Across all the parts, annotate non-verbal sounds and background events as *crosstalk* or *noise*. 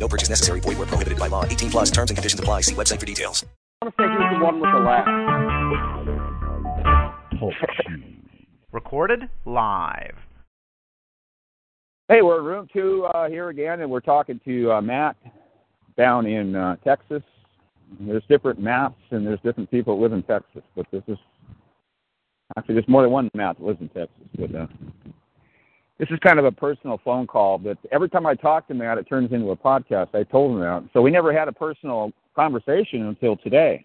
No purchase necessary. Void where prohibited by law. 18 plus terms and conditions apply. See website for details. I want to say who's the one with the laugh. Recorded live. Hey, we're in room two uh, here again, and we're talking to uh, Matt down in uh, Texas. There's different maps, and there's different people that live in Texas, but this is actually there's more than one Matt that lives in Texas. But uh, this is kind of a personal phone call. But every time I talk to Matt, it turns into a podcast. I told him that, so we never had a personal conversation until today.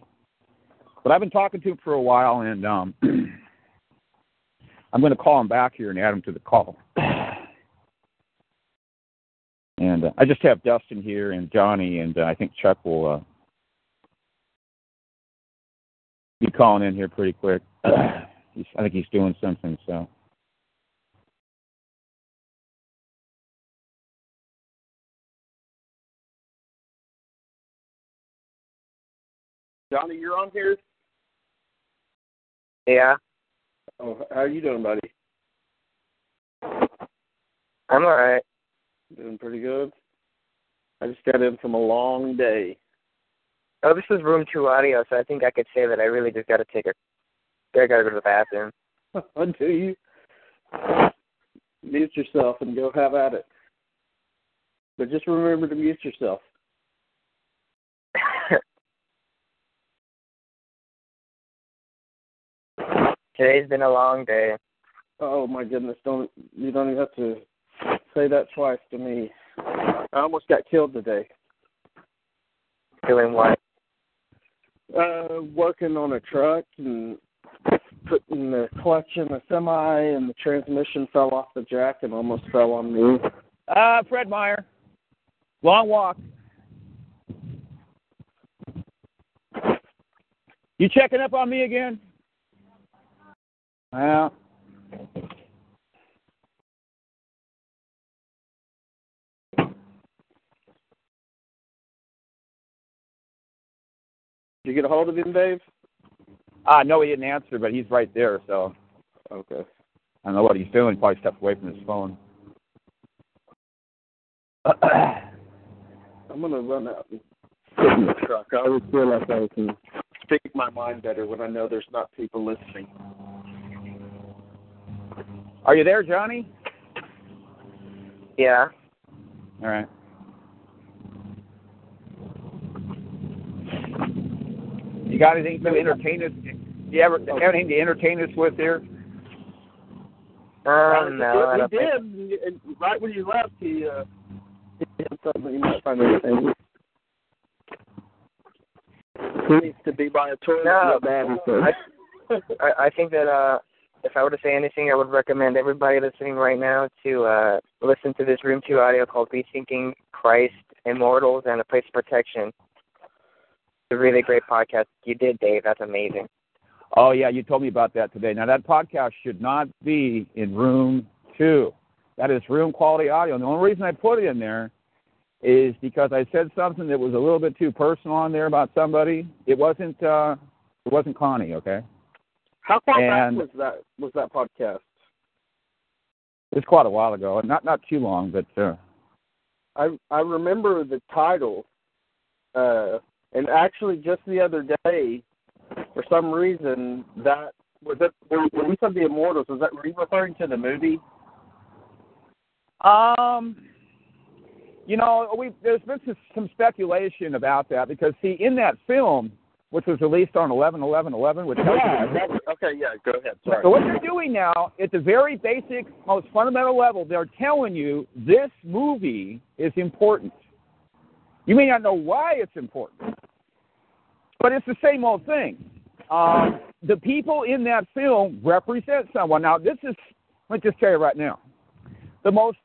But I've been talking to him for a while, and um, *clears throat* I'm going to call him back here and add him to the call. *clears throat* And uh, I just have Dustin here and Johnny, and uh, I think Chuck will uh, be calling in here pretty quick. *clears throat* I think he's doing something, so. Johnny, you're on here. Yeah, Oh, how are you doing, buddy? I'm alright. Doing pretty good. I just got in from a long day. Oh, this is room two audio, so I think I could say that I really just got to take a. I got to go to the bathroom. *laughs* Oh, Until you mute yourself and go have at it. But just remember to mute yourself. Today's been a long day. Oh my goodness! Don't you don't even have to say that twice to me. I almost got killed today. Doing what? Uh, working on a truck and putting the clutch in a semi, and the transmission fell off the jack and almost fell on me. Uh, Fred Meyer. Long walk. You checking up on me again? Well, Did you get a hold of him, Dave? uh, no, he didn't answer, but he's right there, so Okay. I don't know what he's doing. Probably stepped away from his phone. *clears throat* I'm gonna run out and sit in the truck. I always feel like I can speak my mind better when I know there's not people listening. Are you there, Johnny? Yeah. All right. You got anything to entertain us? You ever have anything to entertain us with here? Um, no, I he don't think. did. Right when you left, he uh, he had something you might find interesting. He needs to be by a toilet No. real bad. I, I think that uh, if I were to say anything, I would recommend everybody listening right now to uh, listen to this Room 2 audio called Rethinking Christ, Immortals, and a Place of Protection. It's a really great podcast. You did, Dave. That's amazing. Oh yeah, you told me about that today. Now that podcast should not be in room two. That is room quality audio. And the only reason I put it in there is because I said something that was a little bit too personal on there about somebody. It wasn't uh it wasn't Connie, okay? How far And- back was that? Was that podcast? It was quite a while ago. Not not too long, but uh I I remember the title, uh, and actually just the other day, for some reason that was it. When when you said the Immortals, was that were you referring to the movie? Um, you know, we there's been some, some speculation about that because see, in that film, which was released on 11-11-11, which tells you- that was, okay. Yeah, go ahead. Sorry. So what they're doing now, at the very basic, most fundamental level, they're telling you this movie is important. You may not know why it's important, but it's the same old thing. Um, the people in that film represent someone. Now, this is, let me just tell you right now, the most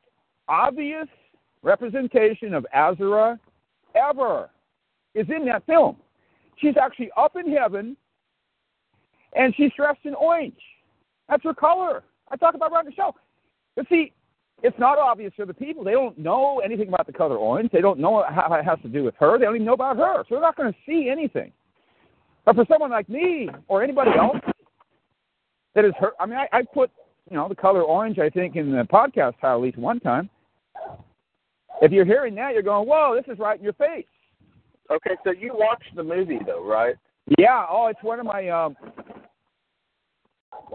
obvious representation of Azura ever is in that film. She's actually up in heaven, and she's dressed in orange. That's her color. I talk about on the show. But see, it's not obvious to the people. They don't know anything about the color orange. They don't know how it has to do with her. They don't even know about her. So they're not going to see anything. But for someone like me or anybody else that is her, I mean, I, I put you know the color orange. I think in the podcast title at least one time. If you're hearing that, you're going, "Whoa, this is right in your face." Okay, so you watched the movie though, right? Yeah. Oh, it's one of my. Um,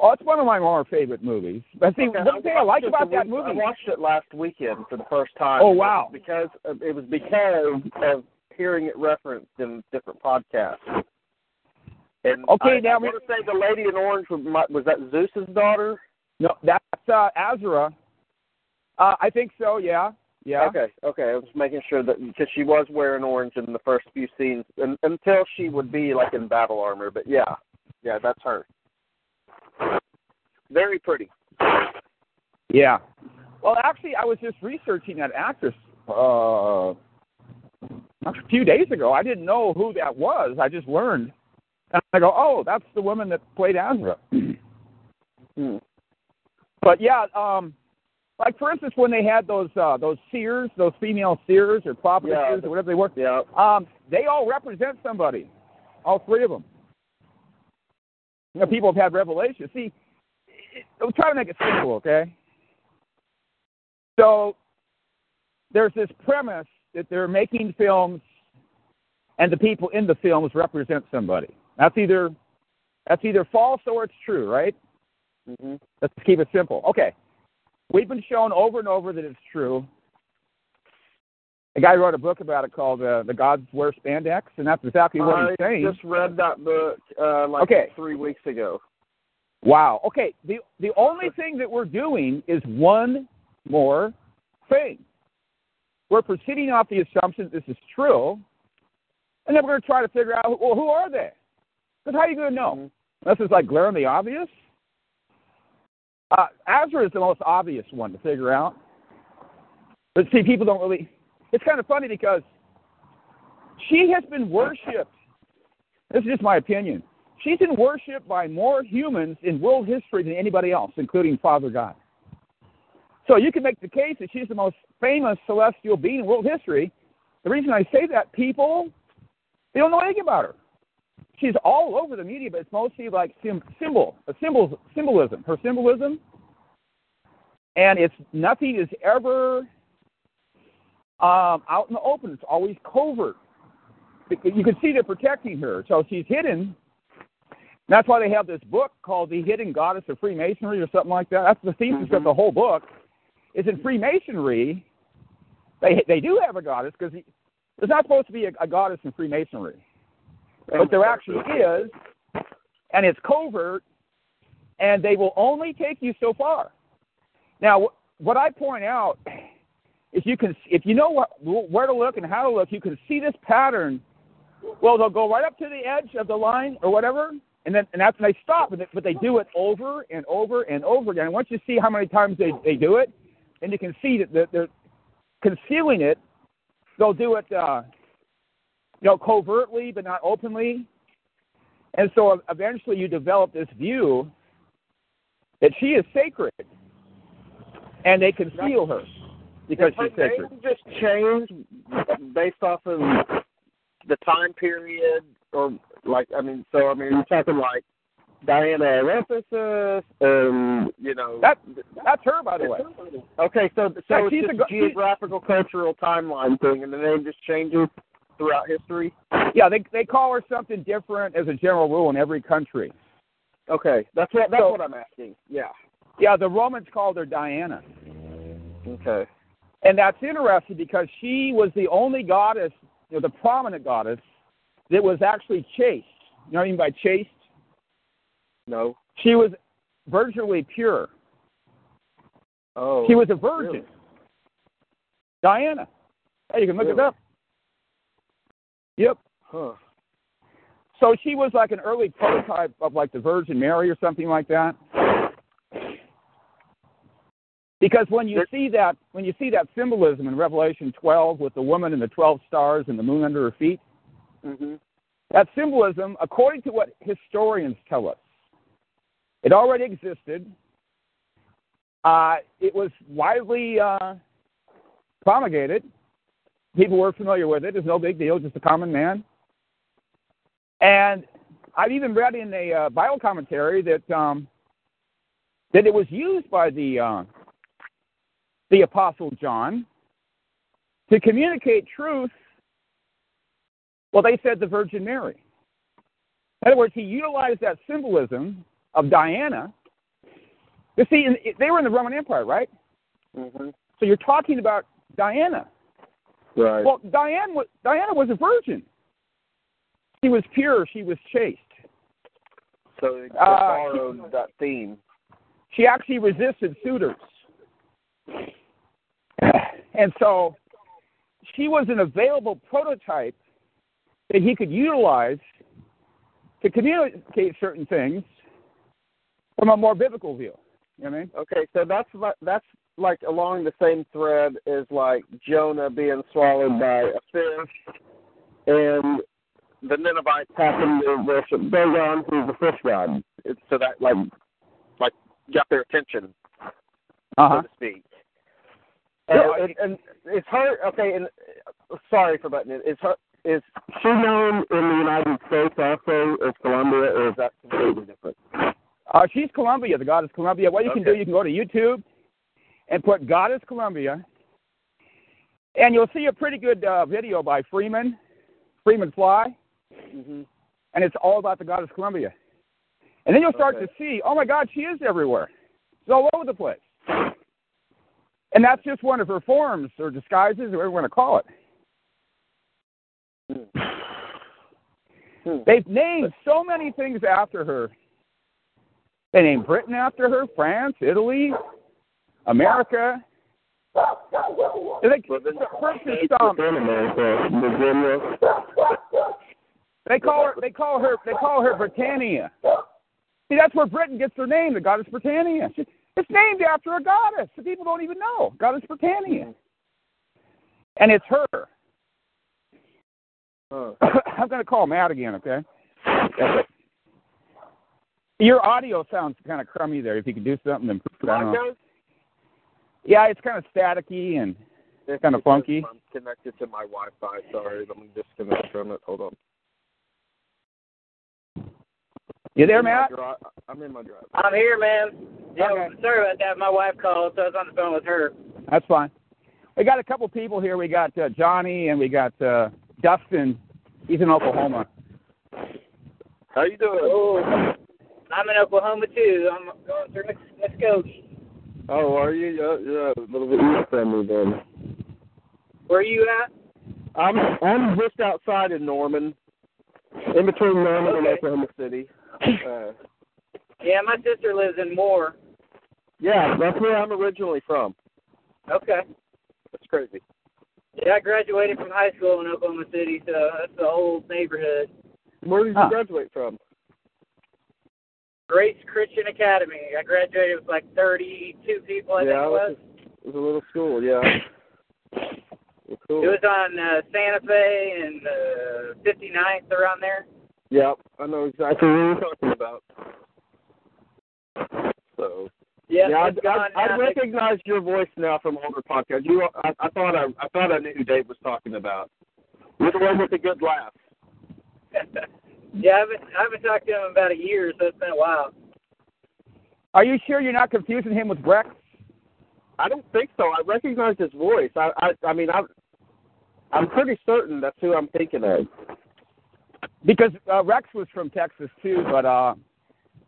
Oh, it's one of my more favorite movies. But see, Okay, one thing I like about that week- I movie. watched it last weekend for the first time. Oh, wow. Because of, it was because of hearing it referenced in different podcasts. And Okay, I, now I want to say the lady in orange was, my, was that Zeus's daughter? No, that's uh, Azra. Uh, I think so. Yeah. Yeah. Okay, okay. I was making sure that because she was wearing orange in the first few scenes, and, until she would be like in battle armor. But yeah, yeah, that's her. Very pretty. Yeah. Well, actually, I was just researching that actress uh, a few days ago. I didn't know who that was. I just learned. And I go, oh, that's the woman that played Azra. *clears throat* Hmm. But yeah, um, like for instance, when they had those uh, those seers, those female seers or prophetesses Yeah. or whatever they were, Yeah. um, they all represent somebody. All three of them. You know, people have had revelation. See, I'm trying to make it simple, okay? So there's this premise that they're making films, and the people in the films represent somebody. That's either that's either false or it's true, right? hmm Let's keep it simple. Okay. We've been shown over and over that it's true. A guy wrote a book about it called uh, "The Gods Wear Spandex," and that's exactly what I he's saying. I just read that book uh, like Okay. three weeks ago. Wow. Okay. The the only thing that we're doing is one more thing. We're proceeding off the assumption that this is true, and then we're going to try to figure out well who are they? Because how are you going to know? Mhm. Unless it's like glaringly obvious. Uh, Azra is the most obvious one to figure out. But see, people don't really. It's kind of funny because she has been worshipped. This is just my opinion. She's been worshipped by more humans in world history than anybody else, including Father God. So you can make the case that she's the most famous celestial being in world history. The reason I say that, people, they don't know anything about her. She's all over the media, but it's mostly like sim- symbol, a symbol, symbolism. Her symbolism, and it's nothing is ever um, out in the open. It's always covert. You can see they're protecting her, so she's hidden. That's why they have this book called "The Hidden Goddess of Freemasonry" or something like that. That's the thesis of Mhm. the whole book. Is in Freemasonry, they they do have a goddess because there's not supposed to be a, a goddess in Freemasonry, but there actually is, and it's covert, and they will only take you so far. Now, what I point out is you can, if you know where to look and how to look, you can see this pattern. Well, they'll go right up to the edge of the line or whatever, and then and that's when they stop. But they, do it over and over and over again. And once you see how many times they they do it, and you can see that they're concealing it. They'll do it, uh, you know, covertly but not openly. And so eventually you develop this view that she is sacred, and they conceal her because she's sacred. just change based off of the time period, or like I mean, so I mean, you're talking like Diana of Ephesus, um, you know. That that's her, by the way. okay, so so she's it's just a geographical cultural timeline thing, and the name just changes throughout history. Yeah, they they call her something different as a general rule in every country. Okay, that's what that's So- what I'm asking. Yeah. Yeah, the Romans called her Diana. Okay. And that's interesting because she was the only goddess, you know, the prominent goddess, that was actually chaste. You know what I mean by chaste? No. She was virginally pure. Oh. She was a virgin. really? Diana. Hey, you can look it Really? up. Yep. Huh. So she was like an early prototype of like the Virgin Mary or something like that. Because when you see that when you see that symbolism in Revelation 12 with the woman and the 12 stars and the moon under her feet, Mhm. that symbolism, according to what historians tell us, it already existed. Uh, it was widely uh, promulgated. People were familiar with it. It's no big deal, just a common man. And I've even read in a uh, Bible commentary that um, that it was used by the uh, the apostle John to communicate truth. Well, they said the Virgin Mary. In other words, he utilized that symbolism of Diana. You see, in, they were in the Roman Empire, right? Mm-hmm. So you're talking about Diana. Right. Well, Diana was, Diana was a virgin. She was pure. She was chaste. so they uh, that theme. She actually resisted suitors. *sighs* And so she was an available prototype that he could utilize to communicate certain things from a more biblical view. You know what I mean? Okay, so that's that's like along the same thread as like Jonah being swallowed by a fish, and the Ninevites happened to worship Dagon, who's the fish god. It's, so that like like got their attention, Uh-huh. so to speak. Yeah, Uh, and, and is her okay? And sorry for butting it. Is her is she known in the United States also as Columbia, or is that completely different? Uh, she's Columbia, the goddess Columbia. What you can do, you can go to YouTube and put goddess Columbia, and you'll see a pretty good uh, video by Freeman, Freeman Fly, Mm-hmm. and it's all about the goddess Columbia. And then you'll start Okay. to see, oh my God, she is everywhere. She's all over the place. And that's just one of her forms or disguises, or whatever you want to call it. *sighs* Hmm. They've named so many things after her. They named Britain after her, France, Italy, America. They, Well, then- for instance, um, America, Virginia. they call her they call her they call her Britannia. See, that's where Britain gets her name, the goddess Britannia. She- It's named after a goddess. The people don't even know. Goddess Britannia. And it's her. Huh. *coughs* I'm going to call Matt again, okay? Your audio sounds kind of crummy there. If you could do something, then I don't know. Mine Yeah, it's kind of staticky and goes? kinda funky. I'm connected to my Wi-Fi. Sorry, let me disconnect from it. Hold on. you there, I'm in my Matt? I'm in my drive. I'm here, man. Yeah, Okay. sorry about that. My wife called, so I was on the phone with her. That's fine. We got a couple people here. We got uh, Johnny and we got uh, Dustin. He's in Oklahoma. How you doing? Oh, I'm in Oklahoma too. I'm going through Mus- Muskogee. Oh, are you? Yeah, yeah, a little bit east from me then. Where are you at? I'm I'm just outside of Norman, in between Norman and Oklahoma City. *laughs* Uh, Yeah, my sister lives in Moore. yeah, that's where I'm originally from. Okay. That's crazy. Yeah, I graduated from high school in Oklahoma City, so that's the old neighborhood. Where did you Huh. graduate from? Grace Christian Academy. I graduated with like 32 people, I yeah, think it was. It was a little school. Yeah. *coughs* Well, cool. It was on uh, Santa Fe and uh, 59th around there. Yeah, I know exactly what you're talking about. So Yeah, yeah, I, I, I now. recognize your voice now from older podcasts. You, I, I thought I, I thought I knew who Dave was talking about. You're the one with the good laugh. *laughs* yeah, I haven't, I haven't talked to him in about a year, so it's been a while. Are you sure you're not confusing him with Rex? I don't think so. I recognize his voice. I, I, I mean, I'm, I'm pretty certain that's who I'm thinking of. Because uh, Rex was from Texas too, but uh,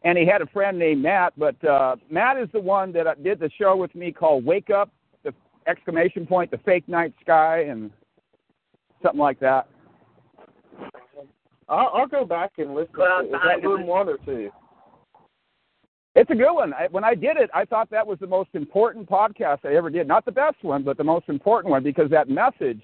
and he had a friend named Matt. But uh, Matt is the one that uh, did the show with me called "Wake Up!" The exclamation point, the fake night sky, and something like that. I'll, I'll go back and listen. Well, Is that room one or two? It's a good one. I, when I did it, I thought that was the most important podcast I ever did. Not the best one, but the most important one because that message,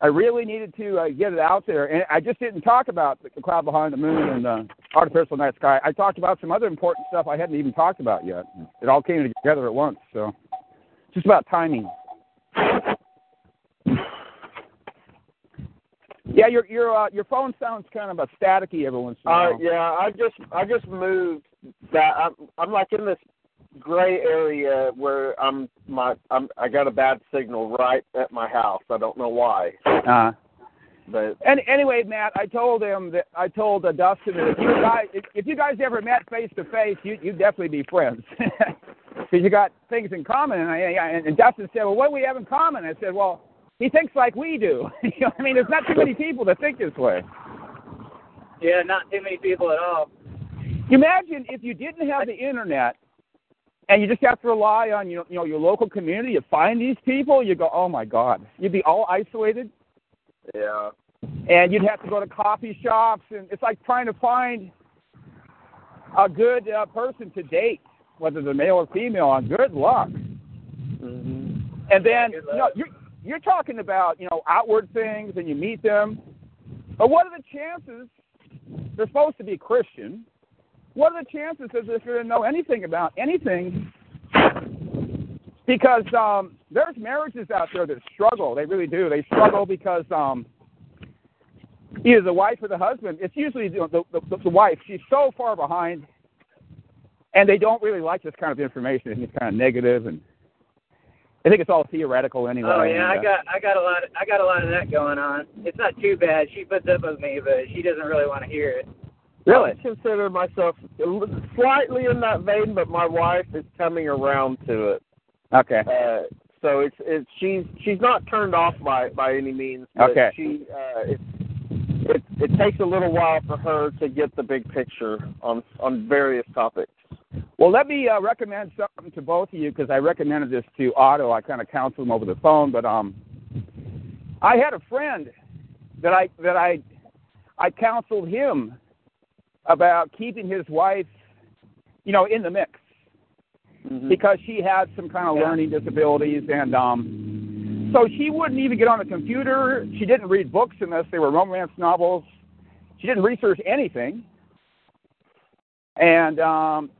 I really needed to uh, get it out there. And I just didn't talk about the cloud behind the moon and the artificial night sky. I talked about some other important stuff I hadn't even talked about yet. It all came together at once. So, it's just about timing. Yeah, your your uh, your phone sounds kind of a staticky every once in a Uh, while. yeah, I just I just moved that I'm I'm like in this gray area where I'm my I'm I got a bad signal right at my house. I don't know why, Uh, but and anyway, Matt, I told him that I told uh, Dustin that if you guys if, if you guys ever met face to face, you you'd definitely be friends *laughs* because you got things in common. And, I, and, and Dustin said, "Well, what do we have in common?" I said, "Well, he thinks like we do. *laughs* you know, I mean, there's not too many people that think this way." Yeah, not too many people at all. Imagine if you didn't have the internet and you just have to rely on you know, you know your local community to find these people, you go, oh my God, you'd be all isolated, yeah. and you'd have to go to coffee shops, and it's like trying to find a good uh, person to date, whether they're male or female. On good luck, hmm and then good you know you're you're talking about you know outward things, and you meet them, but what are the chances? They're supposed to be Christian. What are the chances that they're going to know anything about anything? Because um, there's marriages out there that struggle. They really do. They struggle because um, either the wife or the husband. It's usually the, the, the, the wife. She's so far behind, and they don't really like this kind of information. It's kind of negative, and I think it's all theoretical anyway. Oh yeah, I and, uh, got I got a lot of, I got a lot of that going on. It's not too bad. She puts up with me, but she doesn't really want to hear it. Really? I consider myself slightly in that vein, but my wife is coming around to it. Okay. Uh, so it's it's she's she's not turned off by by any means. But Okay. She uh, it's it it takes a little while for her to get the big picture on on various topics. Well, let me uh, recommend something to both of you because I recommended this to Otto. I kind of counseled him over the phone, but um, I had a friend that I that I I counseled him about keeping his wife, you know, in the mix Mhm. because she had some kind of Yeah. learning disabilities, and um, so she wouldn't even get on the computer. She didn't read books unless they were romance novels. She didn't research anything, and um,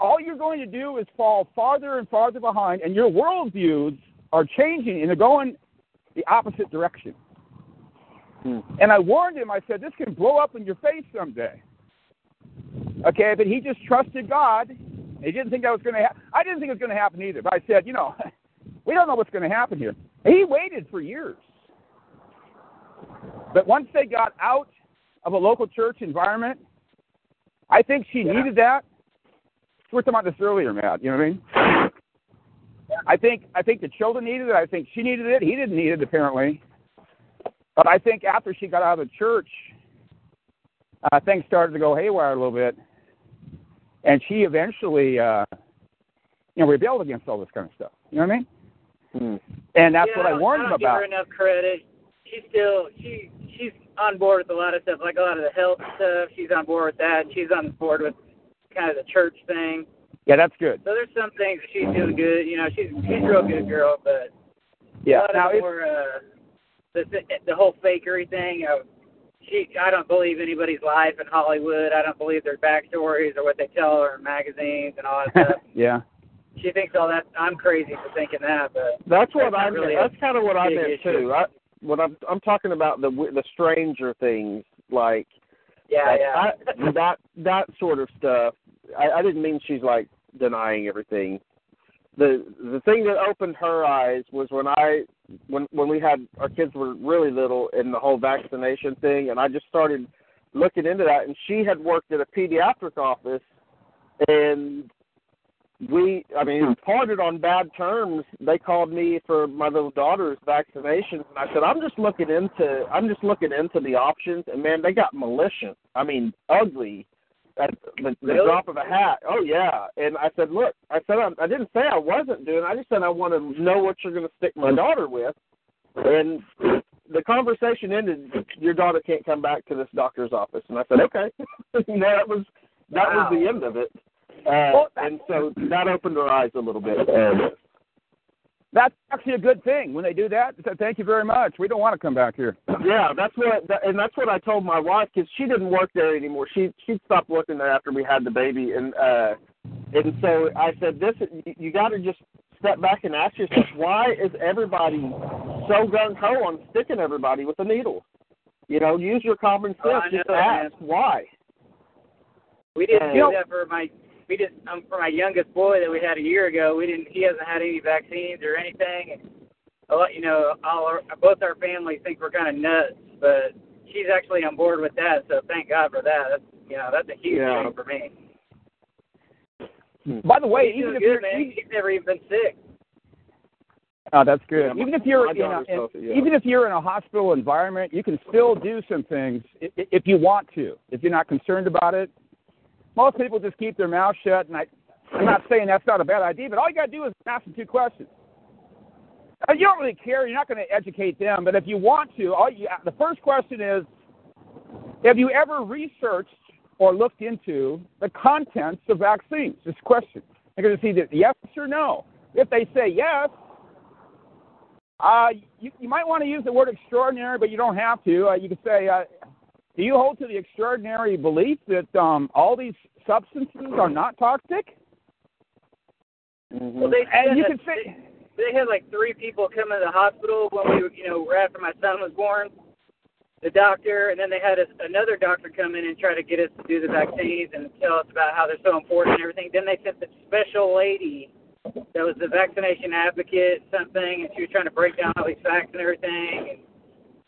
all you're going to do is fall farther and farther behind, and your worldviews are changing and they're going the opposite direction. Hmm. And I warned him. I said, "This can blow up in your face someday." Okay, but he just trusted God. He didn't think that was going to happen. I didn't think it was going to happen either. But I said, you know, *laughs* we don't know what's going to happen here. He waited for years. But once they got out of a local church environment, I think she needed that. We were talking about this earlier, Matt. You know what I mean? I think I think the children needed it. I think she needed it. He didn't need it apparently. But I think after she got out of the church, uh, things started to go haywire a little bit, and she eventually, uh, you know, rebelled against all this kind of stuff. You know what I mean? Hmm. And that's yeah, what I don't- warned I him don't give about. her enough credit. She's still she she's on board with a lot of stuff, like a lot of the health stuff. She's on board with that. She's on board with kind of the church thing. Yeah, that's good. So there's some things she's doing good. You know, she's she's a real good girl, but Yeah. Now, of more uh, the the whole fakery thing of she. I don't believe anybody's life in Hollywood. I don't believe their backstories or what they tell her in magazines and all that stuff. *laughs* yeah. She thinks all that. I'm crazy for thinking that, but That's what I really. That's kind of what I meant issue. too. I what I'm I'm talking about the the stranger things like yeah, yeah. I, that that sort of stuff. I, I didn't mean she's like denying everything. The the thing that opened her eyes was when I when when we had our kids were really little and the whole vaccination thing, and I just started looking into that. And she had worked at a pediatric office, and we I mean parted on bad terms. They called me for my little daughter's vaccinations, and I said I'm just looking into I'm just looking into the options, and man, they got malicious. I mean, ugly. At the, the Really? drop of a hat. Oh yeah. And I said, look, I said I, I didn't say I wasn't doing. I just said I want to know what you're going to stick my daughter with. And the conversation ended. Your daughter can't come back to this doctor's office. And I said, okay. *laughs* you know, that was that was the end of it. Uh, and so that opened her eyes a little bit. Uh, That's actually a good thing when they do that. So thank you very much. We don't want to come back here. yeah, that's what, and that's what I told my wife because she didn't work there anymore. She she stopped working there after we had the baby, and uh, and so I said, this you, you got to just step back and ask yourself, why is everybody so gung ho on sticking everybody with a needle? You know, use your common sense. I Just ask why. We didn't You do that for my we just um, for my youngest boy that we had a year ago. We didn't. He hasn't had any vaccines or anything. And a lot, you know, all our, both our families think we're kind of nuts, but she's actually on board with that. So thank God for that. That's you know that's a huge Yeah. thing for me. By the way, He's even doing if good, you're man. He's never even been sick. Oh, that's good. Yeah, my- even if you're in a, daughter's in, healthy, yeah. even if you're in a hospital environment, you can still do some things i- i- if you want to. If you're not concerned about it, most people just keep their mouth shut. And I, I'm not saying that's not a bad idea, but all you got to do is ask them two questions. Uh, You don't really care. You're not going to educate them, but if you want to, all you, the first question is: Have you ever researched or looked into the contents of vaccines? This question. They're going to see that yes or no. If they say yes, uh, you, you might want to use the word extraordinary, but you don't have to. Uh, you could say, uh, do you hold to the extraordinary belief that um, all these substances are not toxic? Mm-hmm. Well, they And you that could say, they had like three people come into the hospital when we, you know, right after my son was born. The doctor, and then they had us, another doctor come in and try to get us to do the vaccines and tell us about how they're so important and everything. Then they sent the special lady that was the vaccination advocate, something, and she was trying to break down all these facts and everything. And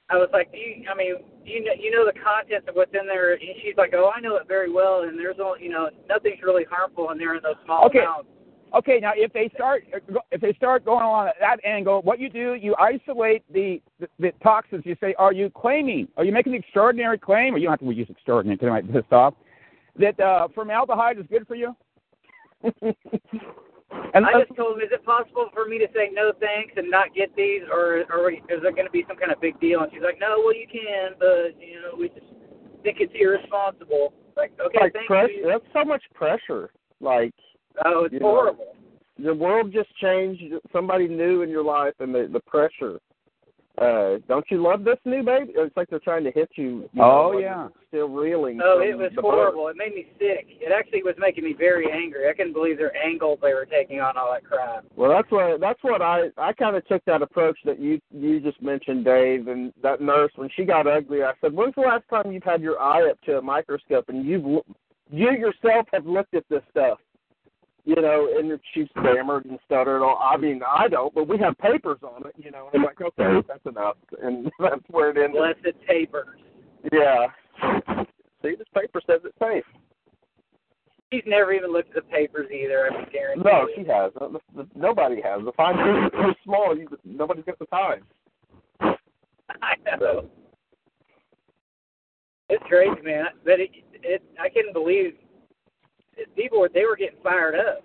I was like, do you, I mean, do you know, you know the contents of what's in there? And she's like, oh, I know it very well, and there's all, you know, nothing's really harmful in there in those small Okay. amounts. okay, now if they start if they start going along that angle, what you do, you isolate the, the, the toxins. You say, are you claiming? Are you making an extraordinary claim? Or you don't have to use extraordinary because it might piss off. That uh, formaldehyde is good for you. *laughs* and I uh, just told him, is it possible for me to say no thanks and not get these, or, or is there going to be some kind of big deal? And she's like, no, well you can, but you know we just think it's irresponsible. Like, okay, like thank press, you. that's so much pressure. Like Oh, it's you know, horrible. the world just changed. Somebody new in your life, and the the pressure. Uh, don't you love this new baby? It's like they're trying to hit you. you Oh, know, yeah. Still reeling. Oh, it was the birth. horrible. It made me sick. It actually was making me very angry. I couldn't believe their angles they were taking on all that crap. Well, that's what that's what I I kind of took that approach that you you just mentioned, Dave, and that nurse when she got ugly. I said, "When's the last time you've had your eye up to a microscope and you've you yourself have looked at this stuff?" You know, and she stammered and stuttered. Oh, I mean, I don't, but we have papers on it. You know, and I'm like, okay, that's enough, and *laughs* that's where it ended. Blessed papers. Yeah. See, this paper says it's safe. She's never even looked at the papers either. I can guarantee. No, she has. The- the- Nobody has. The fine print is too small. You, nobody's got the time. *laughs* I know. It's crazy, man. But it, it, I couldn't believe it, people were they were getting fired up.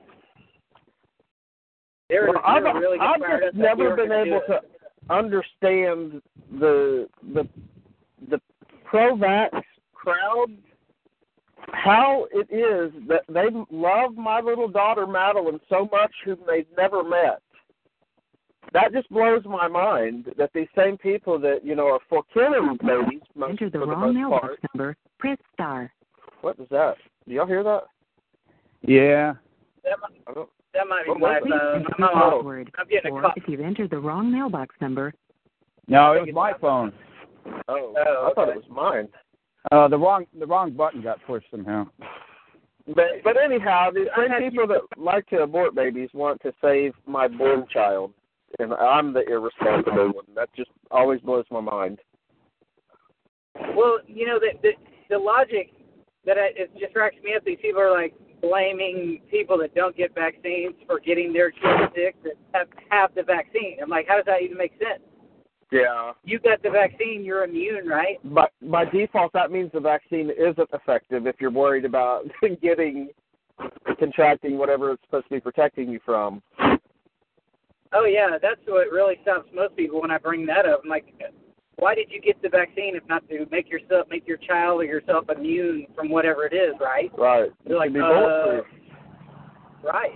They were, Well, they I've, really I've just up. that we never been able to understand the the the pro-vax crowd. How it is that they love my little daughter Madeline so much, whom they've never met. That just blows my mind. That these same people that you know are for killing babies, most, Enter the for the wrong most mailbox part. number. Press star. What is that? Do y'all hear that? Yeah. That might, that might be What my was phone. Enter I'm, the on, password. I'm getting a Or call. if you've entered the wrong mailbox number, No, it was my phone. Oh, Oh, I thought okay. it was mine. Uh, the wrong the wrong button got pushed somehow. But but anyhow, the same people that like to abort babies want to save my born child, and I'm the irresponsible one. That just always blows my mind. Well, you know the the, the logic that I, it racks me up. These people are like blaming people that don't get vaccines for getting their kids sick that have have the vaccine. I'm like, how does that even make sense? Yeah. You got the vaccine, you're immune, right? But by default, that means the vaccine isn't effective if you're worried about *laughs* getting contracting whatever it's supposed to be protecting you from. Oh yeah, that's what really stops most people when I bring that up. I'm like, why did you get the vaccine if not to make yourself, make your child or yourself immune from whatever it is, right? Right. They're like, be uh, right.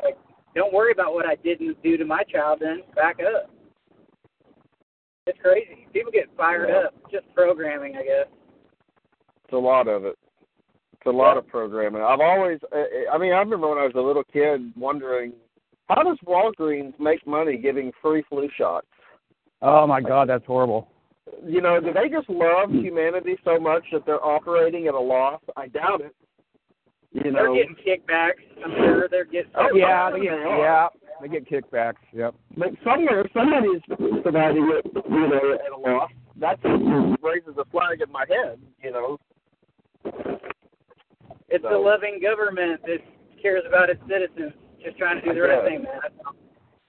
Like, don't worry about what I didn't do to my child. Then back up. It's crazy. People get fired Yeah. up just programming, I guess. It's a lot of it. It's a lot of programming. I've always, I mean, I remember when I was a little kid wondering, how does Walgreens make money giving free flu shots? Oh my God, that's horrible. you know, do they just love humanity so much that they're operating at a loss? I doubt it. You know, They're getting kickbacks. I'm sure they're getting. Oh, yeah, they they get are. yeah, they get kickbacks. Yep. but somewhere somebody's providing it, you know, at a loss. That raises a flag in my head. You know. It's So- a loving government that cares about its citizens, just trying to do the right thing, man.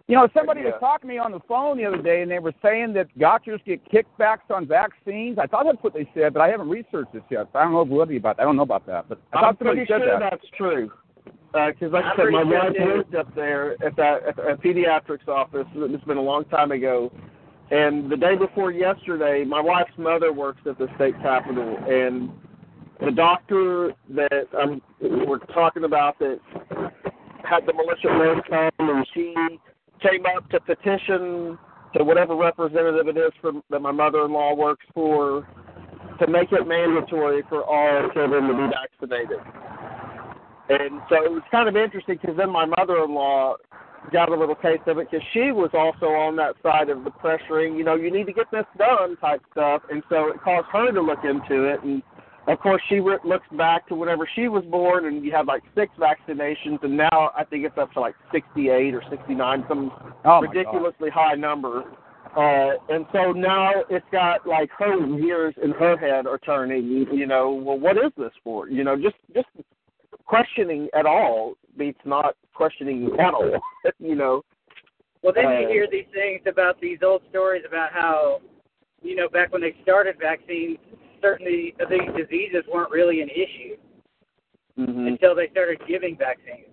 You know, somebody Yeah. was talking to me on the phone the other day, and they were saying that doctors get kickbacks on vaccines. I thought that's what they said, but I haven't researched this yet. So I don't know validity about that. I don't know about that, but I I'm thought somebody pretty said sure that. that's true. Because, like I said, my pretty sure wife worked up there at that at a pediatrics office. It's been a long time ago. And the day before yesterday, my wife's mother works at the state capitol, and the doctor that um, we're talking about that had the militia men come, and she came up to petition to whatever representative it is from that my mother-in-law works for to make it mandatory for all children to be vaccinated. And so it was kind of interesting because then my mother-in-law got a little taste of it because she was also on that side of the pressuring, you know, you need to get this done type stuff. And so it caused her to look into it. And of course, she re- looks back to whenever she was born, and you had like six vaccinations, and now I think it's up to like 68 or 69, some Oh, my ridiculously high number. Uh, and so now it's got like her gears in her head are turning. You know, well, what is this for? You know, just just questioning at all beats not questioning at all. *laughs* you know. Well, then you Uh, hear these things about these old stories about how, you know, back when they started vaccines, certainly these diseases weren't really an issue hmm until they started giving vaccines.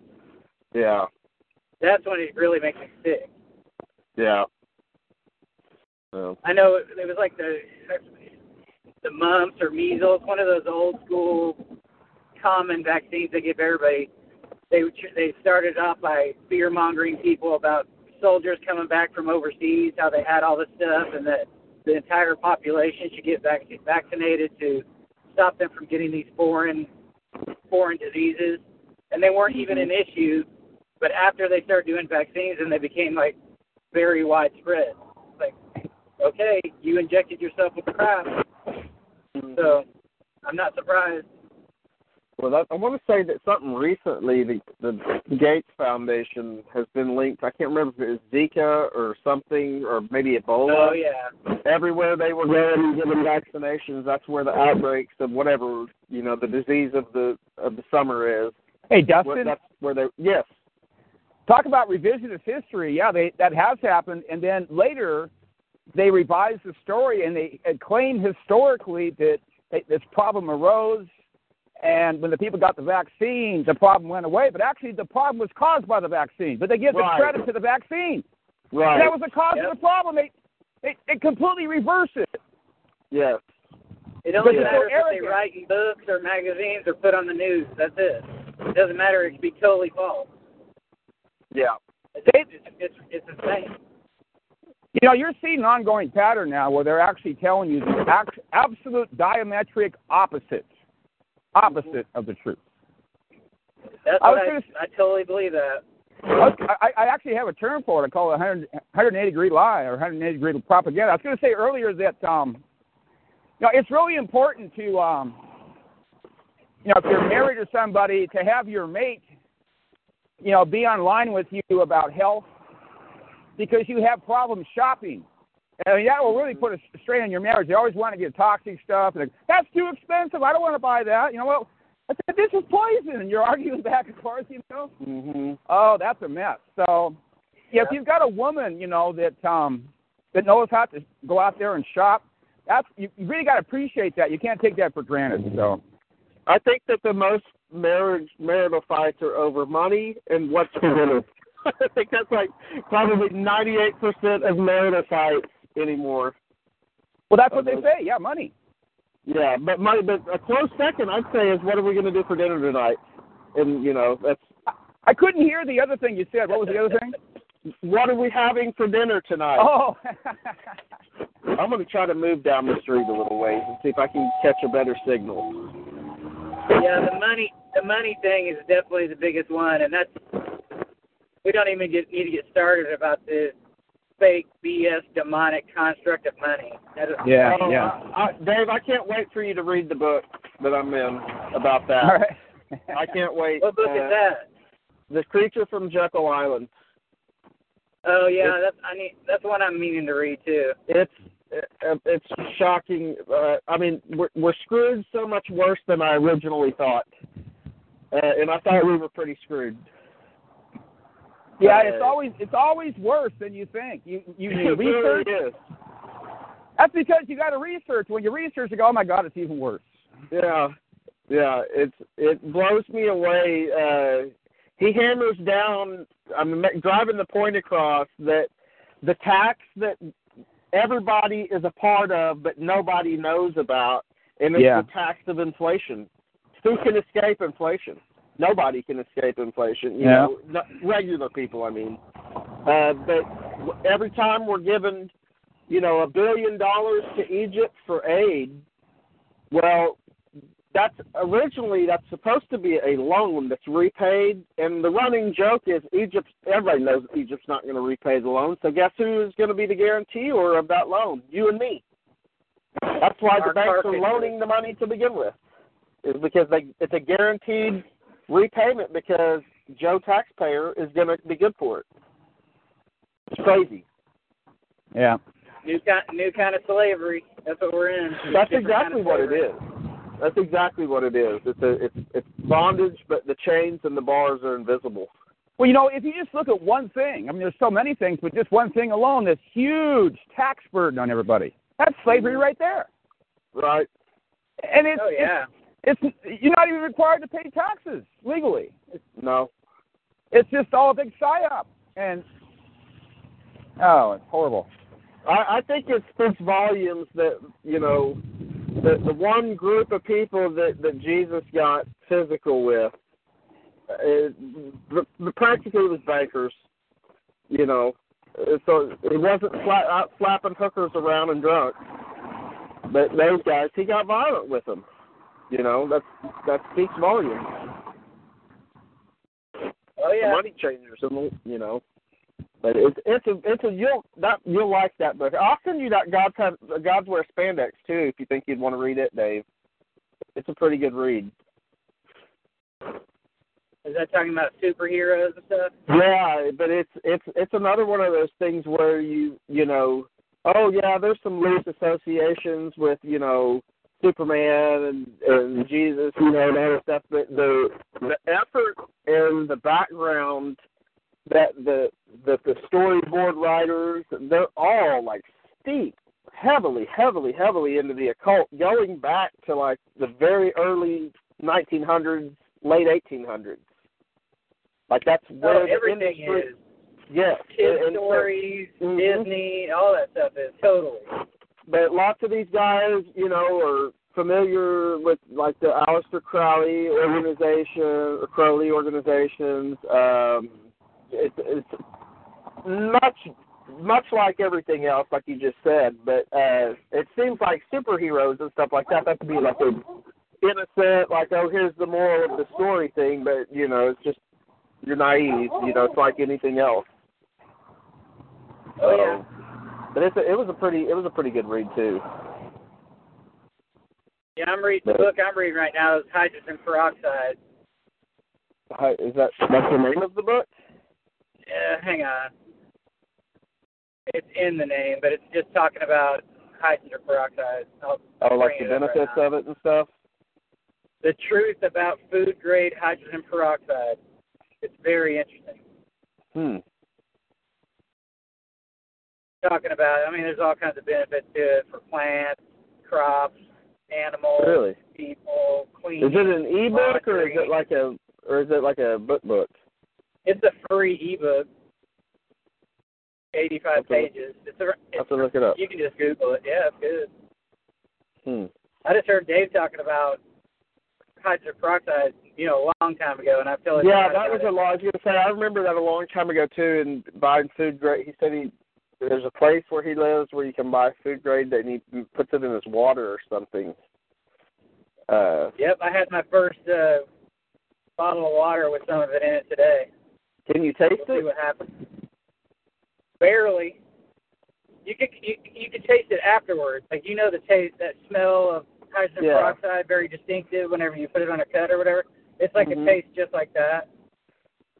Yeah. That's when it really makes me sick. Yeah. So, I know it, it was like the the mumps or measles, one of those old school common vaccines they give everybody. They they started off by fear mongering people about soldiers coming back from overseas, how they had all this stuff, and that the entire population should get vac- vaccinated to stop them from getting these foreign foreign diseases. And they weren't even an mm-hmm. issue, but after they started doing vaccines, and they became like very widespread. Like, okay, you injected yourself with crap, mm-hmm. so I'm not surprised. Well, that, I want to say that something recently, the the Gates Foundation has been linked. I can't remember if it was Zika or something, or maybe Ebola. Oh yeah, everywhere they were going and giving vaccinations, that's where the outbreaks of whatever you know the disease of the of the summer is. Hey, Where, Dustin, that's where they yes, talk about revisionist history. Yeah, they that has happened, and then later they revised the story and they claim historically that this problem arose, and when the people got the vaccine, the problem went away. But actually, the problem was caused by the vaccine. But they give Right. the credit to the vaccine. right, That was the cause Yep. of the problem. They, they they completely reversed it. yes, it only But they're so matters if they arrogant. write in books or magazines or put on the news. That's it. It doesn't matter. It could be totally false. yeah, It's it's it's, it's insane. You know, you're seeing an ongoing pattern now where they're actually telling you the act- absolute diametric opposites, opposite of the truth. That's I was I, gonna s- I totally believe that. I, I actually have a term for it. I call it 100, 180 degree lie or 180 degree propaganda. I was going to say earlier that um, you know it's really important to um, you know if you're married to somebody to have your mate you know be online with you about health because you have problems shopping. Mean, that will really put a strain on your marriage. They always want to get toxic stuff, and that's too expensive. I don't want to buy that. You know, well, I said this is poison, and you're *laughs* arguing back and forth. You know, mhm, Oh, that's a mess. So, yeah, if you've got a woman, you know that um that knows how to go out there and shop, that's you, you really got to appreciate that. You can't take that for granted. So, I think that the most marriage marital fights are over money and what's for *laughs* dinner. I think that's like probably ninety eight percent of marital fights anymore. well, that's what they uh, say. Yeah, money. Yeah, but my but a close second I'd say is what are we going to do for dinner tonight? And you know that's I couldn't hear the other thing you said. What was the other thing? what are we having for dinner tonight? Oh, *laughs* I'm going to try to move down the street a little ways and see if I can catch a better signal. Yeah, the money the money thing is definitely the biggest one, and that's we don't even get need to get started about this. Fake BS demonic construct of money. That is Yeah, Oh, yeah. I, I, Dave, I can't wait for you to read the book that I'm in about that. All right. *laughs* I can't wait. What book uh, is that? The Creature from Jekyll Island. Oh yeah, that's I need that's one I'm meaning to read too. It's uh, it's shocking. Uh, I mean, we're, we're screwed so much worse than I originally thought, uh, and I thought we were pretty screwed. Yeah, Uh, it's always it's always worse than you think. You you, *laughs* you really research. is. That's because you got to research. When you research, you go, oh my god, it's even worse. Yeah, yeah. It's it blows me away. Uh, he hammers down. I'm driving the point across that the tax that everybody is a part of, but nobody knows about, and it's Yeah. the tax of inflation. Who can escape inflation? Nobody can escape inflation. You Yeah. know, not, regular people. I mean, uh, but every time we're given, you know, a billion dollars to Egypt for aid, well, that's originally that's supposed to be a loan that's repaid, and the running joke is Egypt. Everybody knows Egypt's not going to repay the loan, so guess who is going to be the guarantor of that loan? You and me. That's why the banks are loaning the money to begin with, is because they it's a guaranteed repayment because Joe taxpayer is going to be good for it. It's crazy. Yeah. New kind new kind of slavery. That's what we're in. That's exactly kind of what it is. That's exactly what it is. It's a it's it's bondage, but the chains and the bars are invisible. Well, you know, if you just look at one thing, I mean, there's so many things, but just one thing alone, this huge tax burden on everybody. That's slavery mm-hmm. right there. Right. And it's, Oh yeah. it's, it's you're not even required to pay taxes legally. No. It's just all a big psyop. And oh, it's horrible. I, I think it speaks volumes that you know the the one group of people that that Jesus got physical with, uh, the, the practically was bankers. You know, so he wasn't flat out slapping hookers around and drunk. But those guys, he got violent with them. You know, that's that speaks volumes. Oh The yeah. money changers, and you know. But it's it's a it's a you'll that you'll like that book. I'll send you that God's have God's wear spandex too if you think you'd want to read it, Dave. It's a pretty good read. Is that talking about superheroes and stuff? Yeah, but it's it's it's another one of those things where you you know, oh yeah, there's some loose associations with you know Superman and, and Jesus, you know, and other stuff. But the the effort and the background that the that the storyboard writers they're all like steep heavily, heavily, heavily into the occult, going back to like the very early 1900s, late 1800s. Like that's where Oh, the everything industry, is. Yes, Kid and so- stories, Mhm. Disney, all that stuff is totally. But lots of these guys, you know, are familiar with like the Aleister Crowley organization or Crowley organizations. Um, it's, it's much much like everything else, like you just said. But uh, it seems like superheroes and stuff like that. That could be like a innocent, like oh, here's the moral of the story thing. But you know, it's just you're naive. You know, it's like anything else. Yeah. But it's a, it was a pretty it was a pretty good read too. Yeah, I'm reading the book I'm reading right now is hydrogen peroxide. Is that that's the name of the book? Yeah, hang on. It's in the name, but it's just talking about hydrogen peroxide. I'll Oh, like the it up right benefits of it and stuff. The truth about food grade hydrogen peroxide. It's very interesting. Hmm. Talking about, I mean, there's all kinds of benefits to it for plants, crops, animals, Really? people, Is it an ebook or is it like a or is it like a book book? It's a free ebook. 85 Okay. pages. It's a, I have to look it up. you can just Google it. Yeah, it's good. Hmm. I just heard Dave talking about hydrogen peroxide, you know, a long time ago, and I feel like Yeah, that was a long. I was gonna say I remember that a long time ago too. And buying food grade, he said he there's a place where he lives where you can buy food grade that he puts it in his water or something. Uh, Yep, I had my first uh, bottle of water with some of it in it today. can you taste We'll see what happens. Barely. you could you, you could taste it afterwards. Like you know the taste, that smell of hydrogen Yeah. peroxide, very distinctive. Whenever you put it on a cut or whatever, it's like Mhm. it tastes just like that.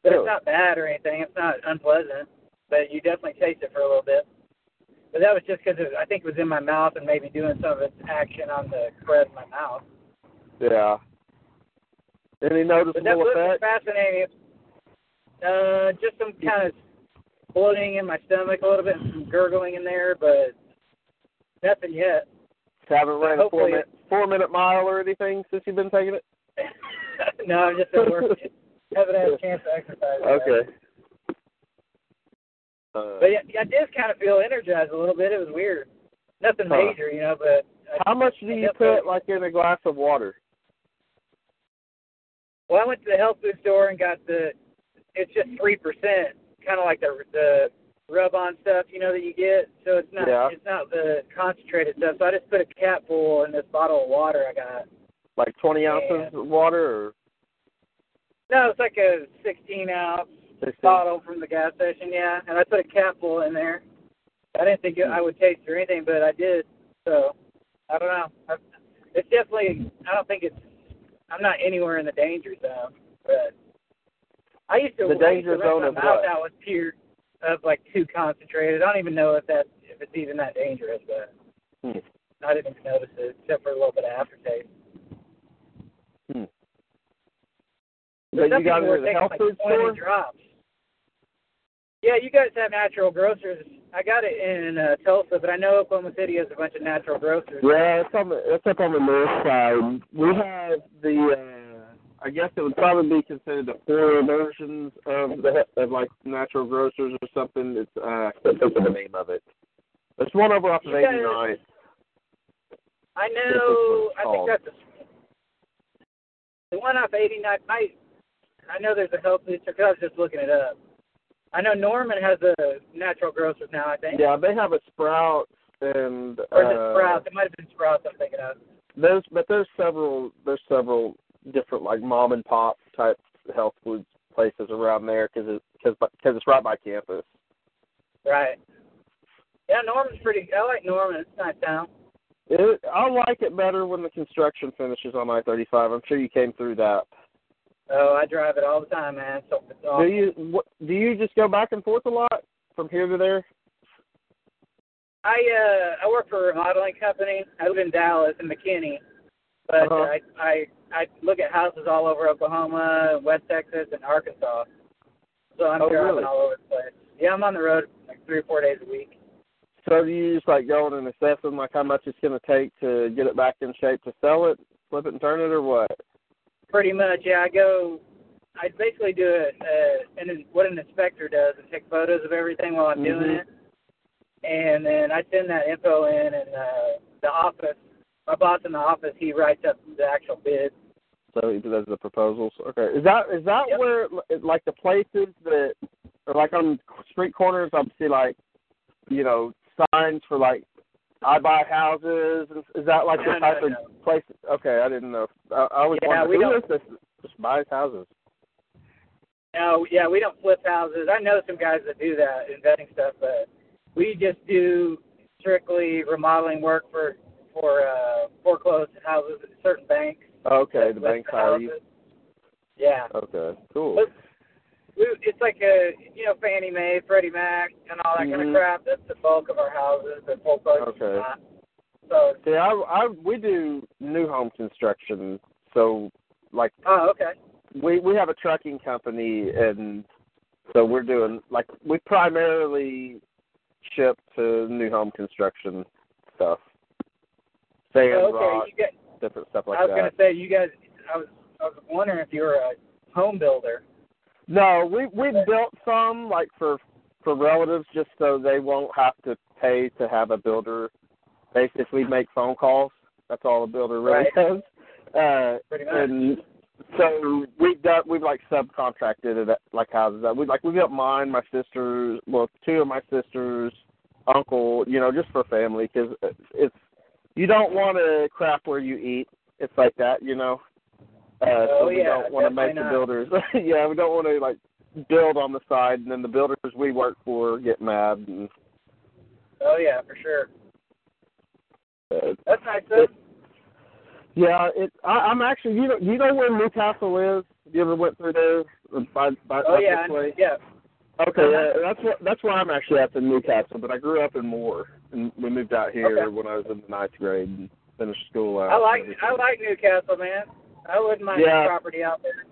But Really? it's not bad or anything. It's not unpleasant. But you definitely taste it for a little bit. But that was just because I think it was in my mouth and maybe doing some of its action on the crud in my mouth. Yeah. Any But that noticeable effect? fascinating. Uh, just some kind of bloating in my stomach a little bit, and some gurgling in there, but nothing yet. Haven't ran a four minute, four minute mile or anything since you've been taking it. *laughs* no, I'm just at work. Haven't had a chance to exercise. Okay. Uh, But yeah, I did kind of feel energized a little bit. It was weird. Nothing Huh. major, you know, but I, how much do you put like in a glass of water? well, I went to the health food store and got the. It's just three percent, kind of like the the rub-on stuff, you know, that you get. So it's not Yeah. it's not the concentrated stuff. So I just put a cap full in this bottle of water I got. Like twenty ounces of water or No, it's like a 16 ounce 16? Bottle from the gas station, yeah. And I put a cap full in there. I didn't think it, I would taste or anything, but I did. So I don't know. I, it's definitely. I don't think it's. I'm not anywhere in the danger zone, but I used to. The danger to zone of mouth what? out with pure of like too concentrated. I don't even know if that if it's even that dangerous, but Hmm. I didn't even notice it except for a little bit of aftertaste. Hmm. But But you got it at the health food 20 store? drops. Yeah, you guys have natural grocers. I got it in uh, Tulsa, but I know Oklahoma City has a bunch of natural grocers. Yeah, it's on the it's up on the north side. We have the uh I guess it would probably be considered the poorer versions of the of like natural grocers or something. It's uh I can't think of the name of it. There's one over off of eighty nine. I know. I think that's the, the one off 89. I I know there's a health food store. 'cause I was just looking it up. I know Norman has a natural grocers now. I think. Yeah, they have a Sprouts and Or is it uh, It might have been Sprouts. I'm thinking of. There's but there's several there's several different like mom and pop type health food places around there because it because because it's right by campus. Right. Yeah, Norman's pretty. I like Norman. It's nice town. It, I like it better when the construction finishes on I-35. I'm sure you came through that. Oh, I drive it all the time, man. So it's Do you what, do you just go back and forth a lot from here to there? I uh I work for a remodeling company. I live in Dallas in McKinney, but Uh-huh. I I I look at houses all over Oklahoma, West Texas, and Arkansas. So I'm Oh, driving really? all over the place. Yeah, I'm on the road like three or four days a week. So do you just like going and assessing like how much it's going to take to get it back in shape to sell it, flip it and turn it, or what? Pretty much, yeah. I go. I basically do it, uh, and what an inspector does is take photos of everything while I'm doing Mhm. it, and then I send that info in, and uh, the office, my boss in the office, he writes up the actual bid. So he does the proposals. Okay. Is that is that Yep. where like the places that or like on street corners I see like you know signs for like I buy houses. and Is that like No, the type no, of place? Okay, I didn't know. I, I was Yeah, wondering who don't- this? Just buys houses. No, yeah, we don't flip houses. I know some guys that do that, investing stuff, but we just do strictly remodeling work for for uh, foreclosed houses at certain banks. Okay, the banks hire you. houses. Yeah, Okay, cool. But it's like a you know Fannie Mae, Freddie Mac, and all that kind Mhm. of crap. That's the bulk of our houses. The foreclosed Okay. not. So, See, I, I we do new home construction, so like oh, okay. we we have a trucking company and so we're doing like we primarily ship to new home construction stuff sand So, okay, rock you get. different stuff like that. I was that gonna say you guys. I was I was wondering if you were a home builder. No we we built some like for for relatives just so they won't have to pay to have a builder basically make phone calls that's all a builder really Right. does uh Pretty much. and so we've done we've like subcontracted it at, like houses that we like we got mine my sisters well two of my sisters uncle you know just for family because it's you don't want to crap where you eat it's like that you know uh Oh, so we yeah, don't want to make definitely the builders *laughs* yeah we don't want to like build on the side and then the builders we work for get mad and Oh yeah, for sure. Uh, That's nice though. yeah, it. I, I'm actually. You know. You know where Newcastle is? You ever went through there? By, by, Oh up yeah, way? yeah. Okay, yeah, that's what that's where I'm actually at in Newcastle, but I grew up in Moore, and we moved out here Okay. when I was in the ninth grade and finished school out. I like I like Newcastle, man. I wouldn't mind Yeah. property out there.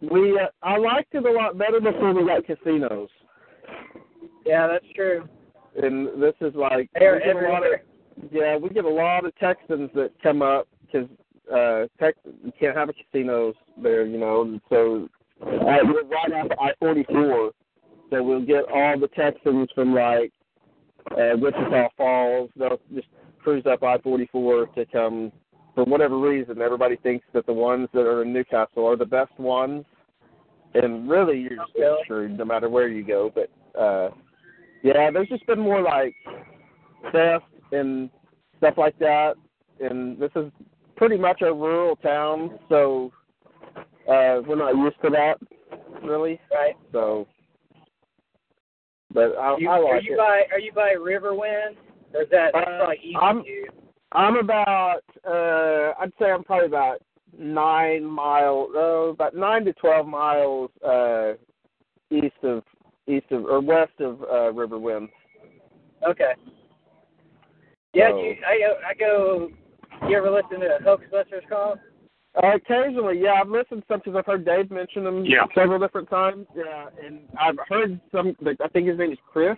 We uh, I liked it a lot better before we got casinos, Yeah, that's true. and this is like They're we get a lot of yeah we get a lot of Texans that come up because uh, Tex you can't have a casinos there, you know, and so uh, we're right off I forty four, so we'll get all the Texans from like uh, Wichita Falls. They'll just cruise up I forty four to come. For whatever reason, everybody thinks that the ones that are in Newcastle are the best ones, and really you're just getting screwed no matter where you go. But uh, yeah, there's just been more like theft and stuff like that, and this is pretty much a rural town, so uh, we're not used to that really. Right. So, but I, You, I are you it. by are you by Riverwind? Or is that Uh, probably east I'm- you? I'm about uh I'd say I'm probably about nine miles oh about nine to twelve miles uh east of east of or west of uh River Riverwind. Okay. Yeah, So- you, I go- I go. You ever listen to Hoaxbusters call? Uh, occasionally, yeah, I've listened to some because I've heard Dave mention them Yeah. several different times. Yeah, and I've heard some. Like, I think his name is Chris.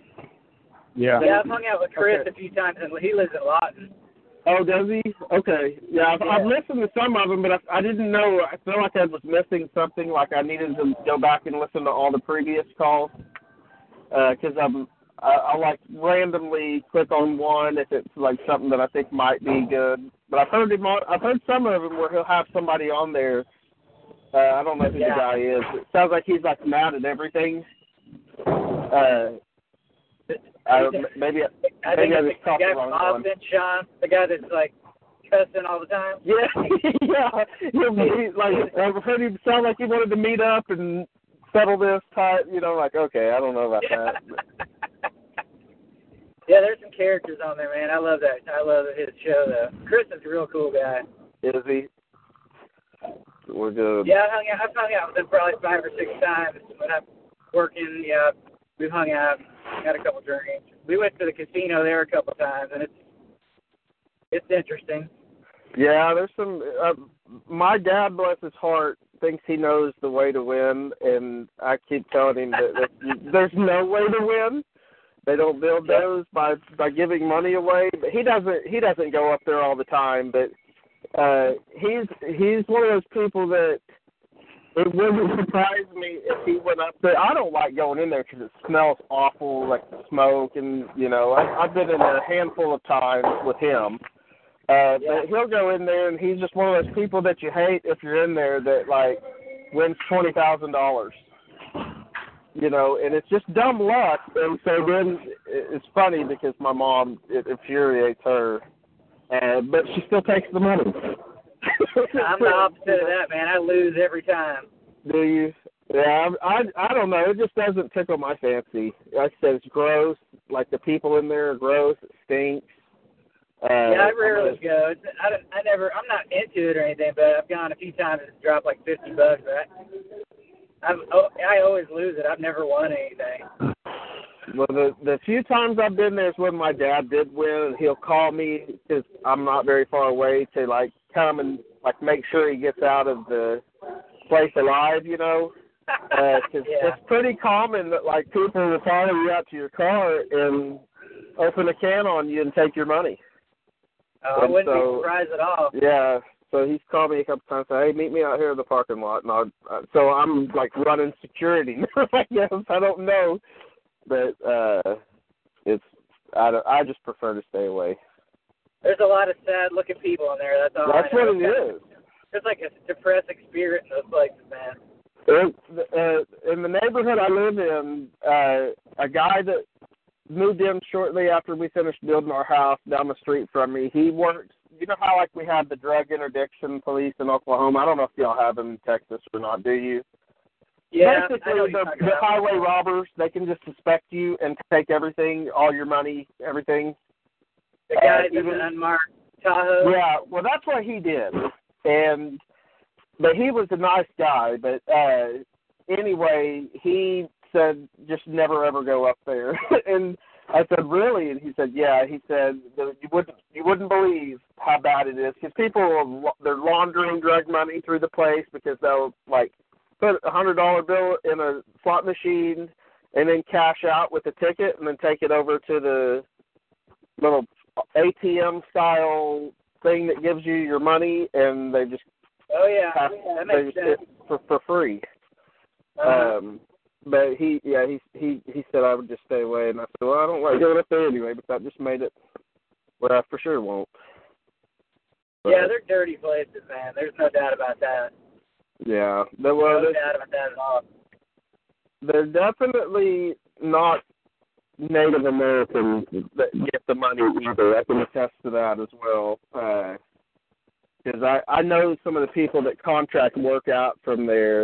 Yeah. Yeah, I've hung out with Chris Okay. a few times, and he lives in Lawton. Oh, does he? Okay. Yeah, I've, I've listened to some of them, but I, I didn't know. I felt like I was missing something. Like I needed to go back and listen to all the previous calls because I'm. I, I like randomly click on one if it's like something that I think might be good. But I've heard him. On, I've heard some of them where he'll have somebody on there. Uh, I don't know who Yeah. the guy is. It sounds like he's like mad at everything. Uh, I, maybe I maybe think I it's just guy the from wrong one. Austin, Sean, the guy that's like cussing all the time. Yeah, *laughs* yeah. He'll be like I've heard him sound like he wanted to meet up and settle this type. You know, like okay, I don't know about that. *laughs* yeah, there's some characters on there, man. I love that. I love his show though. Chris is a real cool guy. Is he? We're good. Yeah, I hung out. I've hung out with him probably five or six times when I'm working. Yeah, we've hung out, had a couple drinks. We went to the casino there a couple times, and it's it's interesting. Yeah, there's some. Uh, my dad, bless his heart, thinks he knows the way to win, and I keep telling him that, that *laughs* there's no way to win. They don't build those by by giving money away. But he doesn't. He doesn't go up there all the time. But uh he's he's one of those people that it wouldn't surprise me if he went up there. I don't like going in there because it smells awful, like smoke, and you know I, I've been in there a handful of times with him. Uh, but he'll go in there and he's just one of those people that you hate if you're in there that like wins twenty thousand dollars. You know, and it's just dumb luck. And so then it's funny because my mom it infuriates her, uh, but she still takes the money. I'm the opposite of that, man. I lose every time. Do you? Yeah, I I don't know. It just doesn't tickle my fancy. Like I said, it's gross. Like the people in there are gross. It stinks. Uh, Yeah, I rarely go. It's, I, I never. I'm not into it or anything, but I've gone a few times. It's dropped like fifty bucks. But I, I've, oh, I always lose it. I've never won anything. Well, the the few times I've been there is when my dad did win, and he'll call me because I'm not very far away to like come and like make sure he gets out of the place alive, you know. *laughs* Because Yeah. it's pretty common that like people will follow you out to your car and open a can on you and take your money. Oh, I wouldn't so- be surprised at all. Yeah. So he's called me a couple times. Say, hey, meet me out here in the parking lot, and I'll. Uh, so I'm like running security. *laughs* I guess I don't know, but uh it's. I don't, I just prefer to stay away. There's a lot of sad looking people in there. That's all. That's I know. what it is. There's like a depressing spirit in those places, man. It, uh, in the neighborhood I live in, uh, a guy that moved in shortly after we finished building our house down the street from me. He works. You know how like we have the drug interdiction police in Oklahoma. I don't know if y'all have them in Texas or not. Do you? Yeah, basically the, the highway robbers. They can just suspect you and take everything, all your money, everything. The in even- the unmarked Tahoe. Yeah, well, that's what he did, and but he was a nice guy. But uh anyway, he said just never ever go up there. *laughs* and I said really, and he said yeah. He said you wouldn't you wouldn't believe how bad it is because people are, they're laundering drug money through the place because they'll like put a hundred dollar bill in a slot machine and then cash out with the ticket and then take it over to the little ATM style thing that gives you your money and they just Oh yeah, pass that they makes just sense. for for free. Uh, Um but he yeah, he he he said I would just stay away and I said, Well I don't like going up there anyway, but that just made it well I for sure won't. But, yeah, they're dirty places, man. There's no doubt about that. yeah. There, well no doubt about that at all. they're definitely not Native Americans that get the money either. I can attest to that as well. Uh, because I I know some of the people that contract work out from there,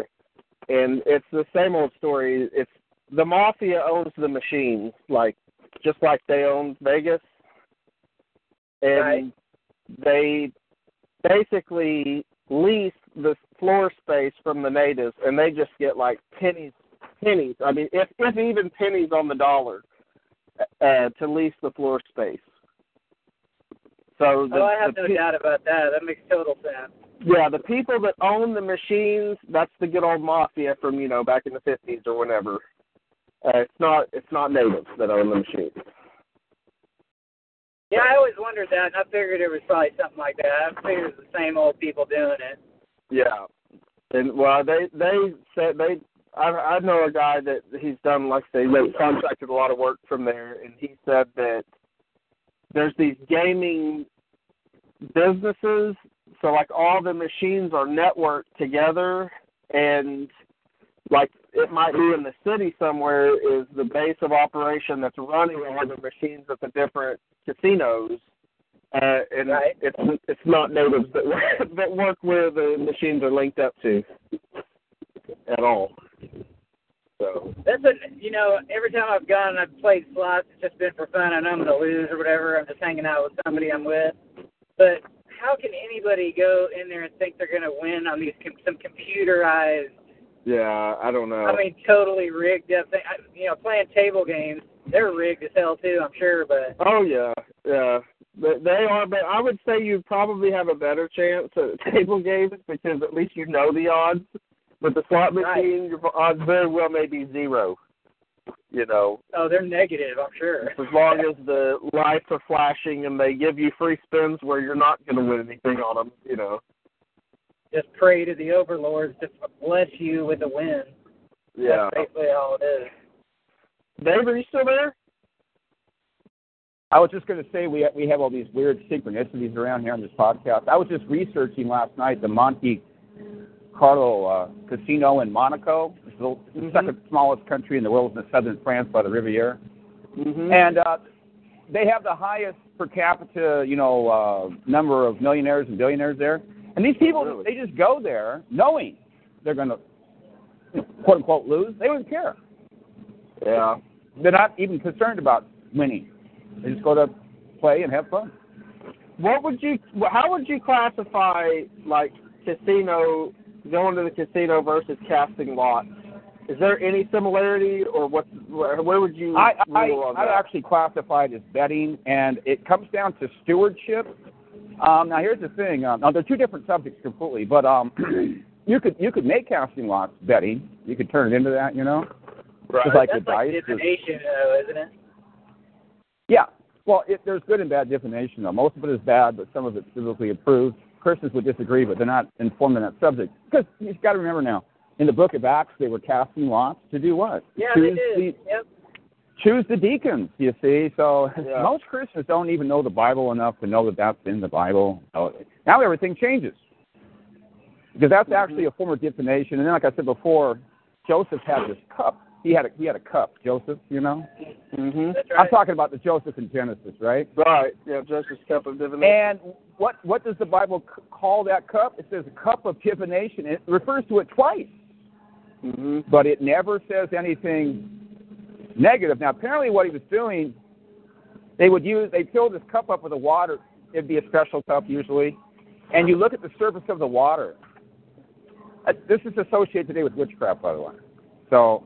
and it's the same old story. It's the mafia owns the machines, like just like they own Vegas, and Right. they basically lease the floor space from the natives, and they just get like pennies pennies. I mean, if if even pennies on the dollar uh, to lease the floor space. So the, oh, I have no pe- doubt about that. That makes total sense. yeah, the people that own the machines, that's the good old mafia from you know back in the fifties or whenever. Uh, it's not it's not natives that own the machines. Yeah, I always wondered that, and I figured it was probably something like that. I figured it was the same old people doing it. Yeah, and well, they they said they. I I know a guy that he's done like I say they contracted a lot of work from there, and he said that there's these gaming businesses. So like all the machines are networked together, and like it might be in the city somewhere is the base of operation that's running all the machines at the different casinos. Uh, and Right. it's it's not natives that *laughs* that work where the machines are linked up to at all. So That's a you know every time I've gone and I've played slots, it's just been for fun. I know I'm gonna lose or whatever. I'm just hanging out with somebody I'm with. But how can anybody go in there and think they're gonna win on these com- some computerized? yeah, I don't know. I mean, totally rigged up. Thing. I, you know, playing table games, they're rigged as hell too. I'm sure, but oh yeah, yeah. But they are, but I would say you probably have a better chance at *laughs* table games because at least you know the odds. With the slot Right. machine, your odds very well may be zero. You know, oh, they're negative. I'm sure. as long as the lights are flashing and they give you free spins where you're not going to win anything on them, you know. Just pray to the overlords to bless you with a win. Yeah. That's basically all it is. Dave, are you still there? I was just going to say we we have all these weird synchronicities around here on this podcast. I was just researching last night the Monte Carlo uh, casino in Monaco. It's the, Mhm. second smallest country in the world, in the southern France by the Riviera, Mm-hmm. and uh, they have the highest per capita, you know, uh, number of millionaires and billionaires there. And these people, Really? they just go there knowing they're going to, you know, quote unquote, lose. They don't care. yeah. They're not even concerned about winning. They just go to play and have fun. What would you? How would you classify like casino going to the casino versus casting lots? Is there any similarity, or what? Where would you I I rule on I that? actually classify it as betting, and it comes down to stewardship. Um, now here's the thing. Um, now they're two different subjects completely, but um, *clears throat* you could you could make casting lots betting. You could turn it into that, you know. right. Just like That's the like dice. is- divination, though, isn't it? Yeah. Well, it, there's good and bad divination, though. Most of it is bad, but some of it's biblically approved. Christians would disagree, but they're not informed on that subject. Because you've got to remember now, in the book of Acts, they were casting lots to do what? Yeah, choose they did. The, Yep. choose the deacons, you see. So *laughs* Yeah. most Christians don't even know the Bible enough to know that that's in the Bible. Now everything changes. Because that's Mm-hmm. actually a form of divination. And then, like I said before, Joseph had this cup. He had a, he had a cup, Joseph, you know? Mm-hmm. That's I'm talking about the Joseph in Genesis, right? Right. Yeah. Joseph's cup of divination. And what what does the Bible c- call that cup? It says a cup of divination. It refers to it twice. hmm but it never says anything negative. Now, apparently, what he was doing, they would use they fill this cup up with the water. It'd be a special cup usually, and you look at the surface of the water. Uh, This is associated today with witchcraft, by the way. So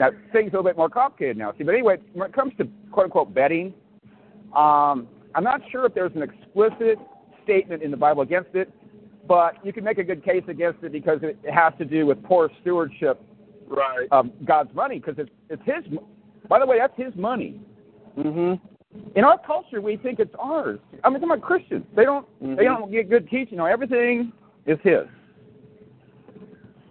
now things are a little bit more complicated now. See, but anyway, when it comes to quote unquote betting, um, I'm not sure if there's an explicit statement in the Bible against it, but you can make a good case against it because it has to do with poor stewardship Right. of God's money because it's it's His. By the way, that's His money. hmm In our culture, we think it's ours. I mean, some are Christians. They don't. They Mhm. don't get good teaching. Know, everything is His.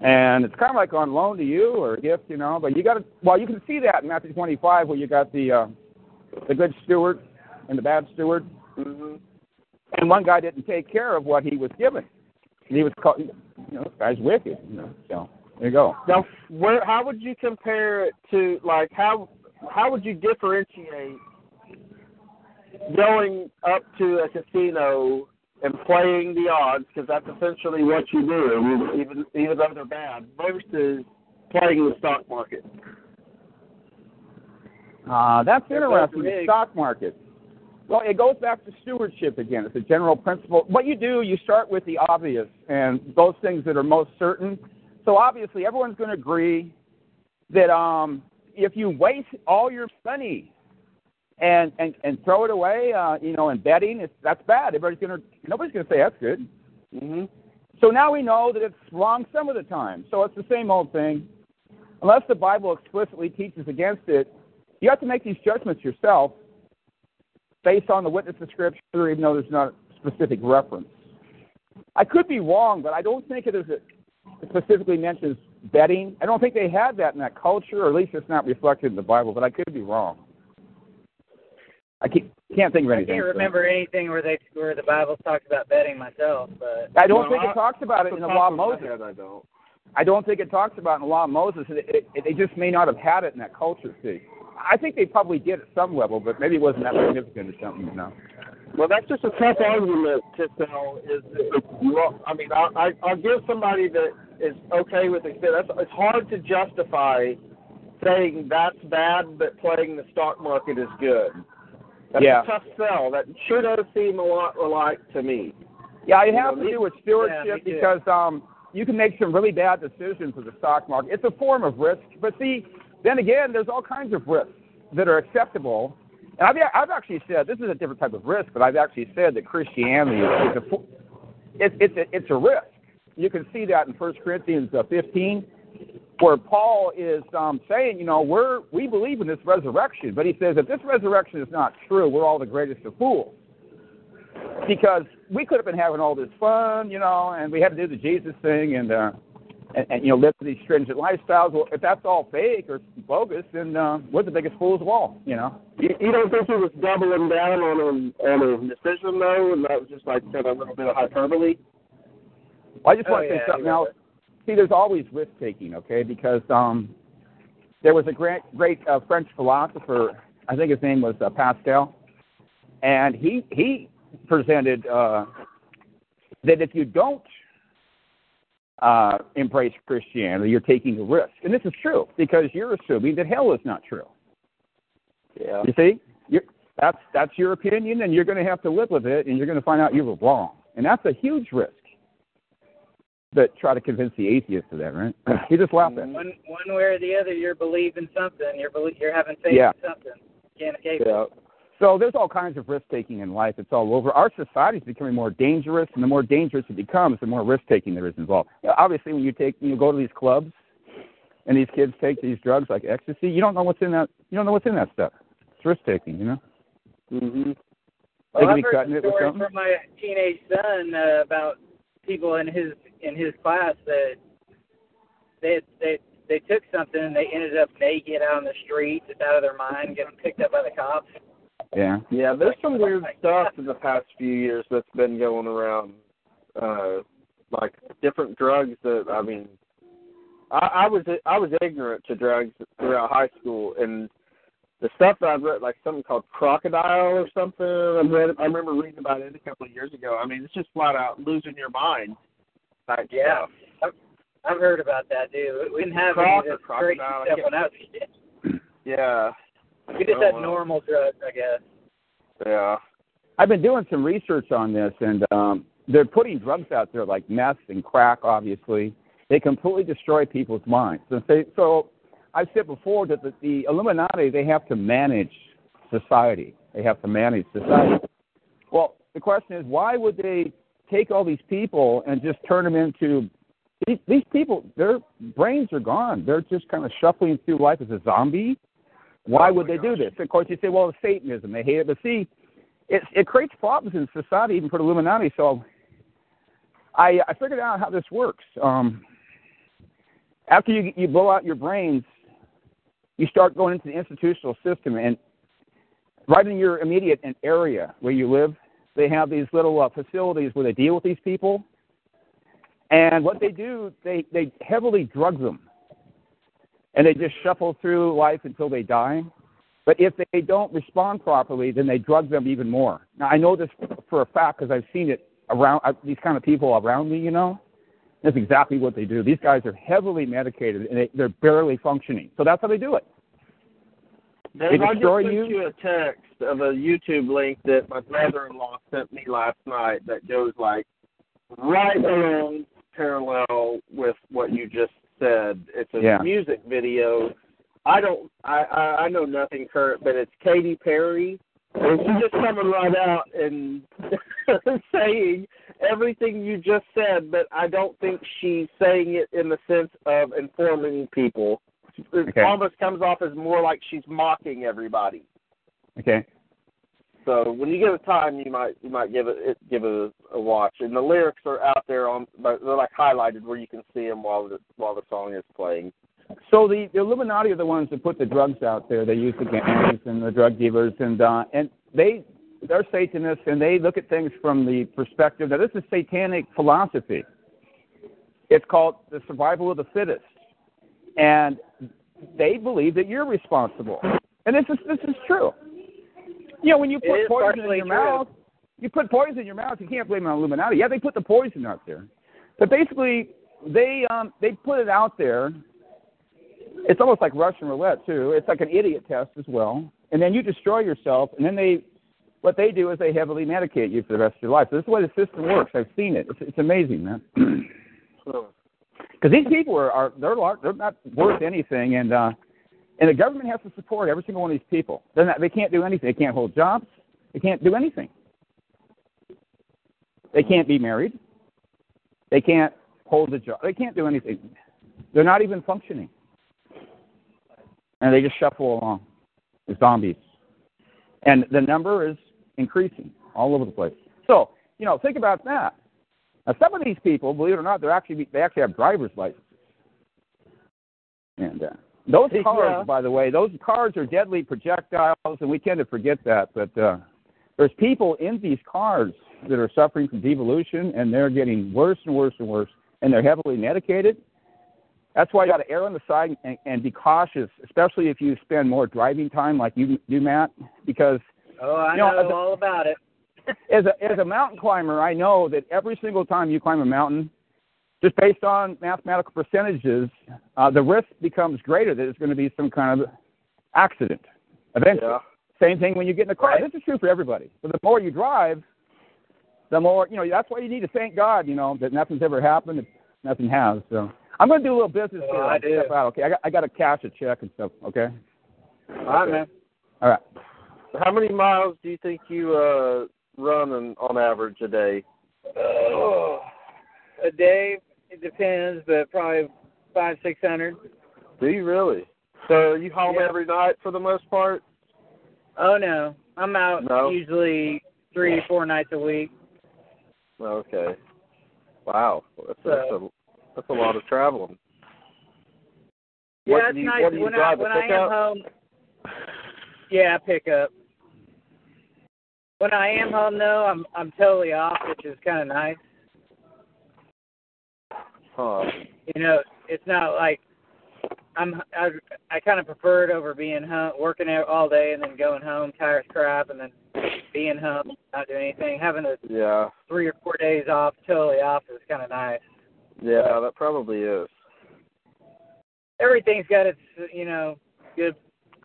And it's kind of like on loan to you or a gift, you know. But you got to. Well, you can see that in Matthew 25, where you got the uh, the good steward and the bad steward. hmm And one guy didn't take care of what he was given. And he was called. You know, this guy's wicked. You know. So there you go. Now, where how would you compare it to like how how would you differentiate going up to a casino and playing the odds because that's essentially what you do, even even though they're bad, versus playing the stock market? Uh, that's interesting. The stock market. Well, it goes back to stewardship again. It's a general principle. What you do, you start with the obvious and those things that are most certain. So obviously, everyone's going to agree that um, if you waste all your money and and and throw it away, uh, you know, in betting, it's that's bad. Everybody's to nobody's going to say that's good. hmm So now we know that it's wrong some of the time. So it's the same old thing. Unless the Bible explicitly teaches against it, you have to make these judgments yourself based on the witness of Scripture, even though there's not a specific reference. I could be wrong, but I don't think it is it specifically mentions betting. I don't think they had that in that culture, or at least it's not reflected in the Bible, but I could be wrong. I can't, can't think of anything. I can't so. remember anything where they where the Bible talks about betting myself, but I don't No, think I- it talks about it in the Law of Moses. I don't. I don't think it talks about in the law of Moses. It, it, they just may not have had it in that culture. See, I think they probably did at some level, but maybe it wasn't that significant or something. You know. Well, that's just a tough argument to sell. Is that, well, I mean, I, I I'll give somebody that is okay with it. That's it's hard to justify saying that's bad, but playing the stock market is good. That's Yeah. a tough sell. That sure does seem a lot alike to me. Yeah, it has to do with stewardship too. because um, you can make some really bad decisions with the stock market. It's a form of risk, but see, then again, there's all kinds of risks that are acceptable. And I've I've actually said this is a different type of risk, but I've actually said that Christianity is a fo- it's it's a, it's a risk. You can see that in First Corinthians uh, 15, where Paul is um, saying, you know, we're we believe in this resurrection, but he says if this resurrection is not true, we're all the greatest of fools because we could have been having all this fun, you know, and we had to do the Jesus thing and uh and, and you know live these stringent lifestyles. Well, if that's all fake or bogus, then uh, we're the biggest fools of all, you know. You, you don't think he was doubling down on a on a decision though, and that was just like kind of a little bit of hyperbole? I just Oh, want to say yeah, something you else. See, there's always risk taking, okay? Because um, there was a great great uh, French philosopher, I think his name was uh, Pascal, and he he presented uh, that if you don't uh, embrace Christianity, you're taking a risk, and this is true because you're assuming that hell is not true. Yeah. You see, you're, that's that's your opinion, and you're going to have to live with it, and you're going to find out you were wrong, and that's a huge risk. But try to convince the atheist of that, right? *clears throat* He just laugh at. it. one one way or the other, you're believing something. You're belie- you're having faith Yeah. in something. Can't escape Yeah. it. So there's all kinds of risk taking in life. It's all over. Our society is becoming more dangerous, and the more dangerous it becomes, the more risk taking there is involved. You know, obviously, when you take you go to these clubs, and these kids take these drugs like ecstasy, you don't know what's in that. You don't know what's in that stuff. It's risk taking, you know. Mhm. They Well, I've be heard cutting some it with stories something. from my teenage son uh, about people in his in his class that they they they took something and they ended up naked out on the street, just out of their mind, getting picked up by the cops. Yeah. Yeah, there's some weird stuff in the past few years that's been going around, uh, like different drugs that I mean, I, I was I was ignorant to drugs throughout high school, and the stuff that I've read, like something called crocodile or something. I read, I remember reading about it a couple of years ago. I mean, it's just flat out losing your mind. Type Yeah. stuff. I've I've heard about that, dude. We didn't have Croc any or of this crazy stuff can't- when I was a kid. *clears throat* Yeah. We just Oh, had normal drugs, I guess. Yeah. I've been doing some research on this, and um, they're putting drugs out there like meth and crack. Obviously, they completely destroy people's minds. And they, so, I've said before that the, the Illuminati they have to manage society. They have to manage society. Well, the question is, why would they take all these people and just turn them into these, these people? Their brains are gone. They're just kind of shuffling through life as a zombie. Why Oh, would they do this? Of course, you say, well, it's Satanism. They hate it. But see, it it creates problems in society, even for the Illuminati. So, I I figured out how this works. Um, after you you blow out your brains, you start going into the institutional system, and right in your immediate area where you live, they have these little uh, facilities where they deal with these people. And what they do, they they heavily drug them, and they just shuffle through life until they die. But if they don't respond properly, then they drug them even more. Now I know this for a fact because I've seen it around uh, these kind of people around me. You know, that's exactly what they do. These guys are heavily medicated and they, they're barely functioning. So that's how they do it. Dave, They I just destroy sent you? you a text of a YouTube link that my brother-in-law sent me last night that goes like right along parallel with what you just said. It's a Yeah. music video. I don't. I, I I know nothing current, but it's Katy Perry, and she's just coming right out and *laughs* saying everything you just said. But I don't think she's saying it in the sense of informing people. It Okay. almost comes off as more like she's mocking everybody. Okay. So when you get a time, you might you might give it, it give it a, a watch. And the lyrics are out there on, but they're like highlighted where you can see them while the while the song is playing. So the, the Illuminati are the ones that put the drugs out there. They use the gangs and the drug dealers, and uh, and they they're Satanists, and they look at things from the perspective. Now this is satanic philosophy. It's called the survival of the fittest, and they believe that you're responsible. And this is this is true. You know, when you put poison in your true. mouth, you put poison in your mouth. You can't blame it on Illuminati. Yeah, they put the poison out there, but basically they um they put it out there it's almost like Russian roulette too. It's like an idiot test as well. And then you destroy yourself, and then they, what they do is they heavily medicate you for the rest of your life. So this is the way the system works. I've seen it. It's, it's amazing, man. *clears throat* Because these people are, are they're they're not worth anything, and uh, and the government has to support every single one of these people. They're not, they can't do anything. They can't hold jobs. They can't do anything. They can't be married. They can't hold a job. They can't do anything. They're not even functioning and they just shuffle along as zombies. And the number is increasing all over the place. So, you know, think about that. Now, some of these people, believe it or not, they're actually they actually have driver's licenses. And uh, those cars, Yeah. by the way, those cars are deadly projectiles, and we tend to forget that. But uh, there's people in these cars that are suffering from devolution, and they're getting worse and worse and worse, and they're heavily medicated. That's why you got to err on the side and, and be cautious, especially if you spend more driving time like you do, Matt, because Oh, I You know, know a- all about it. *laughs* as a as a mountain climber, I know that every single time you climb a mountain, just based on mathematical percentages, uh, the risk becomes greater that it's going to be some kind of accident eventually. Yeah. Same thing when you get in a car. Right. This is true for everybody. But the more you drive, the more you know. That's why you need to thank God, you know, that nothing's ever happened. Nothing has. So I'm going to do a little business Oh, here. I I'll do. step out. Okay, I got I got to cash a check and stuff. Okay. All right, man. All right. How many miles do you think you uh run on, on average a day? Oh, a day. It depends, but probably five, six hundred. Do you really? So are you home Yeah. every night for the most part? Oh no, I'm out No. usually three, four nights a week. Okay. Wow, that's that's a that's a lot of traveling. Yeah, What it's you- nice what do you when I when I am home. Yeah, pick up. When I am home though, I'm I'm totally off, which is kind of nice. Huh. You know, it's not like I'm I I kind of prefer it over being home, working out all day and then going home tired as crap, and then being home not doing anything. Having a Yeah. three or four days off, totally off, is kind of nice. Yeah, that probably is. everything's got its you know good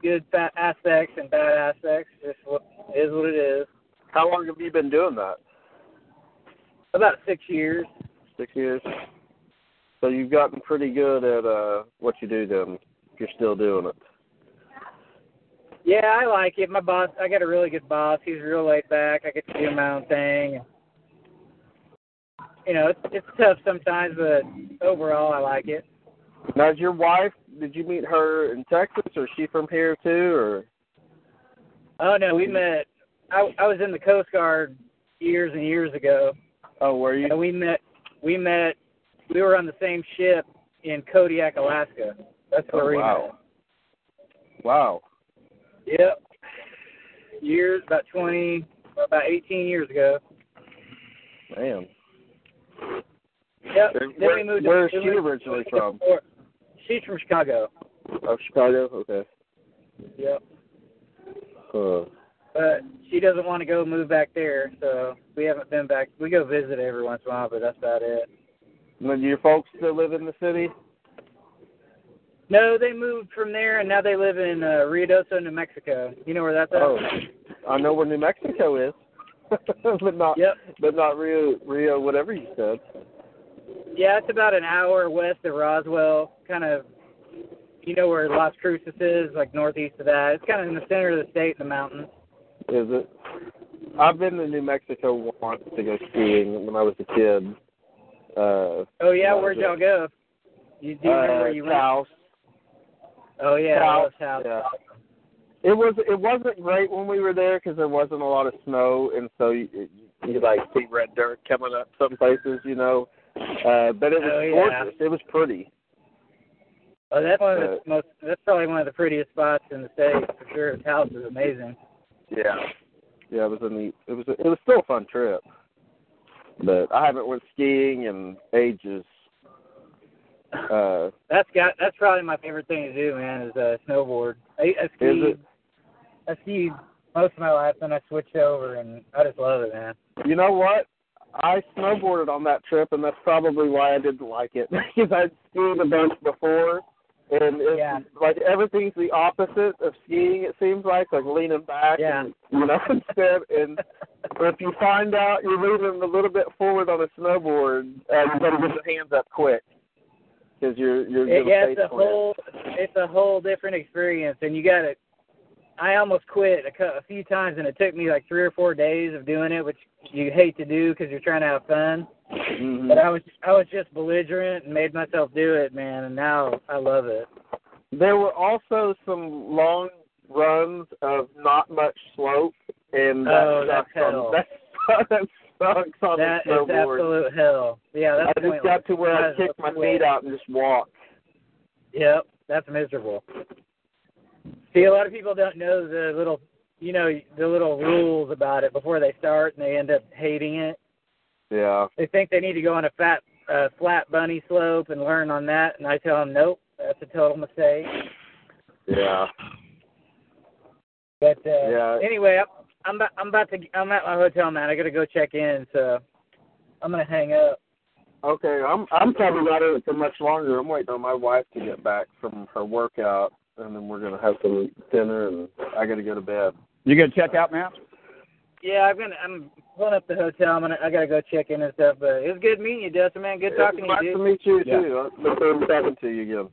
good aspects and bad aspects. Just what is what it is. How long have you been doing that? About six years. Six years. So you've gotten pretty good at uh what you do then. You're still doing it. Yeah, I like it. My boss, I got a really good boss. He's real laid back. I get to do my own thing. You know, it's it's tough sometimes, but overall, I like it. Now, is your wife? Did you meet her in Texas, or is she from here too, or? Oh no, we met. I I was in the Coast Guard years and years ago. Oh, were you? And we met. We met. We were on the same ship in Kodiak, Alaska. That's where Oh, we wow. met. Wow. Yep. Years, about twenty, about eighteen years ago. Man. Yep. Where- then we moved. where is we she originally from? She's from Chicago. Oh, Chicago. Okay. Yep. Uh, But she doesn't want to go move back there, so we haven't been back. We go visit every once in a while, but that's about it. and then your folks still live in the city? No, they moved from there, and now they live in uh, Ruidoso, New Mexico. You know where that's at? Oh, I know where New Mexico is, *laughs* but not. Yep. But not Rio. Rio, whatever you said. Yeah, it's about an hour west of Roswell, kind of. You know where Las Cruces is, like northeast of that. It's kind of in the center of the state, in the mountains. Is it? I've been to New Mexico once to go skiing when I was a kid. Uh, Oh yeah, where'd y'all go? You do you remember uh, where you went? Taos. Oh yeah, Taos, Taos House. yeah. It was it wasn't great when we were there because there wasn't a lot of snow, and so you, you, you like see red dirt coming up some places, you know. Uh, but it was Oh, yeah. gorgeous. It was pretty. Oh, that's one of the Uh, most. That's probably one of the prettiest spots in the state for sure. house is amazing. Yeah. Yeah, it was a neat. It was a, it was still a fun trip. But I haven't went skiing in ages. Uh, That's got. That's probably my favorite thing to do, man. Is uh, snowboard. I, I skied. I skied most of my life, then I switched over, and I just love it, man. you know what? I snowboarded on that trip, and that's probably why I didn't like it *laughs* because I'd skied a bunch before, and it's Yeah. like everything's the opposite of skiing. It seems like like leaning back, Yeah. and, you know, *laughs* instead. And if you find out you're leaning a little bit forward on a snowboard, uh, you better get your hands up quick because you're you're It, yeah, it's a whole. It's a whole different experience, and you got to. I almost quit a, a few times, and it took me like three or four days of doing it, which you hate to do because you're trying to have fun. Mhm. But I was I was just belligerent and made myself do it, man, and now I love it. There were also some long runs of not much slope, and that Oh, that's on hell. that, *laughs* that sucks on That the is snowboard. absolute hell. Yeah, that's I just got to where Might I kicked my feet out and just walk. Yep, that's miserable. See, a lot of people don't know the little, you know, the little rules about it before they start, and they end up hating it. Yeah. They think they need to go on a fat, uh, flat bunny slope and learn on that, and I tell them, nope, that's a total mistake. Yeah. But uh, Yeah. anyway, I'm- I'm about, I'm about to, I'm at my hotel now. and I got to go check in, so I'm gonna hang up. Okay, I'm I'm probably not in it for much longer. I'm waiting on my wife to get back from her workout, and then we're gonna have some dinner, and I got to go to bed. You gonna check out, Matt? Yeah, I'm gonna, I'm pulling up the hotel. I'm gonna, I gotta go check in and stuff. But it was good meeting you, Dustin, man. Good talking to you. nice you, to meet you Yeah. too. I look forward to talking to you again.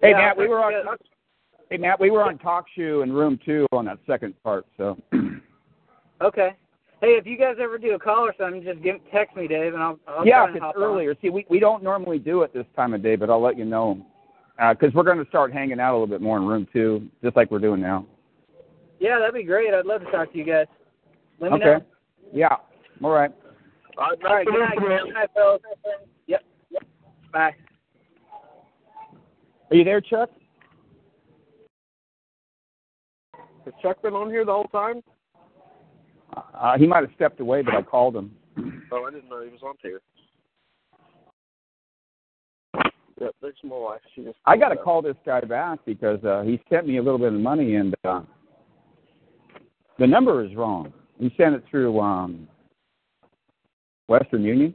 Hey Yeah, Matt, we were on. good. Hey Matt, we were on TalkShoe in room two on that second part. So *clears throat* Okay. Hey, if you guys ever do a call or something, just give, text me, Dave, and I'll, I'll yeah, if it's hop on. earlier. See, we we don't normally do it this time of day, but I'll let you know because we're going to start hanging out a little bit more in room two, just like we're doing now. Yeah, that'd be great. I'd love to talk to you guys. Let me okay. know. Yeah. All right. All right, All right. Good night. Good night, fellas. Yep. Yep. Bye. Are you there, Chuck? Has Chuck been on here the whole time? Uh, he might have stepped away, but I called him. Oh, I didn't know he was on here. Yep, my wife. She just. I got to call this guy back because uh, he sent me a little bit of money and uh, the number is wrong. He sent it through um, Western Union.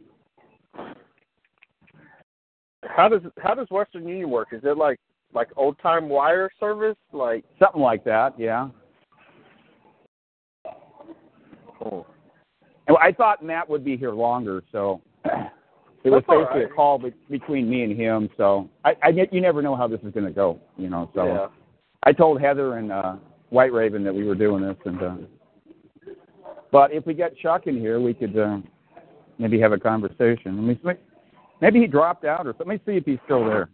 How does how does Western Union work? Is it like like old time wire service? Like Something like that, yeah. oh. And I thought Matt would be here longer, so *clears throat* it was That's basically right. a call be- between me and him. So I, I get you never know how this is going to go, you know. So yeah. I told Heather and uh, White Raven that we were doing this, and uh, but if we get Chuck in here, we could uh, maybe have a conversation. Let me maybe he dropped out or something. Let me see if he's still there.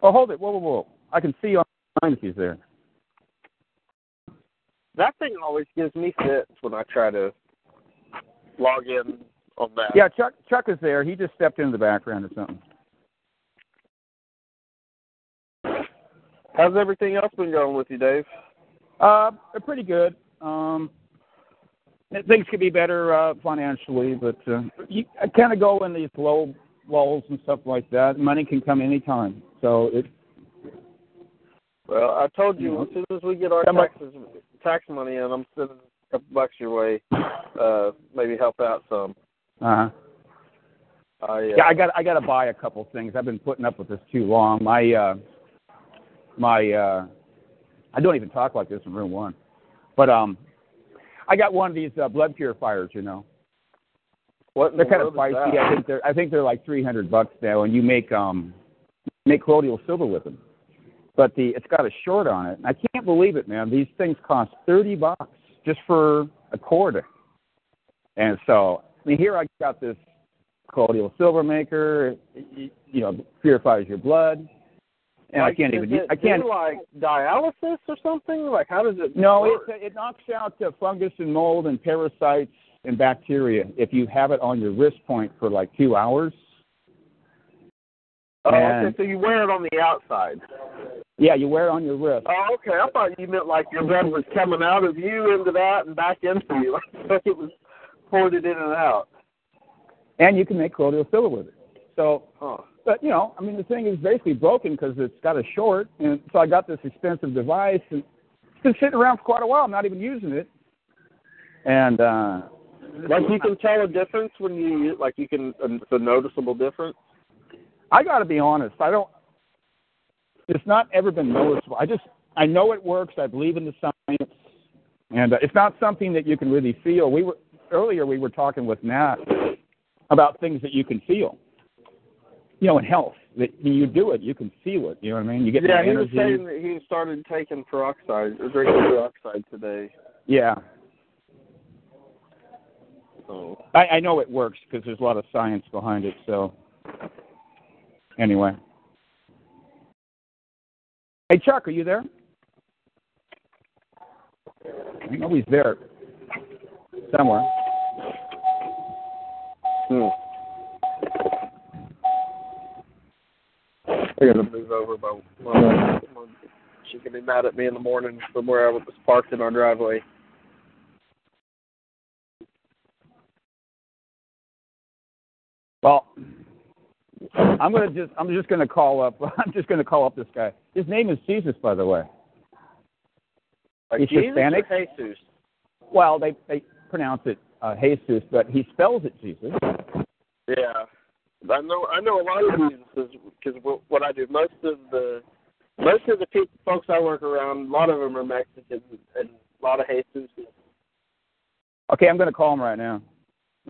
Oh, hold it! Whoa, whoa, whoa! I can see online if he's there. That thing always gives me fits when I try to log in on that. Yeah, Chuck Chuck is there. He just stepped into the background or something. How's everything else been going with you, Dave? Uh, they're pretty good. Um, things could be better uh, financially, but uh, you I kind of go in these low lulls and stuff like that. Money can come anytime, so it. Well, I told you as soon as we get our taxes tax money in, I'm sending a couple bucks your way. Uh, maybe help out some. Uh, I uh, yeah, yeah, I got I got to buy a couple things. I've been putting up with this too long. My uh, my uh, I don't even talk like this in room one, but um, I got one of these uh, blood purifiers. You know, what they're the kind of pricey. I think they're I think they're like three hundred bucks now, and you make um make colloidal silver with them. But the it's got a short on it. I can't believe it, man. These things cost thirty bucks just for a cord. And so, mean, here I got this colloidal silver maker. You know, purifies your blood, and I can't even. It I can't. do, like dialysis or something. Like how does it? No, work? it it knocks out the fungus and mold and parasites and bacteria if you have it on your wrist point for like two hours. Oh, okay. So you wear it on the outside. Yeah, you wear it on your wrist. Oh, okay. I thought you meant like your blood was coming out of you into that and back into you, *laughs* like it was ported in and out. and you can make colloidal silver with it. So, Huh. but you know, I mean, the thing is basically broken because it's got a short, and so I got this expensive device, and it's been sitting around for quite a while. I'm not even using it, and uh, Like you can tell a difference when you like you can it's a noticeable difference. I got to be honest. I don't. It's not ever been noticeable. I just I know it works. I believe in the science, and uh, it's not something that you can really feel. We were earlier we were talking with Matt about things that you can feel. You know, in health, that when you do it, you can feel it. You know what I mean? You get Yeah, he was saying that he started taking peroxide or drinking peroxide today. Yeah, So I, I know it works because there's a lot of science behind it. So, anyway. Hey Chuck, are you there? I know he's there somewhere. Hmm. I gotta move over, but well, she can be mad at me in the morning from where I was parked in our driveway. Well, I'm gonna just I'm just gonna call up *laughs* I'm just gonna call up this guy. His name is Jesus, by the way. Like He's Jesus Hispanic? or Jesus? Well, they they pronounce it uh, Jesus, but he spells it Jesus. Yeah, I know. I know a lot of Jesuses because what I do. Most of the most of the people, folks I work around, a lot of them are Mexican, and a lot of Jesus. Okay, I'm gonna call him right now.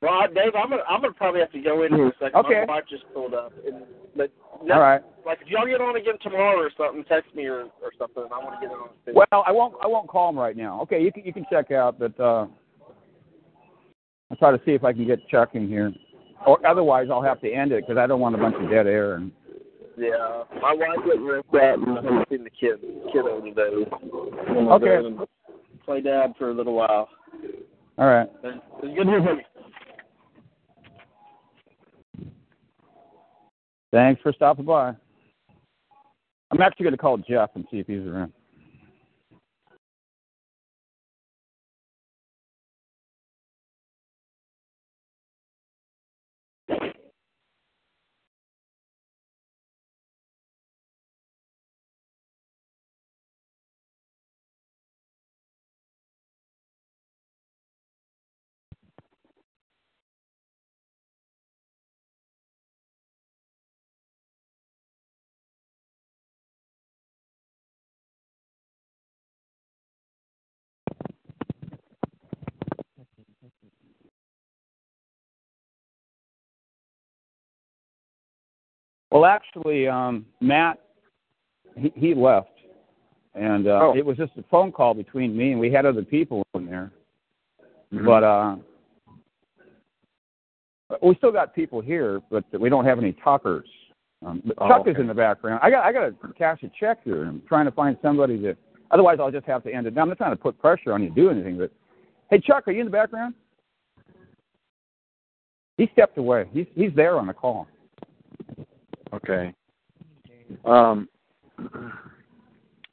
Well, I- Dave, I'm gonna I'm gonna probably have to go in here a second. Okay. My wife just pulled up, and but All right. like if y'all get on again tomorrow or something, text me or or something. I want to get on. Well, I won't. I won't call him right now. Okay, you can you can check out, but uh, I'll try to see if I can get Chuck in here, or otherwise I'll have to end it because I don't want a bunch of dead air. And Yeah, my wife went and ripped that, and I haven't seen the kid kiddo today. Okay. Play dad for a little while. all right. It's good to hear from you. Thanks for stopping by. I'm actually going to call Jeff and see if he's around. Well, actually, um, Matt, he, he left, and uh, Oh. it was just a phone call between me and we had other people in there, Mhm. but uh, we still got people here, but we don't have any talkers. Um, Oh, Chuck okay. is in the background. I got I got to cash a check here. I'm trying to find somebody that. Otherwise, I'll just have to end it. Now, I'm not trying to put pressure on you to do anything, but hey, Chuck, are you in the background? He stepped away. He's he's there on the call. Okay. Um.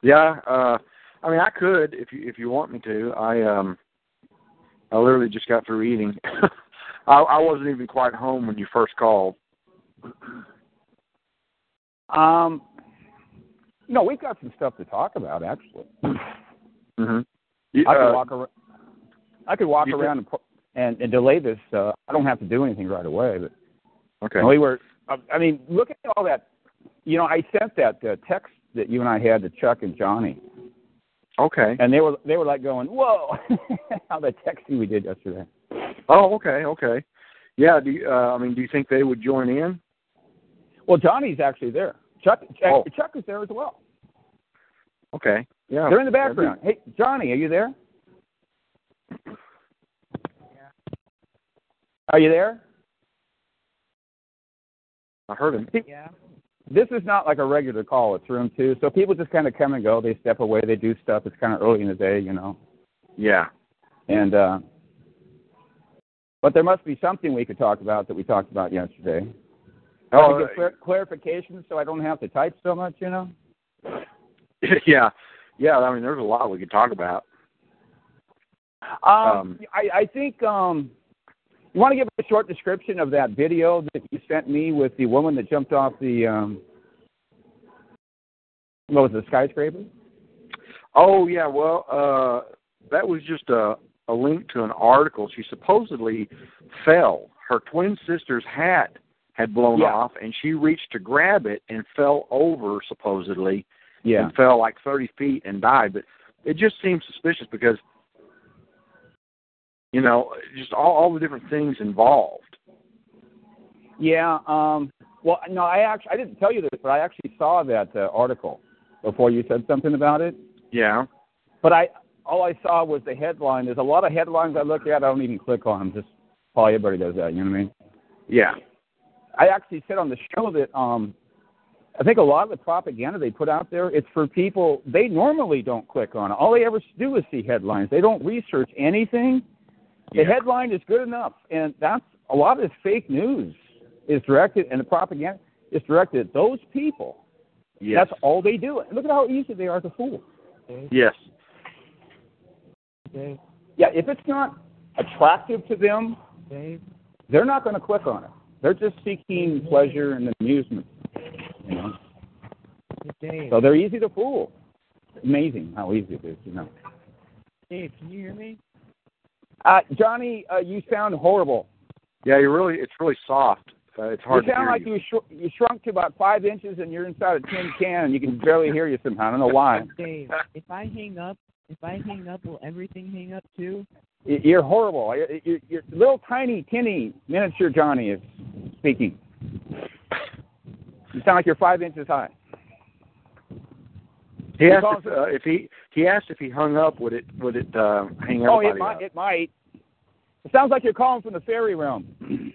Yeah. Uh. I mean, I could if you if you want me to. I um. I literally just got through eating. *laughs* I, I wasn't even quite home when you first called. Um, no, we've got some stuff to talk about actually. Mm-hmm. I could walk around. I could walk around and, pu- and and delay this. Uh, I don't have to do anything right away. But Okay. we were. Uh, I mean, look at all that. You know, I sent that uh, text that you and I had to Chuck and Johnny, Okay. and they were they were like going, "Whoa!" *laughs* how that texting we did yesterday. Oh, okay. Okay. Yeah. Do you, uh, I mean, do you think they would join in? Well, Johnny's actually there. Chuck Chuck, Oh. Chuck is there as well. Okay. Yeah. They're in the that'd be- background. Hey, Johnny, are you there? Yeah. Are you there? I heard him. Yeah. This is not like a regular call. It's room two. So people just kind of come and go. They step away. They do stuff. It's kind of early in the day, you know. Yeah. And uh but there must be something we could talk about that we talked about yesterday. Oh, to get clar- clarification so I don't have to type so much, you know. *laughs* yeah. Yeah. I mean, there's a lot we could talk about. Um, Um, I, I think um, you want to give a short description of that video that you sent me with the woman that jumped off the um, what was it, the skyscraper? Oh yeah, well, uh that was just a a link to an article. She supposedly fell. Her twin sister's hat had blown Yeah. off and she reached to grab it and fell over supposedly Yeah. and fell like 30 feet and died, but it just seems suspicious because you know, just all all the different things involved. Yeah. Um, well, no, I actually I didn't tell you this, but I actually saw that uh, article before you said something about it. Yeah. But I all I saw was the headline. There's a lot of headlines I look at. I don't even click on them. Just probably everybody does that. You know what I mean? Yeah. I actually said on the show that um, I think a lot of the propaganda they put out there, it's for people they normally don't click on it. All they ever do is see headlines. They don't research anything. The Yeah. headline is good enough, and that's a lot of this fake news is directed, and the propaganda is directed at those people. Yes. That's all they do. And look at how easy they are to fool. Yes. Yeah, if it's not attractive to them, they're not going to click on it. They're just seeking pleasure and amusement. You know. So they're easy to fool. Amazing how easy it is, you know. Dave, can you hear me? Uh, Johnny, uh, you sound horrible. Yeah, you're really it's really soft. Uh, it's hard you to sound hear like you. you sh- you shrunk to about five inches and you're inside a tin can and you can barely hear you somehow. I don't know why. *laughs* Dave, if I hang up, if I hang up, will everything hang up too? You're horrible. You're, you're, you're little tiny, tinny, miniature Johnny is speaking. You sound like you're five inches high. He asked if, uh, if he he asked if he hung up would it would it uh, hang Oh, everybody it might. up? It might. It sounds like you're calling from the fairy realm. *laughs*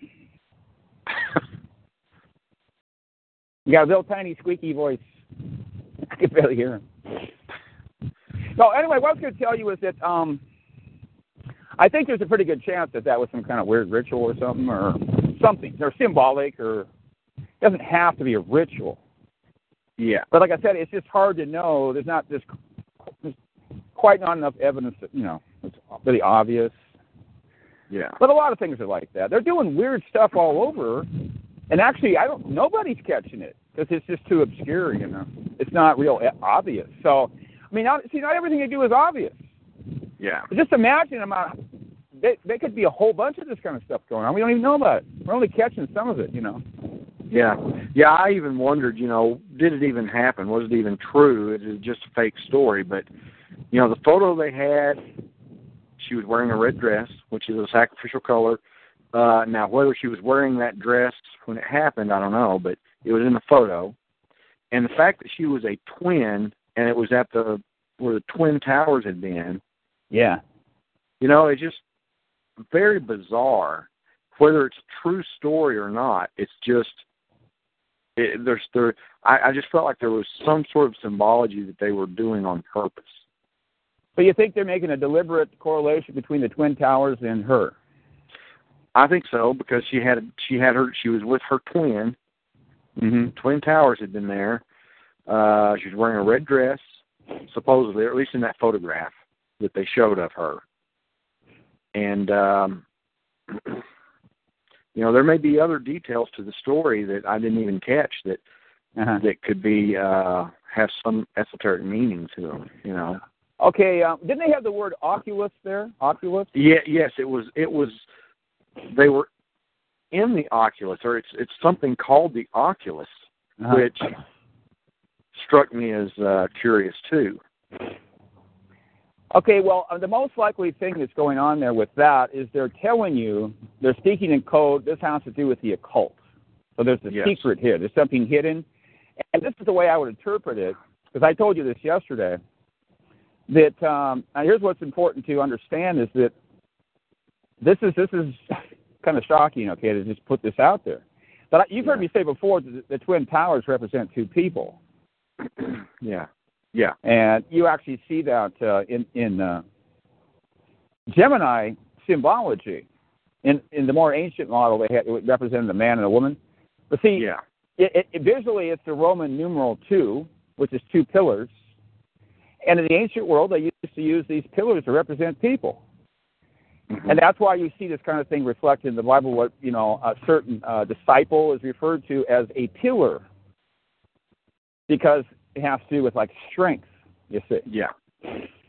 You got a little tiny squeaky voice. I can barely hear him. So anyway, what I was going to tell you is that um, I think there's a pretty good chance that that was some kind of weird ritual or something, or something, or symbolic, or it doesn't have to be a ritual. Yeah. But like I said, it's just hard to know. There's not this there's quite not enough evidence that you know it's really obvious. Yeah. But a lot of things are like that. They're doing weird stuff all over, and actually, I don't. Nobody's catching it because it's just too obscure. You know, it's not real obvious. So, I mean, not, see, not everything they do is obvious. Yeah. But just imagine the amount. They, they could be a whole bunch of this kind of stuff going on. We don't even know about it. We're only catching some of it. You know. Yeah. Yeah, I even wondered, you know, did it even happen? Was it even true? Is it just a fake story? But you know, the photo they had, she was wearing a red dress, which is a sacrificial color. Uh now whether she was wearing that dress when it happened, I don't know, but It was in the photo, and the fact that she was a twin and it was at the where the twin towers had been. Yeah. You know, it's just very bizarre. Whether it's a true story or not, it's just it, there's there. I, I just felt like there was some sort of symbology that they were doing on purpose. So you think they're making a deliberate correlation between the twin towers and her? I think so because she had she had her she was with her twin. Mm-hmm. Twin towers had been there. Uh, she was wearing a red dress, supposedly, or at least in that photograph that they showed of her. And um, *clears throat* you know, there may be other details to the story that I didn't even catch that uh-huh. that could be uh, have some esoteric meaning to them. You know. Okay, um, didn't they have the word Oculus there? Oculus. Yeah. Yes, it was. It was. They were in the Oculus, or it's it's something called the Oculus, Uh-huh. which struck me as uh, curious too. Okay, well, uh, the most likely thing that's going on there with that is they're telling you they're speaking in code. This has to do with the occult. So there's a Yes. secret here. There's something hidden, and this is the way I would interpret it because I told you this yesterday. That um, here's what's important to understand is that this is this is *laughs* kind of shocking. Okay, to just put this out there, but I- you've heard me say before that the twin towers represent two people. Yeah. Yeah. And you actually see that uh, in in uh, Gemini symbology. In in the more ancient model, they had it represented a man and a woman. But see, Yeah. it, it, visually, it's the Roman numeral two, which is two pillars. And in the ancient world, they used to use these pillars to represent people. Mhm. And that's why you see this kind of thing reflected in the Bible. What you know, a certain uh, disciple is referred to as a pillar because it has to do with like strength. You see, Yeah.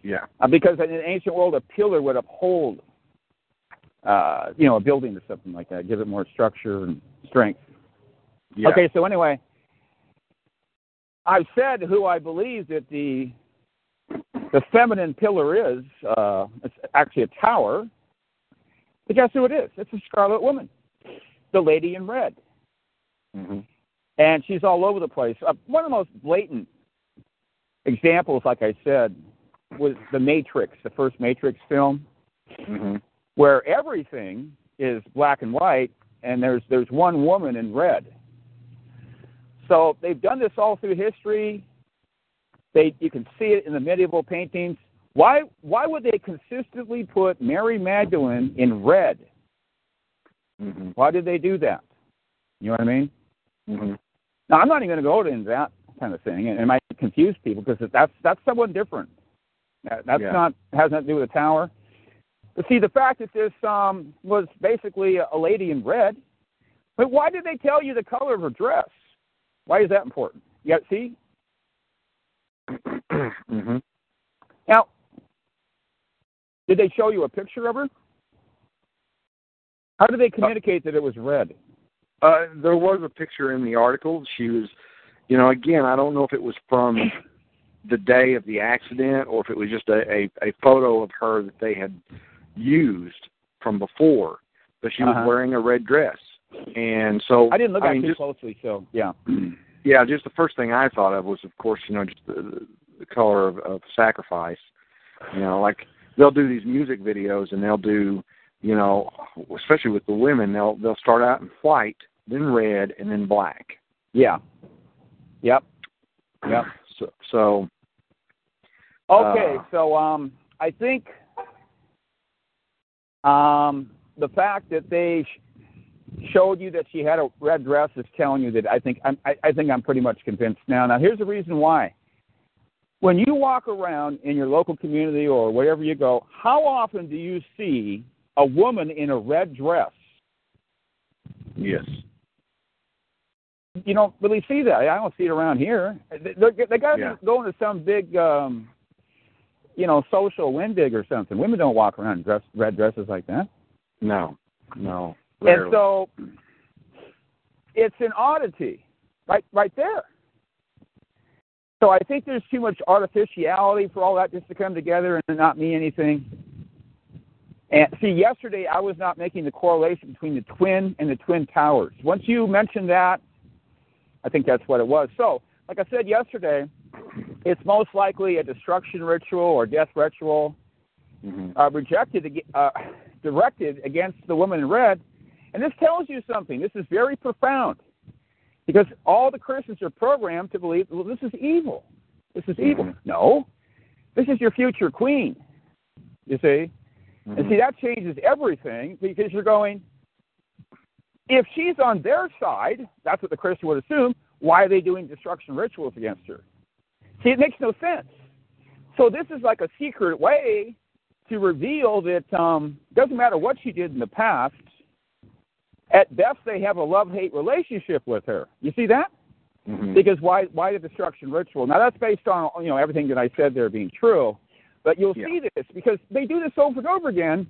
Yeah. uh, because in the ancient world, a pillar would uphold, uh, you know, a building or something like that, give it more structure and strength. Yeah. Okay, so anyway, I've said who I believe that the the feminine pillar is. Uh, it's actually a tower. But guess who it is? It's a Scarlet Woman, the lady in red, hmm and she's all over the place. Uh, one of the most blatant examples, like I said, was the Matrix, the first Matrix film, hmm where everything is black and white, and there's there's one woman in red. So they've done this all through history. They you can see it in the medieval paintings. Why why would they consistently put Mary Magdalene in red? hmm Why did they do that? You know what I mean? Hmm Now I'm not even going to go into that kind of thing, and it might confuse people because that's that's someone different. That, that's Yeah. not has nothing to do with the tower. But see, the fact that this um, was basically a, lady in red, but why did they tell you the color of her dress? Why is that important? You got see *clears throat* hmm now. Did they show you a picture of her? How did they communicate that it was red? Uh, there was a picture in the article. She was, you know, again, I don't know if it was from the day of the accident or if it was just a, a, a photo of her that they had used from before. But she was Uh-huh. wearing a red dress, and so I didn't look at it too closely, so yeah. *clears throat* yeah, just the first thing I thought of was, of course, you know, just the, the color of, of sacrifice. You know, like they'll do these music videos and they'll do, you know, especially with the women, they'll they'll start out in white, then red, and then black. Yeah. Yep. Yep. *clears throat* So, so Okay, Uh, so um, I think um, the fact that they sh- showed you that she had a red dress is telling you that I think I'm, I, I think I'm pretty much convinced now. Now, here's the reason why. When you walk around in your local community or wherever you go, how often do you see a woman in a red dress? yes, You don't really see that. I don't see it around here. They, they, got to Yeah. be going to some big, um, you know, social windig or something. Women don't walk around in dress, red dresses like that. no, no. And so it's an oddity, right, right there. So I think there's too much artificiality for all that just to come together and not mean anything. And see, yesterday I was not making the correlation between the twin and the twin towers. Once you mentioned that, I think that's what it was. So, like I said yesterday, it's most likely a destruction ritual or death ritual Mm-hmm. uh, rejected, uh, *laughs* directed against the woman in red. And this tells you something. This is very profound because all the Christians are programmed to believe, well, this is evil. This is evil. Mhm. No, this is your future queen. You see? And Mhm. see, that changes everything because you're going, if she's on their side, that's what the Christian would assume, why are they doing destruction rituals against her? See, it makes no sense. So this is like a secret way to reveal that um, doesn't matter what she did in the past. At best, they have a love-hate relationship with her. You see that? Mhm. Because why? Why the destruction ritual? Now that's based on you know everything that I said there being true, but you'll Yeah. see this because they do this over and over again,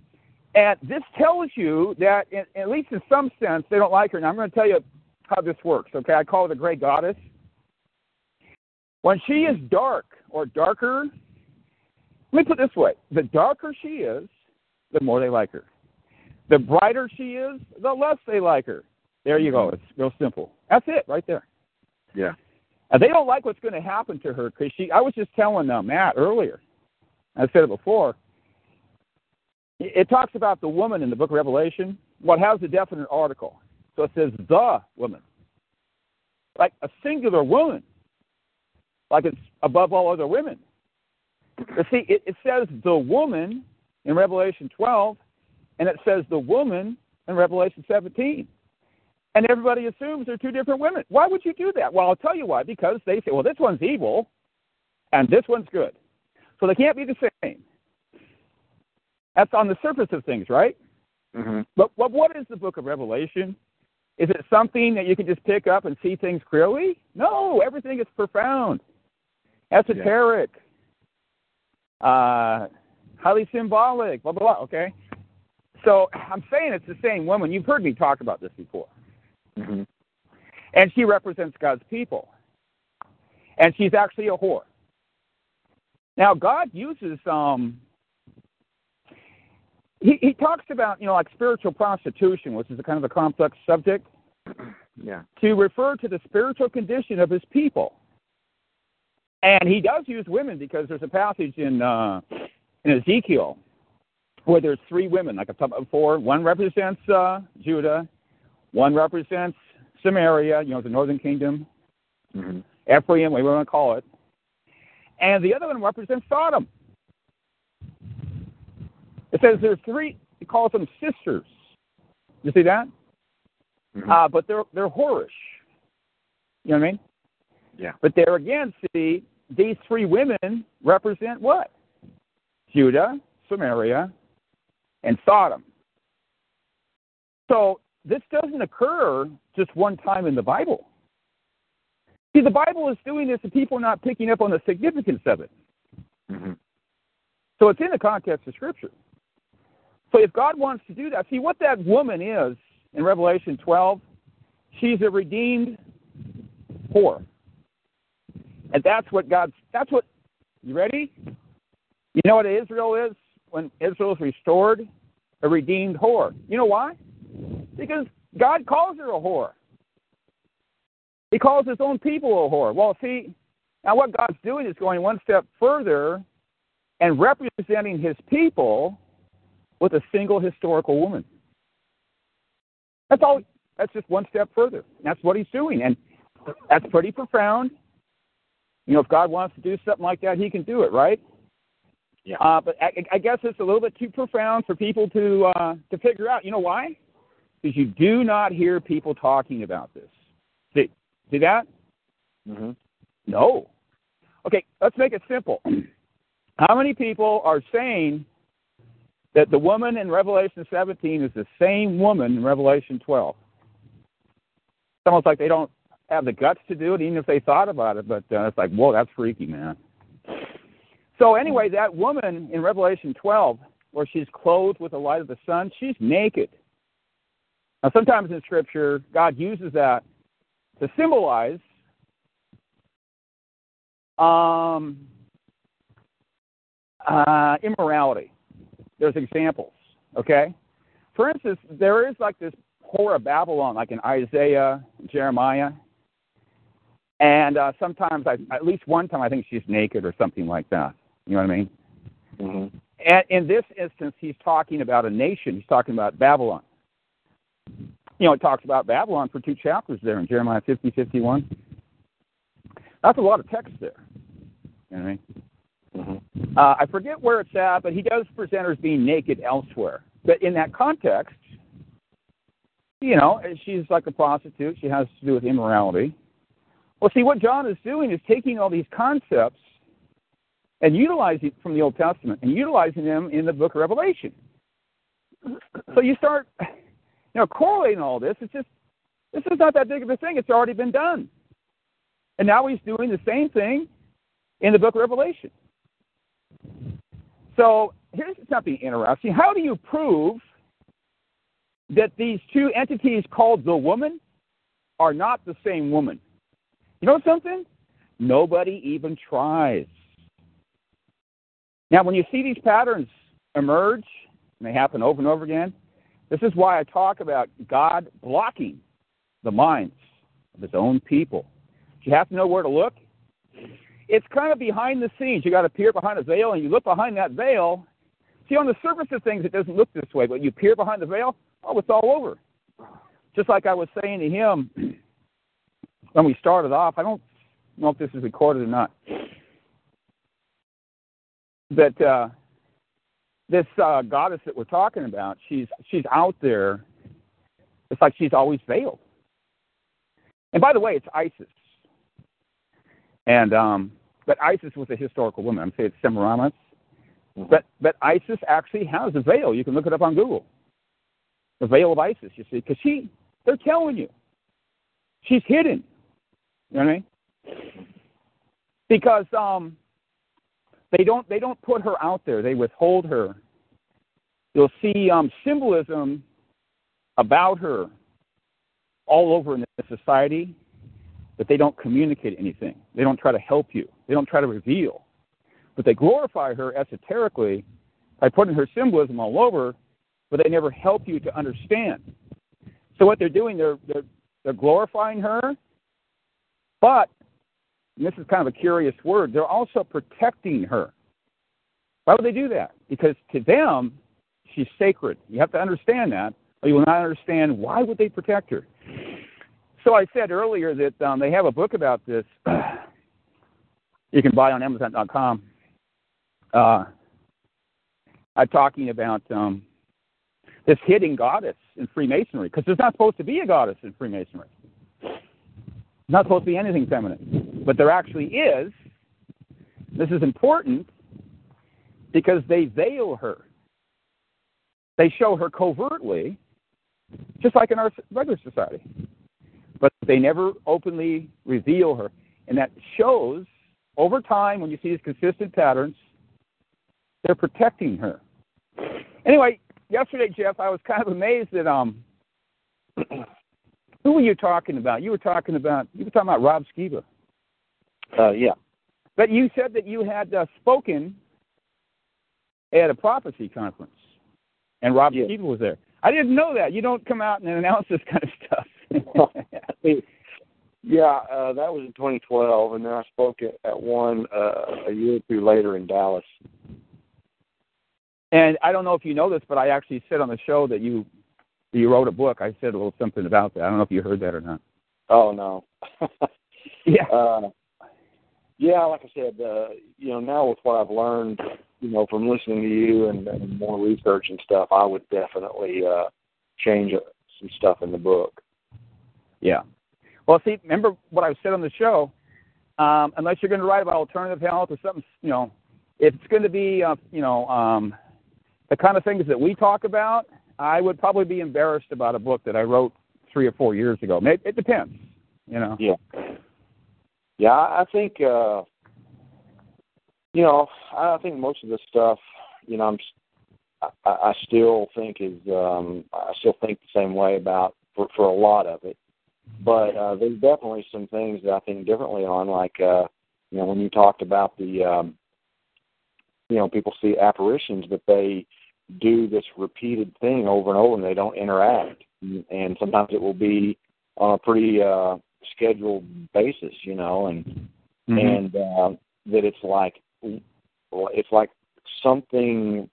and this tells you that in, at least in some sense they don't like her. Now I'm going to tell you how this works. Okay, I call it the gray goddess. When she is dark or darker, let me put it this way: the darker she is, the more they like her. The brighter she is, the less they like her. There you go. It's real simple. That's it, right there. Yeah. And they don't like what's going to happen to her because she. I was just telling uh, Matt earlier. I said it before. It, talks about the woman in the Book of Revelation. What has a definite article, so it says the woman, like a singular woman, like it's above all other women. But see, it, it says the woman in Revelation 12, and it says the woman in Revelation 17. And everybody assumes they're two different women. Why would you do that? Well, I'll tell you why. Because they say, well, this one's evil and this one's good. So they can't be the same. That's on the surface of things, right? Mhm. But, but what is the book of Revelation? Is it something that you can just pick up and see things clearly? No, everything is profound, esoteric, uh, highly symbolic, blah, blah, blah, okay? So I'm saying it's the same woman. You've heard me talk about this before. Mhm. And she represents God's people. And she's actually a whore. Now, God uses, um, he, he talks about, you know, like spiritual prostitution, which is a kind of a complex subject, *clears throat* Yeah. to refer to the spiritual condition of his people. And he does use women because there's a passage in, uh, in Ezekiel where there's three women, like I've talked about before. One represents uh, Judah, one represents Samaria, you know, the northern kingdom, Mhm. Ephraim, whatever you want to call it. And the other one represents Sodom. It says there are three, he calls them sisters. You see that? Mhm. Uh, but they're they're whorish. You know what I mean? Yeah. But there again, see, these three women represent what? Judah, Samaria, and Sodom. So this doesn't occur just one time in the Bible. See, the Bible is doing this and people are not picking up on the significance of it. Mhm. So it's in the context of Scripture. So if God wants to do that, see what that woman is in Revelation 12, she's a redeemed whore. And that's what God's, that's what, you ready? You know what Israel is when Israel is restored? A redeemed whore. You know why? Because God calls her a whore. He calls his own people a whore. Well, see, now what God's doing is going one step further and representing his people with a single historical woman. That's all. That's just one step further. That's what he's doing, and that's pretty profound. You know, if God wants to do something like that, He can do it, right? Yeah. Uh, but I, I guess it's a little bit too profound for people to uh, to figure out. You know why? Because you do not hear people talking about this. See, see that? Mhm. No. Okay, let's make it simple. *clears throat* How many people are saying that the woman in Revelation 17 is the same woman in Revelation 12? It's almost like they don't have the guts to do it, even if they thought about it. But uh, it's like, whoa, that's freaky, man. So anyway, that woman in Revelation 12, where she's clothed with the light of the sun, she's naked. Now, sometimes in Scripture, God uses that to symbolize um, uh, immorality. There's examples, okay? For instance, there is like this whore of Babylon, like in Isaiah, Jeremiah. And uh, sometimes, I, at least one time, I think she's naked or something like that. You know what I mean? Mm-hmm. And in this instance, he's talking about a nation. He's talking about Babylon. You know, it talks about Babylon for two chapters there in Jeremiah 50, 51. That's a lot of text there. You know what I mean? Mm-hmm. Uh, I forget where it's at, but he does present her as being naked elsewhere. But in that context, you know, she's like a prostitute. She has to do with immorality. Well, see, what John is doing is taking all these concepts and utilizing from the Old Testament and utilizing them in the book of Revelation. So you start, you know, correlating all this. It's just, this is not that big of a thing. It's already been done. And now he's doing the same thing in the book of Revelation. So here's something interesting. How do you prove that these two entities called the woman are not the same woman? You know something? Nobody even tries. Now, when you see these patterns emerge, and they happen over and over again, this is why I talk about God blocking the minds of his own people. You have to know where to look. It's kind of behind the scenes. You got to peer behind a veil, and you look behind that veil. See, on the surface of things, it doesn't look this way, but you peer behind the veil, oh, it's all over. Just like I was saying to him *clears throat* when we started off, I don't know if this is recorded or not, that uh, this uh, goddess that we're talking about, she's she's out there. It's like she's always veiled. And by the way, it's Isis. And um, but Isis was a historical woman. I'm saying it's Semiramis. Mm-hmm. But but Isis actually has a veil. You can look it up on Google. The veil of Isis, you see, because she they're telling you she's hidden. You know what I mean? Because um, they don't they don't put her out there. They withhold her. You'll see um, symbolism about her all over in the society, but they don't communicate anything. They don't try to help you. They don't try to reveal. But they glorify her esoterically by putting her symbolism all over, but they never help you to understand. So what they're doing, they're they're, they're glorifying her, but this is kind of a curious word, they're also protecting her. Why would they do that? Because to them, she's sacred. You have to understand that, or you will not understand why would they protect her. So I said earlier that um, they have a book about this. *clears throat* you can buy on Amazon.com. Uh, I'm talking about um, this hidden goddess in Freemasonry because there's not supposed to be a goddess in Freemasonry. Not supposed to be anything feminine, but there actually is. This is important because they veil her. They show her covertly, just like in our regular society they never openly reveal her. And that shows over time when you see these consistent patterns, they're protecting her. Anyway, yesterday, Jeff, I was kind of amazed that um *clears throat* who were you talking about? You were talking about you were talking about Rob Skiba. Uh, yeah. But you said that you had uh, spoken at a prophecy conference, and Rob yes. Skiba was there. I didn't know that. You don't come out and announce this kind of stuff. Yeah, uh, that was in 2012, and then I spoke at, at one uh, a year or two later in Dallas. And I don't know if you know this, but I actually said on the show that you you wrote a book. I said a little something about that. I don't know if you heard that or not. Oh no. *laughs* yeah. Uh, yeah, like I said, uh, you know, now with what I've learned, you know, from listening to you and, and more research and stuff, I would definitely uh, change some stuff in the book. Yeah. Well, see, remember what I said on the show. Um, unless you're going to write about alternative health or something, you know, if it's going to be, uh, you know, um, the kind of things that we talk about, I would probably be embarrassed about a book that I wrote three or four years ago. It, it depends, you know. Yeah. Yeah, I think, uh, you know, I think most of the stuff, you know, I'm, I, I still think is, um, I still think the same way about for for a lot of it. But uh, there's definitely some things that I think differently on, like uh, you know when you talked about the um, you know people see apparitions, but they do this repeated thing over and over, and they don't interact. And sometimes it will be on a pretty uh, scheduled basis, you know, and Mhm. and uh, that it's like it's like something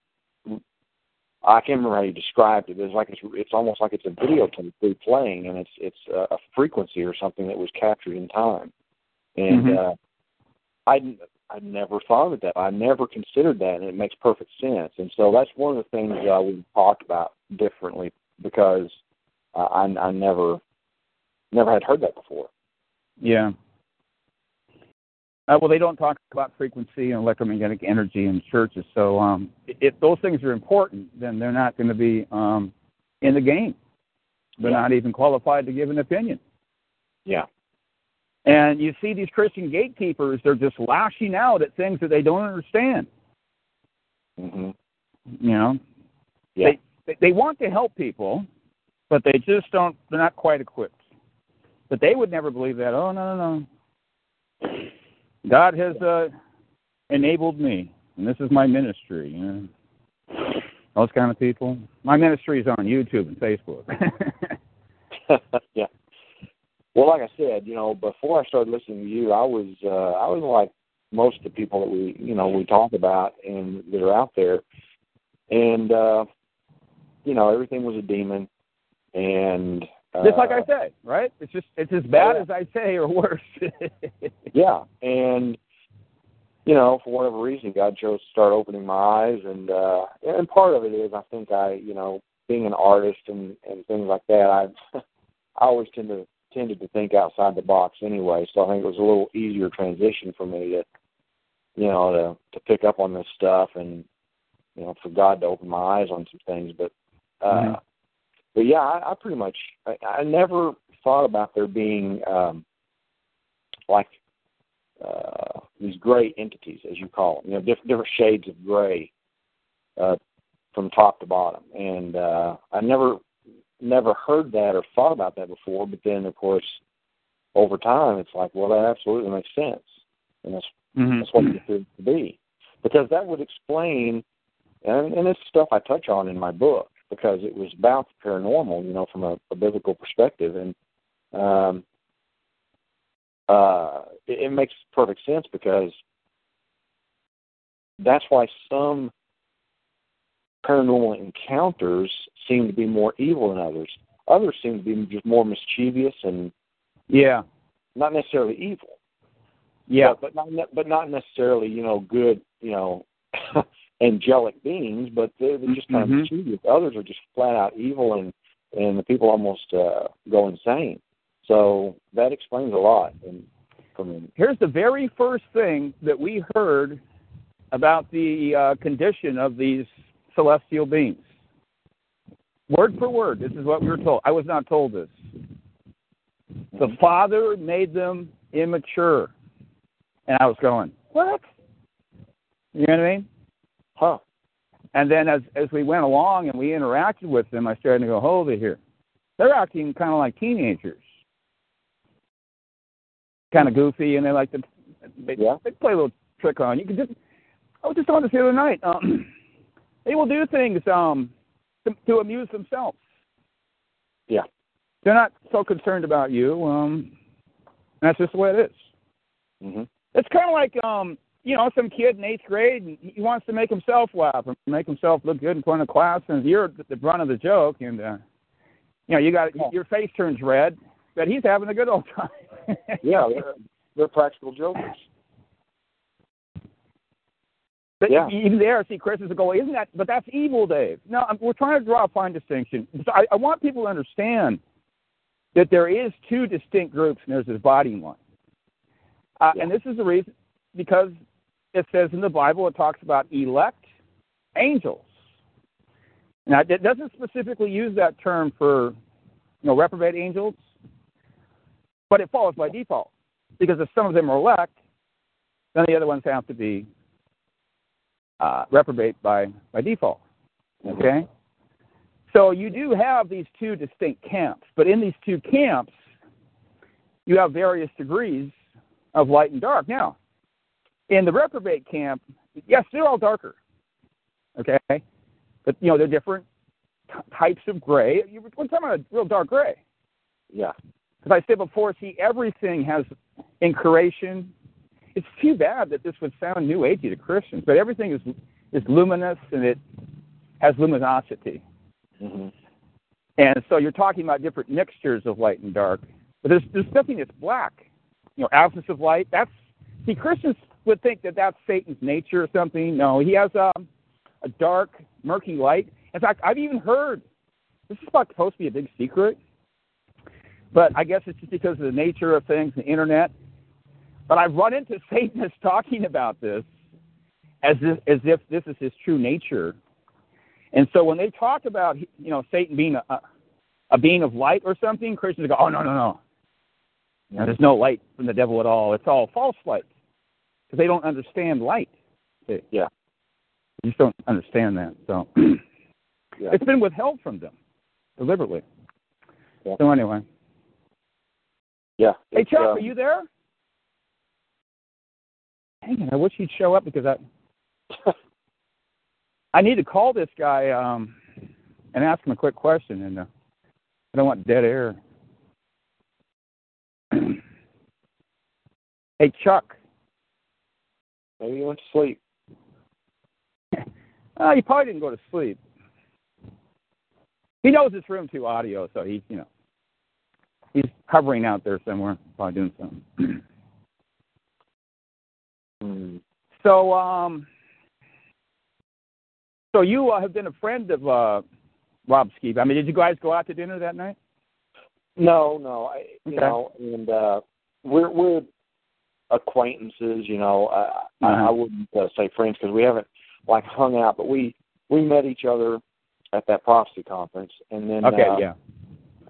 I can't remember how you described it. It's like it's it's almost like it's a videotape replaying, and it's it's a, a frequency or something that was captured in time. And Mhm. uh, I I never thought of that. I never considered that, and it makes perfect sense. And so that's one of the things uh, we talked about differently because uh, I I never never had heard that before. Yeah. Uh, well, they don't talk about frequency and electromagnetic energy in churches. So um, if those things are important, then they're not going to be um, in the game. They're Yeah. not even qualified to give an opinion. Yeah. And you see these Christian gatekeepers, they're just lashing out at things that they don't understand. hmm You know, Yeah. they they want to help people, but they just don't. They're not quite equipped. But they would never believe that. Oh no no no. God has uh, enabled me, and this is my ministry. You know, those kind of people. My ministry is on YouTube and Facebook. *laughs* yeah. Well, like I said, you know, before I started listening to you, I was uh, I was like most of the people that we you know we talk about and that are out there, and uh, you know everything was a demon, and just like I say, right? It's just it's as bad yeah. as I say or worse. *laughs* yeah, and you know for whatever reason, God chose to start opening my eyes, and uh, and part of it is I think I you know being an artist and and things like that, I *laughs* I always tend to tended to think outside the box anyway, so I think it was a little easier transition for me to you know to to pick up on this stuff and you know for God to open my eyes on some things, but. uh Mhm. But yeah, I, I pretty much I, I never thought about there being um like uh these gray entities as you call them, you know, different different shades of gray uh from top to bottom. And uh I never never heard that or thought about that before, but then of course over time it's like, well that absolutely makes sense. And that's Mhm. that's what it appears to be. Because that would explain and, and it's stuff I touch on in my book because it was about the paranormal, you know, from a, a biblical perspective, and um, uh, it, it makes perfect sense because that's why some paranormal encounters seem to be more evil than others. Others seem to be just more mischievous and yeah, not necessarily evil. yeah, but, but not but not necessarily you know good you know *laughs* angelic beings, but they're, they're just kind Mhm. of mischievous. Others are just flat out evil, and and the people almost uh, go insane. So that explains a lot. And from here's the very first thing that we heard about the uh, condition of these celestial beings. Word for word, this is what we were told. I was not told this. The Father made them immature. And I was going, what? You know what I mean? Huh, And then as as we went along and we interacted with them, I started to go, hold it here. They're acting kind of like teenagers, kind of goofy, and they like to they, Yeah. they play a little trick on you. Can just I was just on this the other night. Um, *clears throat* they will do things um to, to amuse themselves. yeah, They're not so concerned about you. Um, that's just the way it is. hmm It's kind of like um, you know, some kid in eighth grade and he wants to make himself laugh and make himself look good in front of class, and you're the brunt of the joke, and uh, you know, you got your face turns red, but he's having a good old time. *laughs* yeah, they're, they're practical jokers. But Yeah. even there, see, Chris is going, isn't that? But that's evil, Dave. No, I'm, we're trying to draw a fine distinction. So I, I want people to understand that there is two distinct groups, and there's a dividing line. Uh, And this is the reason, because it says in the Bible, it talks about elect angels. Now, it doesn't specifically use that term for, you know, reprobate angels, but it follows by default because if some of them are elect, then the other ones have to be uh, reprobate by, by default. Okay? So you do have these two distinct camps, but in these two camps, you have various degrees of light and dark. Now, in the reprobate camp, yes, they're all darker. Okay? But, you know, they're different t- types of gray. You- We're talking about a real dark gray. Yeah, as I said before, see, everything has incarnation. It's too bad that this would sound new agey to Christians, but everything is is luminous and it has luminosity. hmm And so you're talking about different mixtures of light and dark, but there's there's nothing that's black. You know, absence of light. That's see, Christians would think that that's Satan's nature or something. No, he has a a dark, murky light. In fact, I've even heard this is not supposed to be a big secret, but I guess it's just because of the nature of things, the internet. But I've run into *laughs* Satanists talking about this as if, as if this is his true nature. And so when they talk about you know Satan being a, a being of light or something, Christians go, oh no no no, no there's no light from the devil at all. It's all false light because they don't understand light. See? Yeah. They just don't understand that. So *clears throat* Yeah. it's been withheld from them deliberately. Yeah. So anyway, Yeah. hey Chuck, uh, are you there? Dang it! I wish he'd show up because I *laughs* I need to call this guy um, and ask him a quick question, and uh, I don't want dead air. *clears throat* hey Chuck, Maybe he went to sleep. *laughs* uh, he probably didn't go to sleep. He knows this room two audio, so he you know he's hovering out there somewhere, probably doing something. *clears throat* Hmm. So, um, so you uh, have been a friend of uh, Rob Skiba. I mean, did you guys go out to dinner that night? No, no, I, you Okay. know, and uh, we're we're acquaintances. You know, I I, Uh-huh. I wouldn't uh, say friends because we haven't like hung out, but we we met each other at that prophecy conference, and then Okay, uh, yeah.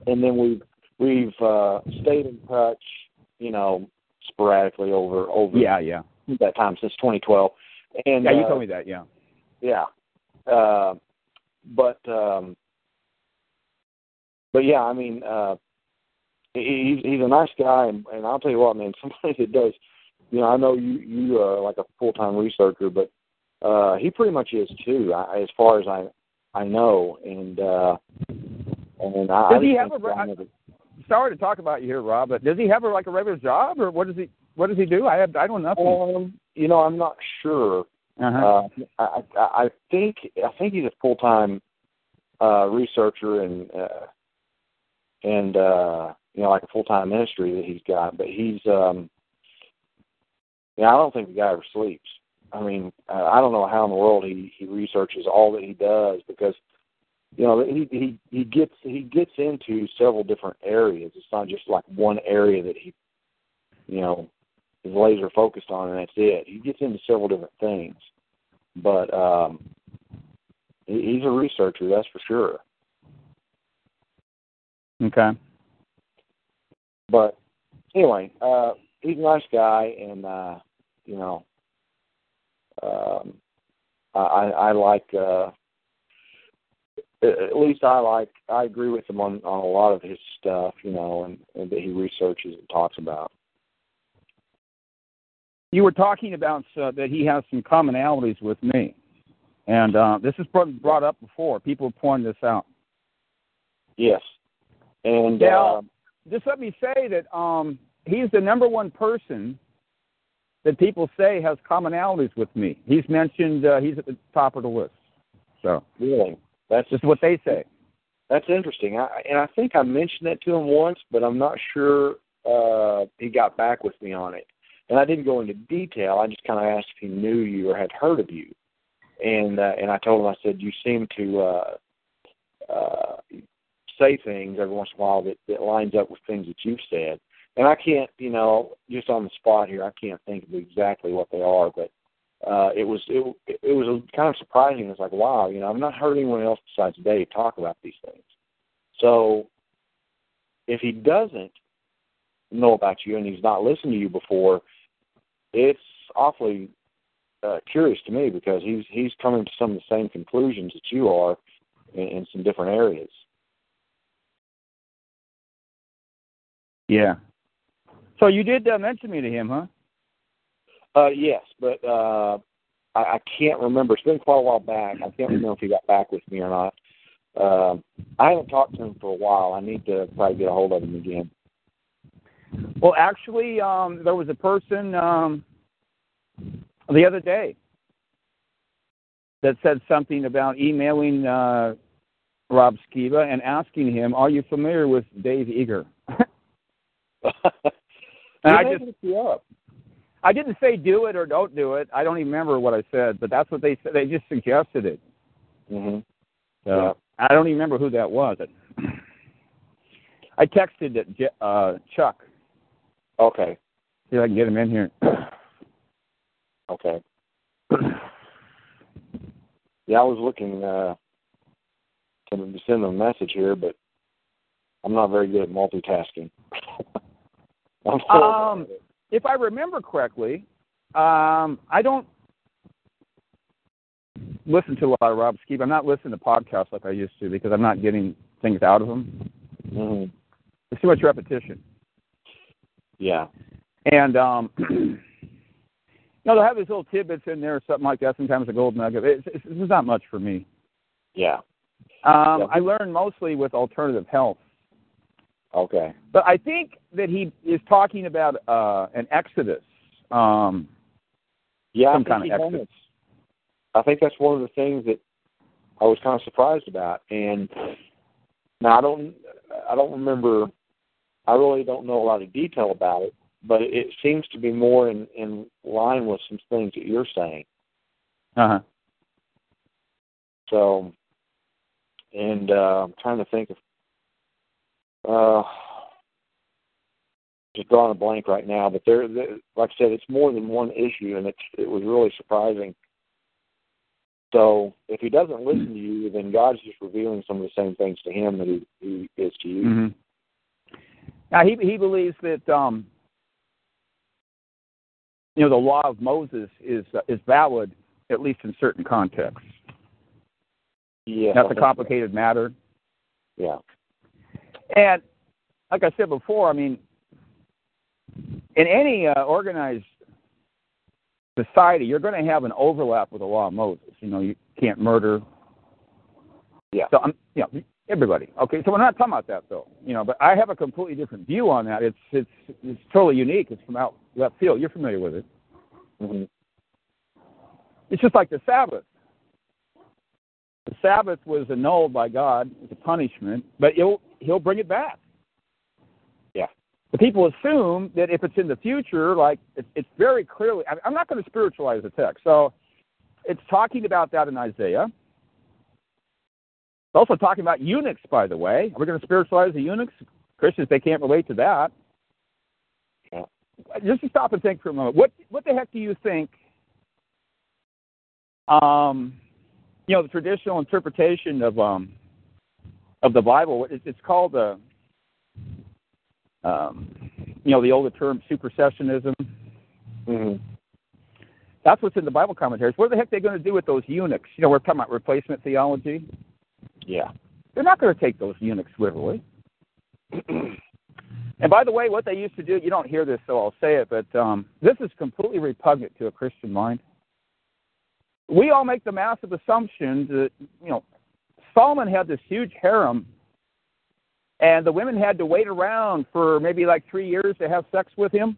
and then we've we've uh, stayed in touch. You know, sporadically over over Yeah, yeah. that time since 2012. And Yeah, you uh, told me that, yeah. yeah. Uh, but um, but yeah, I mean, uh, he, he's he's a nice guy, and, and I'll tell you what, man, *laughs* somebody that does, you know, I know you you are like a full time researcher, but uh, he pretty much is too, I, as far as I I know, and uh, and I. Does I he have a- kind Sorry to talk about you here, Rob, but does he have a, like a regular job, or what does he what does he do? I have I don't know. Um, you know, I'm not sure. Uh-huh. Uh, I, I I think I think he's a full time uh, researcher and uh, and uh, you know like a full time ministry that he's got. But he's um, yeah, I don't think the guy ever sleeps. I mean, I don't know how in the world he he researches all that he does because you know he he he gets he gets into several different areas. It's not just like one area that he you know is laser focused on and that's it. He gets into several different things, but um, he, he's a researcher, that's for sure. okay. But anyway, uh, he's a nice guy, and uh, you know, um, I, I like. Uh, at least I like. I agree with him on on a lot of his stuff, you know, and, and that he researches and talks about. You were talking about uh, that he has some commonalities with me, and uh, this has been brought up before. People have pointed this out. Yes, and Now, uh, just let me say that um, he's the number one person that people say has commonalities with me. He's mentioned uh, he's at the top of the list. So really, that's just what they say. That's interesting. I, and I think I mentioned that to him once, but I'm not sure uh, he got back with me on it. And I didn't go into detail. I just kind of asked if he knew you or had heard of you. And uh, and I told him, I said, you seem to uh, uh, say things every once in a while that, that lines up with things that you've said. And I can't, you know, just on the spot here, I can't think of exactly what they are, but uh, it was it, it was kind of surprising. It's like, wow, you know, I've not heard anyone else besides Dave talk about these things. So if he doesn't know about you and he's not listened to you before, it's awfully uh, curious to me because he's he's coming to some of the same conclusions that you are in, in some different areas. Yeah. So you did uh, mention me to him, huh? Uh, yes, but uh, I, I can't remember. It's been quite a while back. I can't remember if he got back with me or not. Um, I haven't talked to him for a while. I need to probably get a hold of him again. Well, actually, um, there was a person um, the other day that said something about emailing uh, Rob Skiba and asking him, "Are you familiar with Dave Eager?" And I just up? I didn't say do it or don't do it. I don't even remember what I said, but that's what they said. They just suggested it. Mhm. So Yeah. I don't even remember who that was. I texted it, uh, Chuck. Okay. See if I can get him in here. *clears throat* Okay. yeah, I was looking uh, to send him a message here, but I'm not very good at multitasking. *laughs* Um, if I remember correctly, um, I don't listen to a lot of Rob Skiba. I'm not listening to podcasts like I used to because I'm not getting things out of them. It's too much repetition. Yeah. And um, *clears throat* you know, they'll have these little tidbits in there or something like that. Sometimes a gold nugget. It's, it's, it's not much for me. Yeah. Um, Yeah. I learn mostly with alternative health. Okay. But I think that he is talking about uh, an exodus. Um, Yeah, Some kind of exodus. has. I think that's one of the things that I was kind of surprised about. And now I don't, I don't remember. I really don't know a lot of detail about it, but it seems to be more in in line with some things that you're saying. uh-huh. So, and uh, I'm trying to think of, uh, just drawing a blank right now. But there, like I said, it's more than one issue, and it's it was really surprising. So, if he doesn't listen to you, then God's just revealing some of the same things to him that he, he is to you. hmm Now he he believes that um, you know the law of Moses is uh, is valid at least in certain contexts. Yeah, That's a complicated matter. Yeah. And like I said before, I mean, in any uh, organized society, you're going to have an overlap with the law of Moses. You know, you can't murder. Yeah. So I'm, you know, everybody. Okay, so we're not talking about that though. You know, but I have a completely different view on that. It's it's it's totally unique. It's from out left field. You're familiar with it. hmm It's just like the Sabbath. The Sabbath was annulled by God as a punishment, but he'll he'll bring it back. Yeah. The people assume that if it's in the future, like it's, it's very clearly. I- I'm not going to spiritualize the text, so it's talking about that in Isaiah. It's also talking about eunuchs, by the way. Are we going to spiritualize the eunuchs? Christians, they can't relate to that. Yeah. Just to stop and think for a moment. What what the heck do you think? Um, you know, the traditional interpretation of um of the Bible. It's, it's called the um, you know the older term supersessionism. hmm That's what's in the Bible commentaries. What the heck are they going to do with those eunuchs? You know, we're talking about replacement theology. Yeah. They're not going to take those eunuchs literally. *clears throat* and by the way, what they used to do, you don't hear this, so I'll say it, but um, this is completely repugnant to a Christian mind. We all make the massive assumption that, you know, Solomon had this huge harem, and the women had to wait around for maybe like three years to have sex with him.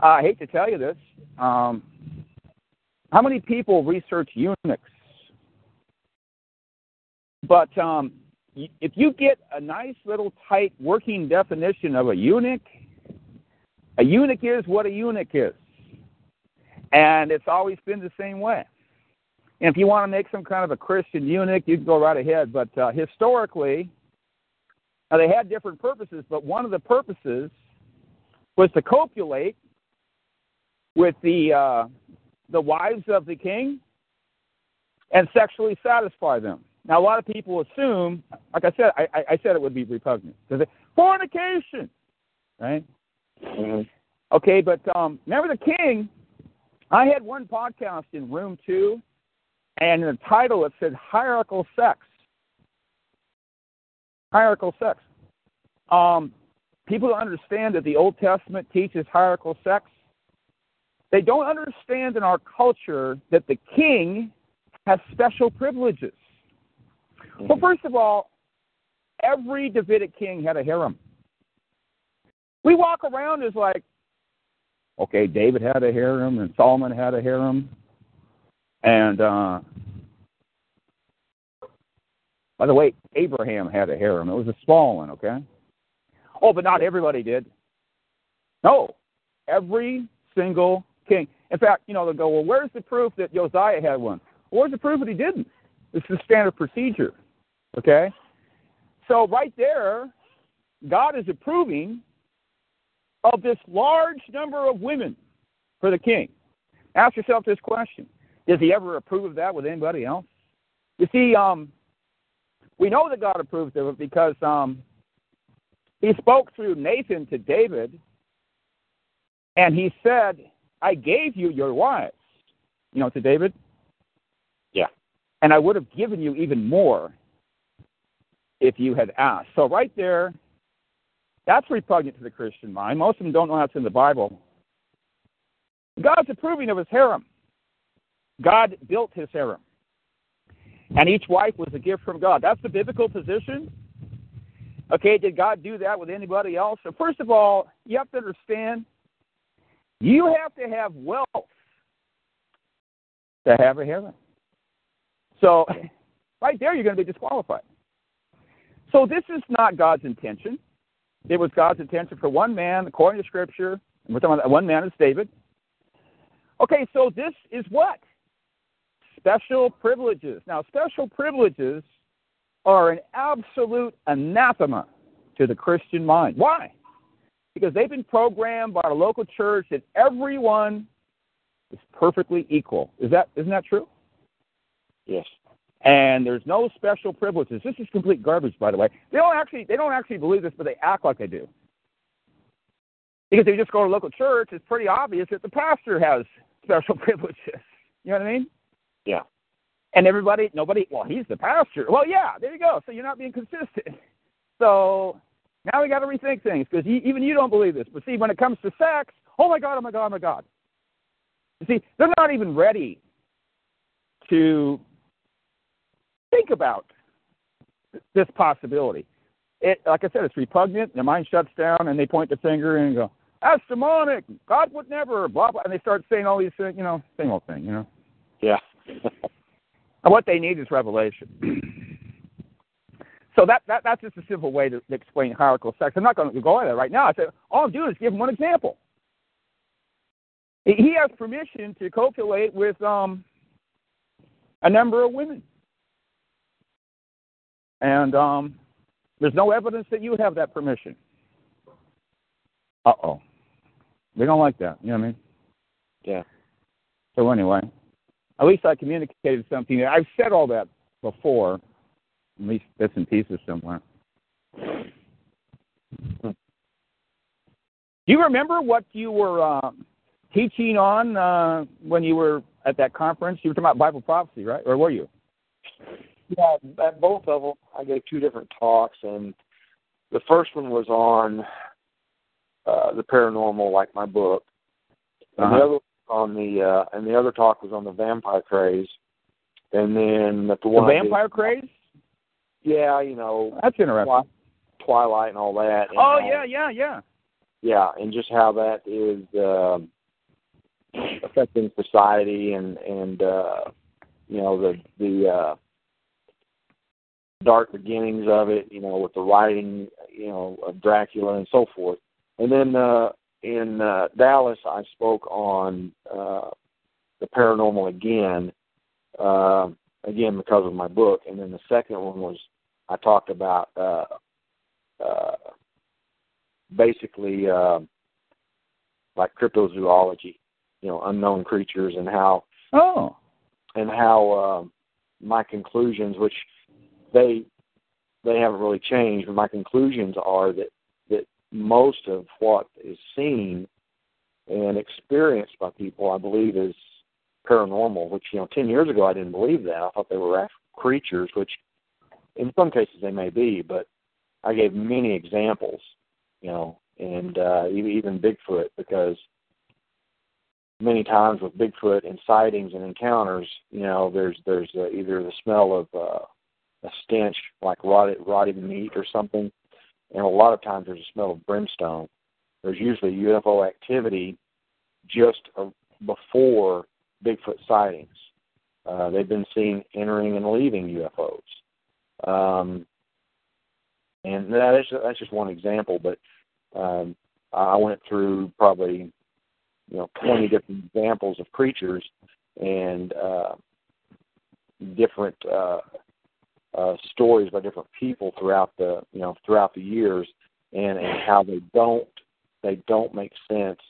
I hate to tell you this. Um, how many people research eunuchs? But um, if you get a nice little tight working definition of a eunuch, a eunuch is what a eunuch is. And it's always been the same way. And if you want to make some kind of a Christian eunuch, you can go right ahead. But uh, historically, now they had different purposes, but one of the purposes was to copulate with the uh, the wives of the king and sexually satisfy them. Now, a lot of people assume, like I said, I, I- said it would be repugnant. They fornication, right? hmm Okay, but um, remember the king. I had one podcast in room two, and in the title it said hierarchical sex. Hierarchical sex. Um, people don't understand that the Old Testament teaches hierarchical sex. They don't understand in our culture that the king has special privileges. Well, first of all, every Davidic king had a harem. We walk around as like, okay, David had a harem and Solomon had a harem, and uh, by the way, Abraham had a harem. It was a small one, okay? Oh, but not everybody did. No, every single king. In fact, you know, they'll go, well, where's the proof that Josiah had one? Where's the proof that he didn't? This is standard procedure, okay? So right there, God is approving of this large number of women for the king. Ask yourself this question: Does he ever approve of that with anybody else? You see, um, we know that God approves of it because um, he spoke through Nathan to David, and he said, "I gave you your wives." You know, to David. Yeah. And I would have given you even more if you had asked. So right there, that's repugnant to the Christian mind. Most of them don't know that's in the Bible. God's approving of his harem. God built his harem. And each wife was a gift from God. That's the biblical position. Okay, did God do that with anybody else? So first of all, you have to understand you have to have wealth to have a harem. So right there you're going to be disqualified. So this is not God's intention. It was God's intention for one man, according to Scripture. We're talking about one man is David. Okay, so this is what? Special privileges. Now, special privileges are an absolute anathema to the Christian mind. Why? Because they've been programmed by a local church that everyone is perfectly equal. Is that isn't that true? Yes. And there's no special privileges. This is complete garbage, by the way. They don't actually they don't actually believe this, but they act like they do. Because if you just go to a local church, it's pretty obvious that the pastor has special *laughs* privileges. You know what I mean? Yeah. And everybody, nobody, well, he's the pastor. Well, yeah, there you go. So you're not being consistent. *laughs* So now we got to rethink things because even you don't believe this. But see, when it comes to sex, oh my God, oh my God, oh my God. You see, they're not even ready to think about this possibility. It, like I said, it's repugnant. Their mind shuts down, and they point the finger and go, "That's demonic. God would never." Blah blah, and they start saying all these things. You know, same old thing. You know. Yeah. And what they need is revelation. so that, that that's just a simple way to, to explain hierarchical sex. I'm not going to go into that right now. I said all I'm doing is give him one example. He has permission to copulate with um, a number of women. And um, there's no evidence that you have that permission. Uh oh. They don't like that. You know what I mean? Yeah. So anyway, at least I communicated something. I've said all that before, at least bits and pieces somewhere. Do you remember what you were uh, teaching on uh, when you were at that conference? You were talking about Bible prophecy, right? Or were you? Yeah, at both of them, I gave two different talks, and the first one was on uh, the paranormal, like my book, and Uh-huh. the other on the uh, and the other talk was on the vampire craze, and then the The one I did- vampire craze? yeah, you know, That's interesting. Twi- Twilight and all that. and Oh how- yeah, yeah, yeah. yeah, and just how that is um affecting society and and uh, you know the the uh, dark beginnings of it. You know, with the writing, you know, of Dracula and so forth. And then uh, in uh, Dallas, I spoke on uh, the paranormal again, uh, again because of my book. And then the second one was I talked about uh, uh, basically uh, like cryptozoology, you know, unknown creatures, and how Oh. and how uh, my conclusions, which they they haven't really changed, but my conclusions are that that most of what is seen and experienced by people, I believe, is paranormal. Which you know, ten years ago, I didn't believe that. I thought they were creatures, which in some cases they may be, but I gave many examples, you know, and uh, even even Bigfoot because many times with Bigfoot and sightings and encounters, you know, there's there's uh, either the smell of uh, a stench like rotted rotted meat or something, and a lot of times there's a smell of brimstone. there's usually UFO activity just uh, before Bigfoot sightings. Uh, they've been seen entering and leaving UFOs. Um, and that's that's just one example, but um, I went through probably you know 20 different examples of creatures and uh, different uh, uh, stories by different people throughout the you know throughout the years, and and how they don't they don't make sense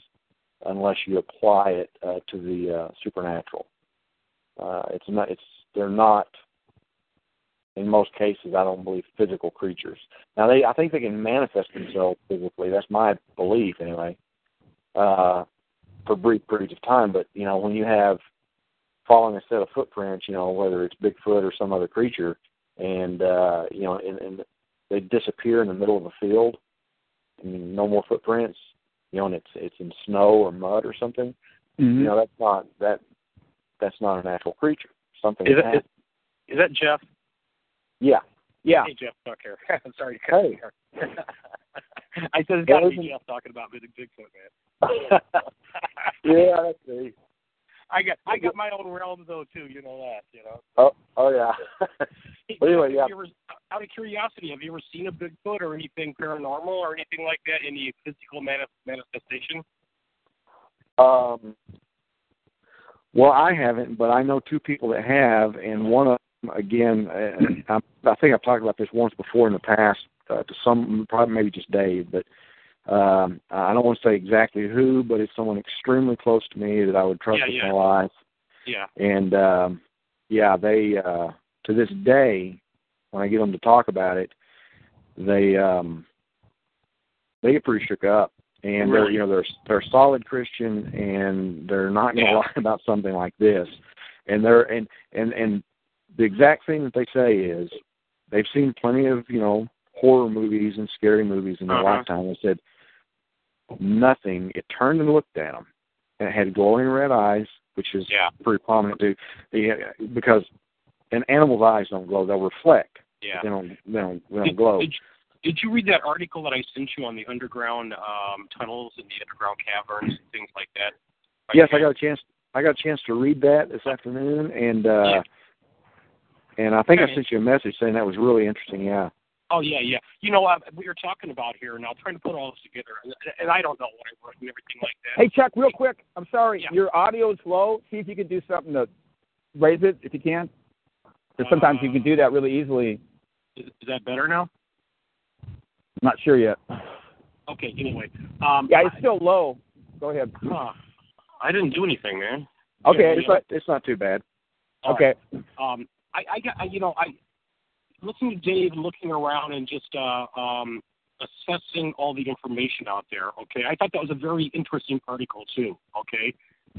unless you apply it uh, to the uh, supernatural. Uh, it's not it's they're not in most cases I don't believe physical creatures. Now they I think they can manifest themselves physically. That's my belief anyway. Uh, for brief periods of time, but you know when you have following a set of footprints, you know whether it's Bigfoot or some other creature, and uh, you know and, and they disappear in the middle of a field, and no more footprints, you know, and it's it's in snow or mud or something. Mm-hmm. You know that's not that that's not a natural creature. Something Is that, is, is that Jeff? Yeah. Yeah. Hey, Jeff Tuck here. *laughs* I'm sorry to cut Hey. you. *laughs* I said it's got to be isn't- Jeff talking about Big Bigfoot, man. *laughs* yeah, that's me. I got I got my own realm though too. You know that. You know. Oh, oh yeah. *laughs* but anyway, yeah. ever, out of curiosity, have you ever seen a Bigfoot or anything paranormal or anything like that? Any physical mani- manifestation? Um, well, I haven't, but I know two people that have, and one of them, again, uh, *clears throat* I, I think I've talked about this once before in the past uh, to some, probably maybe just Dave, but um, I don't want to say exactly who, but it's someone extremely close to me that I would trust Yeah, with yeah. my life. Yeah. And um, yeah, they uh, to this day, when I get them to talk about it, they um, they get pretty shook up, and they're you know they're they're solid Christian, and they're not going to Yeah. lie *laughs* about something like this, and they're and and and the exact thing that they say is they've seen plenty of you know horror movies and scary movies in their Uh-huh. lifetime. They said nothing. It turned and looked at them, and it had glowing red eyes, which is Yeah. pretty prominent too. Because an animal's eyes don't glow; they'll reflect. Yeah. They don't. They don't. They don't Did, glow. did, did you read that article that I sent you on the underground um, tunnels and the underground caverns and things like that? By yes, I got a chance. I got a chance to read that this afternoon, and uh Yeah. and I think I sent you a message saying that was really interesting. Yeah. Oh yeah, yeah. You know, uh, we're talking about here, and I'm trying to put all this together, and, and I don't know what I wrote and everything like that. Hey, Chuck, real quick. I'm sorry. Yeah. Your audio's low. See if you can do something to raise it if you can. Because sometimes you can do that really easily. Is, is that better now? I'm not sure yet. Okay. Anyway, um, Yeah, it's still low. Go ahead. Huh. I didn't do anything, man. Okay. It's not. It's not too bad. All Okay. um, I, I I, you know, I listening to Dave looking around and just uh, um, assessing all the information out there. Okay, I thought that was a very interesting article too. Okay,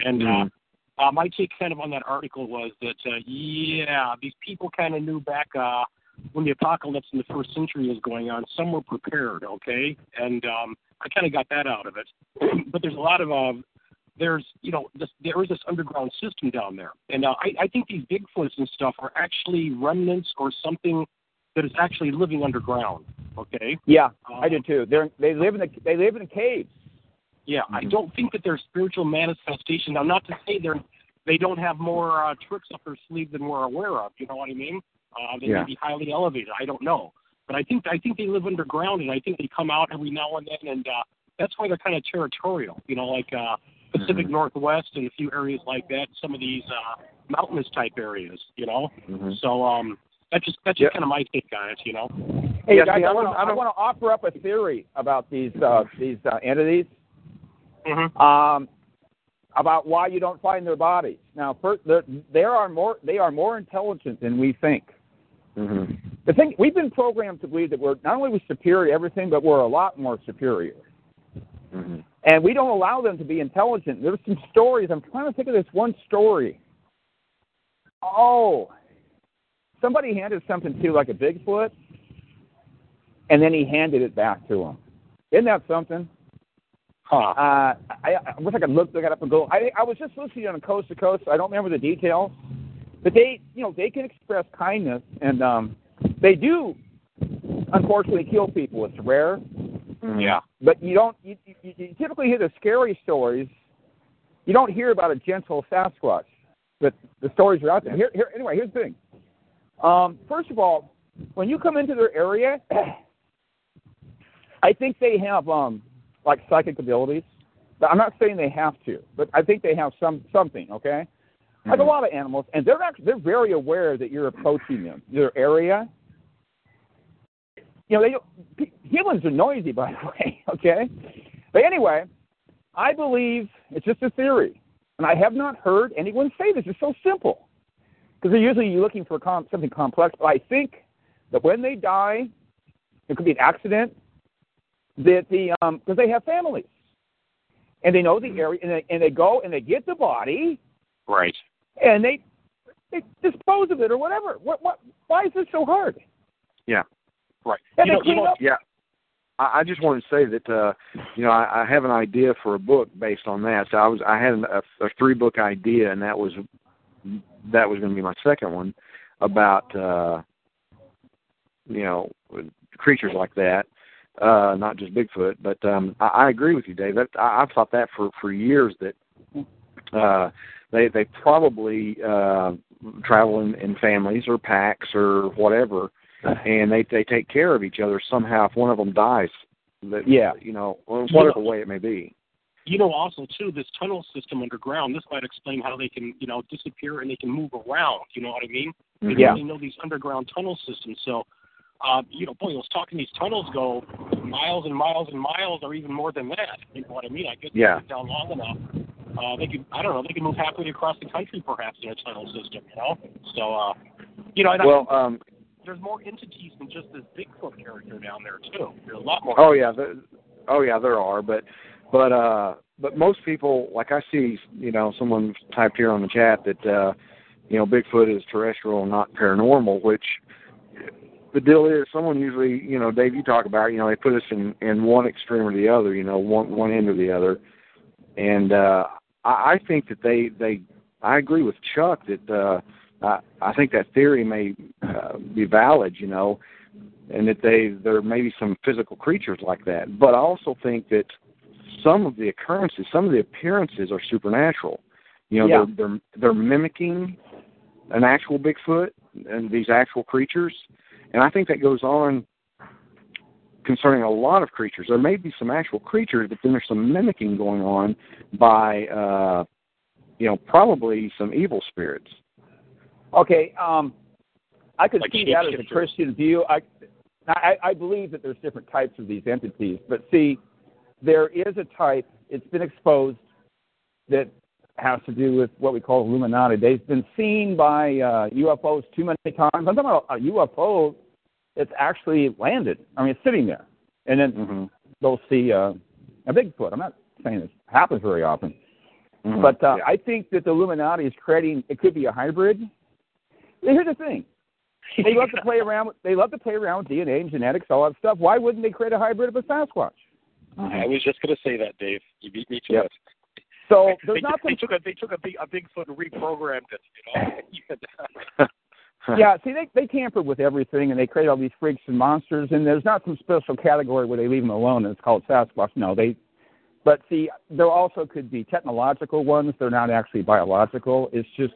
and Mhm. uh, uh, my take kind of on that article was that uh, yeah, these people kind of knew back uh, when the apocalypse in the first century was going on. Some were prepared. Okay, and um, I kind of got that out of it. *clears throat* but there's a lot of uh, there's you know this, there is this underground system down there, and uh, I, I think these Bigfoots and stuff are actually remnants or something that is actually living underground. Okay. Yeah, Uh, I do too. They're they live in the they live in caves. Yeah, I don't think that they're spiritual manifestation. Now, not to say they're they don't have more uh, tricks up their sleeve than we're aware of. You know what I mean? Uh, they Yeah. may be highly elevated. I don't know, but I think I think they live underground, and I think they come out every now and then, and uh, that's why they're kind of territorial. You know, like uh, Pacific Northwest and a few areas like that. Some of these uh, mountainous type areas. You know, Mhm. so um, that's just that's just kind of my take on it. You know. Hey Yeah, guys, see, I I want to I I don't- want to offer up a theory about these uh, these uh, entities. Mm-hmm. um, about why you don't find their bodies. Now, first, they're- more they are more intelligent than we think. Mhm. The thing we've been programmed to believe that we're not only we superior to everything, but we're a lot more superior. Mhm. And we don't allow them to be intelligent. There's some stories. I'm trying to think of this one story. Oh, somebody handed something to like a Bigfoot, and then he handed it back to him. Isn't that something? Huh. Uh, I, I wish I could look, look it up and go. I, I was just listening on Coast to Coast. I don't remember the details, but they, you know, they can express kindness, and um, they do, unfortunately, kill people. It's rare. Yeah. but you don't. You, you- you, typically hear the scary stories. You don't hear about a gentle Sasquatch, but the stories are out there. Here, here anyway, here's the thing. Um, first of all, when you come into their area, *clears throat* I think they have um, like psychic abilities. But I'm not saying they have to, but I think they have some something. Okay, like a lot of animals, and they're actually they're very aware that you're approaching them, their area. You know, they humans are noisy, by the *laughs* way. Okay, but anyway, I believe it's just a theory, and I have not heard anyone say this. It's so simple because they're usually looking for com- something complex. But I think that when they die, it could be an accident. That the um because they have families, and they know the area, and they, and they go and they get the body, Right. and they they dispose of it or whatever. What what? Why is this so hard? Yeah. Right. And You they know, clean you know, up. Yeah. I, I just wanted to say that uh, you know I, I have an idea for a book based on that. So I was I had a, a three book idea, and that was that was going to be my second one about uh, you know creatures like that, uh, not just Bigfoot. But um, I, I agree with you, Dave. That, I, I've thought that for for years that uh, they they probably uh, travel in, in families or packs or whatever, and they they take care of each other somehow. If one of them dies, that Yeah. you know or whatever way it may be. you know, also too, this tunnel system underground. This might explain how they can, you know, disappear and they can move around. You know what I mean? Because Yeah. They know these underground tunnel systems. So, uh, you know, boy, I was talking. These tunnels go miles and miles and miles, or even more than that. You know what I mean? I guess Yeah. they're down long enough. Uh, they could, I don't know, they could move halfway across the country, perhaps, in a tunnel system. You know, so, uh, you know, I Well, think um, there's more entities than just this Bigfoot character down there too. There's a lot more. Oh yeah, there, oh yeah, there are, but but uh but most people like I see, you know, someone typed here on the chat that uh you know Bigfoot is terrestrial, not paranormal, which the deal is someone usually, you know, Dave, you talk about, you know, they put us in in one extreme or the other, you know, one one end or the other, and uh I, I think that they they I agree with Chuck that uh I, I think that theory may uh, be valid, you know, and that they there may be some physical creatures like that. But I also think that some of the occurrences, some of the appearances are supernatural. You know, Yeah. they're, they're they're mimicking an actual Bigfoot and these actual creatures, and I think that goes on concerning a lot of creatures. There may be some actual creatures, but then there's some mimicking going on by, uh, you know, probably some evil spirits. Okay, um, I could Like see that as a. Christian view. I, I, I believe that there's different types of these entities, but see, there is a type. It's been exposed that has to do with what we call Illuminati. They've been seen by uh, UFOs too many times. I'm talking about a UFO that's actually landed. I mean, it's sitting there, and then Mm-hmm. they'll see uh, a Bigfoot. I'm not saying this happens very often, Mhm. but uh, Yeah. I think that the Illuminati is creating. It could be a hybrid. Here's the thing: *laughs* they love to play around. With, they love to play around with DNA and genetics, all that stuff. Why wouldn't they create a hybrid of a Sasquatch? I was just going to say that, Dave. You beat me to Yep. it. So they, there's not they some. took a they took a big a Bigfoot and reprogrammed it. You know. *laughs* *laughs* Yeah, see, they they tampered with everything, and they create all these freaks and monsters. And there's not some special category where they leave them alone, and it's called Sasquatch. No, they. But see, there also could be technological ones. They're not actually biological. It's just,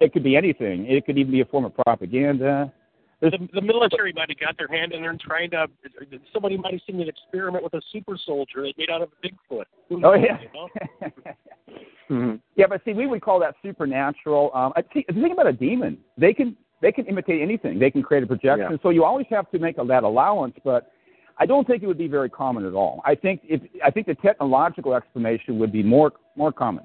it could be anything. It could even be a form of propaganda. the, the military might have got their hand in there and trying to. Somebody might have seen an experiment with a super soldier they made out of a Bigfoot. Who Oh knows, yeah. you know? *laughs* Mhm. Yeah, but see, we would call that supernatural. Um, I see, the thing about a demon, they can they can imitate anything. They can create a projection. Yeah. So you always have to make a, that allowance. But I don't think it would be very common at all. I think if I think the technological explanation would be more more common.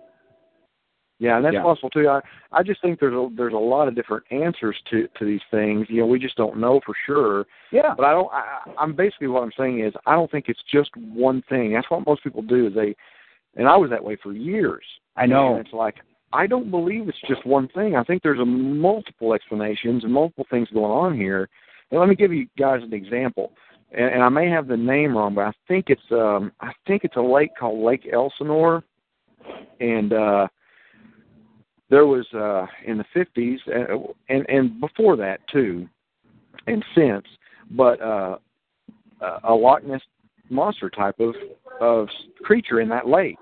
Yeah, and that's Yeah. possible too. I I just think there's a there's a lot of different answers to to these things. You know, we just don't know for sure. Yeah. But I don't. I, I'm basically what I'm saying is I don't think it's just one thing. That's what most people do. Is they, and I was that way for years. I know. And it's like I don't believe it's just one thing. I think there's a multiple explanations and multiple things going on here. And let me give you guys an example. And, and I may have the name wrong, but I think it's um I think it's a lake called Lake Elsinore, and uh there was uh in the 50s uh, and and before that too and since but uh a Loch Ness monster type of of creature in that lake.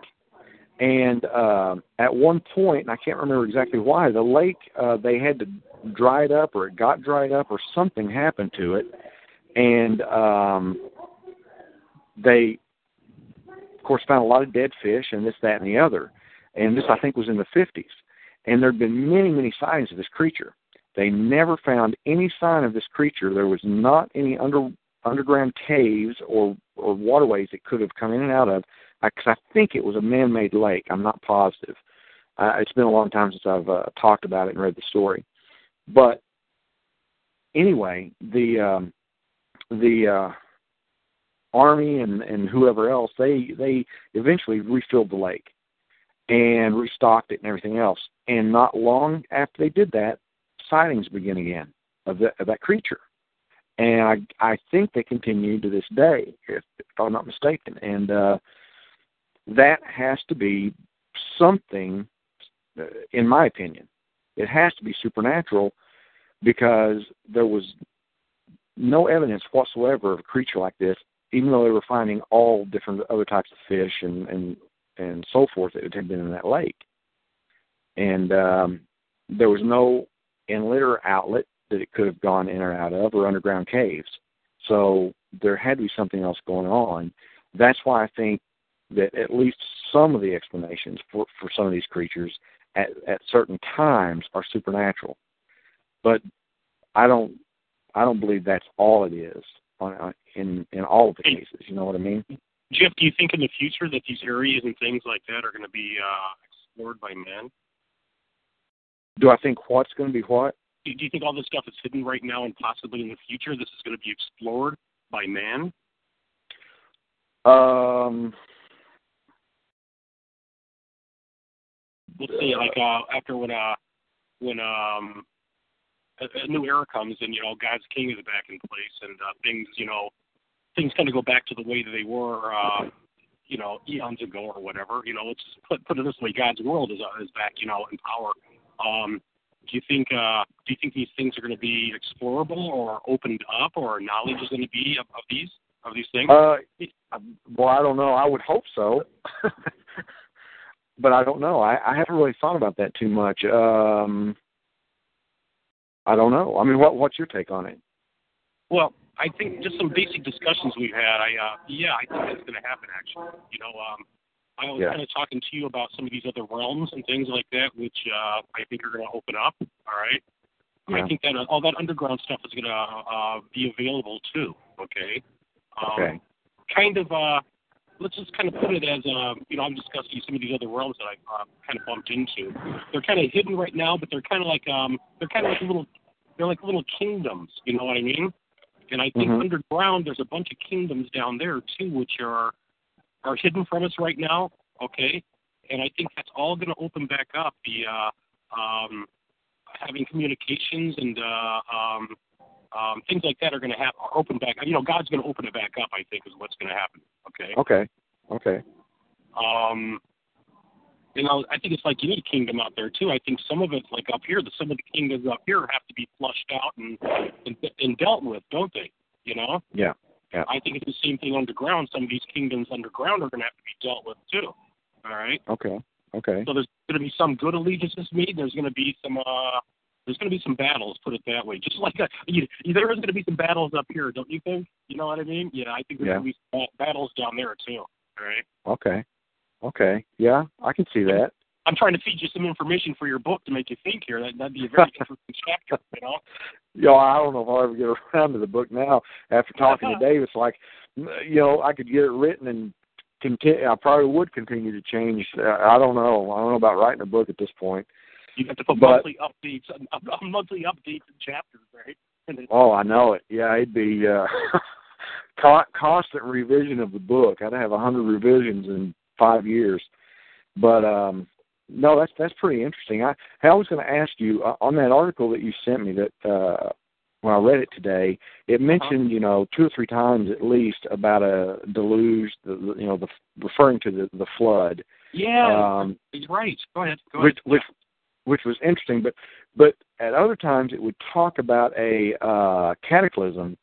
And uh, at one point, and I can't remember exactly why, the lake uh, they had to dry it up, or it got dried up, or something happened to it, and um, they, of course, found a lot of dead fish and this, that, and the other. And this, I think, was in the 50s. And there had been many, many sightings of this creature. They never found any sign of this creature. There was not any under underground caves or or waterways it could have come in and out of, because I think it was a man-made lake. I'm not positive. Uh, it's been a long time since I've uh, talked about it and read the story, but anyway, the um, the uh, army and and whoever else they they eventually refilled the lake and restocked it and everything else. And not long after they did that, sightings begin again of, the, of that creature. And I I think they continue to this day, if, if I'm not mistaken. And uh, that has to be something, uh, in my opinion, it has to be supernatural because there was no evidence whatsoever of a creature like this, even though they were finding all different other types of fish and and and so forth that had been in that lake. And um, there was no inlet or outlet that it could have gone in or out of, or underground caves. So there had to be something else going on. That's why I think that at least some of the explanations for, for some of these creatures at, at certain times are supernatural. But I don't I don't believe that's all it is on, in in all of the cases. You know what I mean? Jeff, do you think in the future that these areas and things like that are going to be uh, explored by men? Do I think what's going to be what? Do you think all this stuff is hidden right now and possibly in the future this is going to be explored by man? Um, let's say like uh, after when uh when um a, a new era comes and you know God's King is back in place and uh, things you know things kind of go back to the way that they were uh you know eons ago or whatever you know let's put put it this way God's world is uh, is back you know in power um do you think uh do you think these things are going to be explorable or opened up or knowledge is going to be of, of these of these things uh well I don't know I would hope so *laughs* but I don't know. I, I haven't really thought about that too much. Um, I don't know. I mean, what what's your take on it? Well, I think just some basic discussions we've had. I uh, yeah, I think that's going to happen. Actually, you know, um, I was Yeah. kind of talking to you about some of these other realms and things like that, which uh, I think are going to open up. All right. Yeah. I think that uh, all that underground stuff is going to uh, be available too. Okay. Um, Okay. Kind of. Uh, let's just kind of put it as uh, you know, I'm discussing some of these other realms that I uh, kind of bumped into. They're kind of hidden right now, but they're kind of like um, they're kind of like little, they're like little kingdoms. You know what I mean? And I think Mhm. underground, there's a bunch of kingdoms down there too, which are are hidden from us right now. Okay, and I think that's all going to open back up. The uh, um, having communications and uh, um, um, things like that are going to have are open back. You know, God's going to open it back up. I think is what's going to happen. Okay. Okay. Okay. Um, you know, I think it's like any kingdom out there too. I think some of it's like up here. The some of the kingdoms up here have to be flushed out and and, and dealt with, don't they? You know. Yeah. Yeah. I think it's the same thing underground. Some of these kingdoms underground are going to have to be dealt with too. All right. Okay. Okay. So there's going to be some good allegiances made. There's going to be some. uh There's going to be some battles. Put it that way. Just like a, you, there is going to be some battles up here, don't you think? You know what I mean? Yeah, I think there's Yeah. going to be some battles down there too. All right. Okay. Okay. Yeah, I can see that. I'm trying to feed you some information for your book to make you think here. That, that'd be a very *laughs* interesting chapter, you know. You know, I don't know if I'll ever get around to the book now. After talking to *laughs* Dave, it's like, you know, I could get it written and continue. I probably would continue to change. Uh, I don't know. I don't know about writing a book at this point. You have to put But- monthly updates, uh, monthly updates and chapters, right? Then, Oh, I know it. Yeah, it'd be uh, *laughs* con- constant revision of the book. I'd have a hundred revisions in five years. But um, no, that's that's pretty interesting. I, I was going to ask you uh, on that article that you sent me that uh, when I read it today, it mentioned you know two or three times at least about a deluge, the, you know, the referring to the the flood. yeah, Um, right. Go ahead. Go which ahead. which which was interesting but but at other times it would talk about a uh cataclysm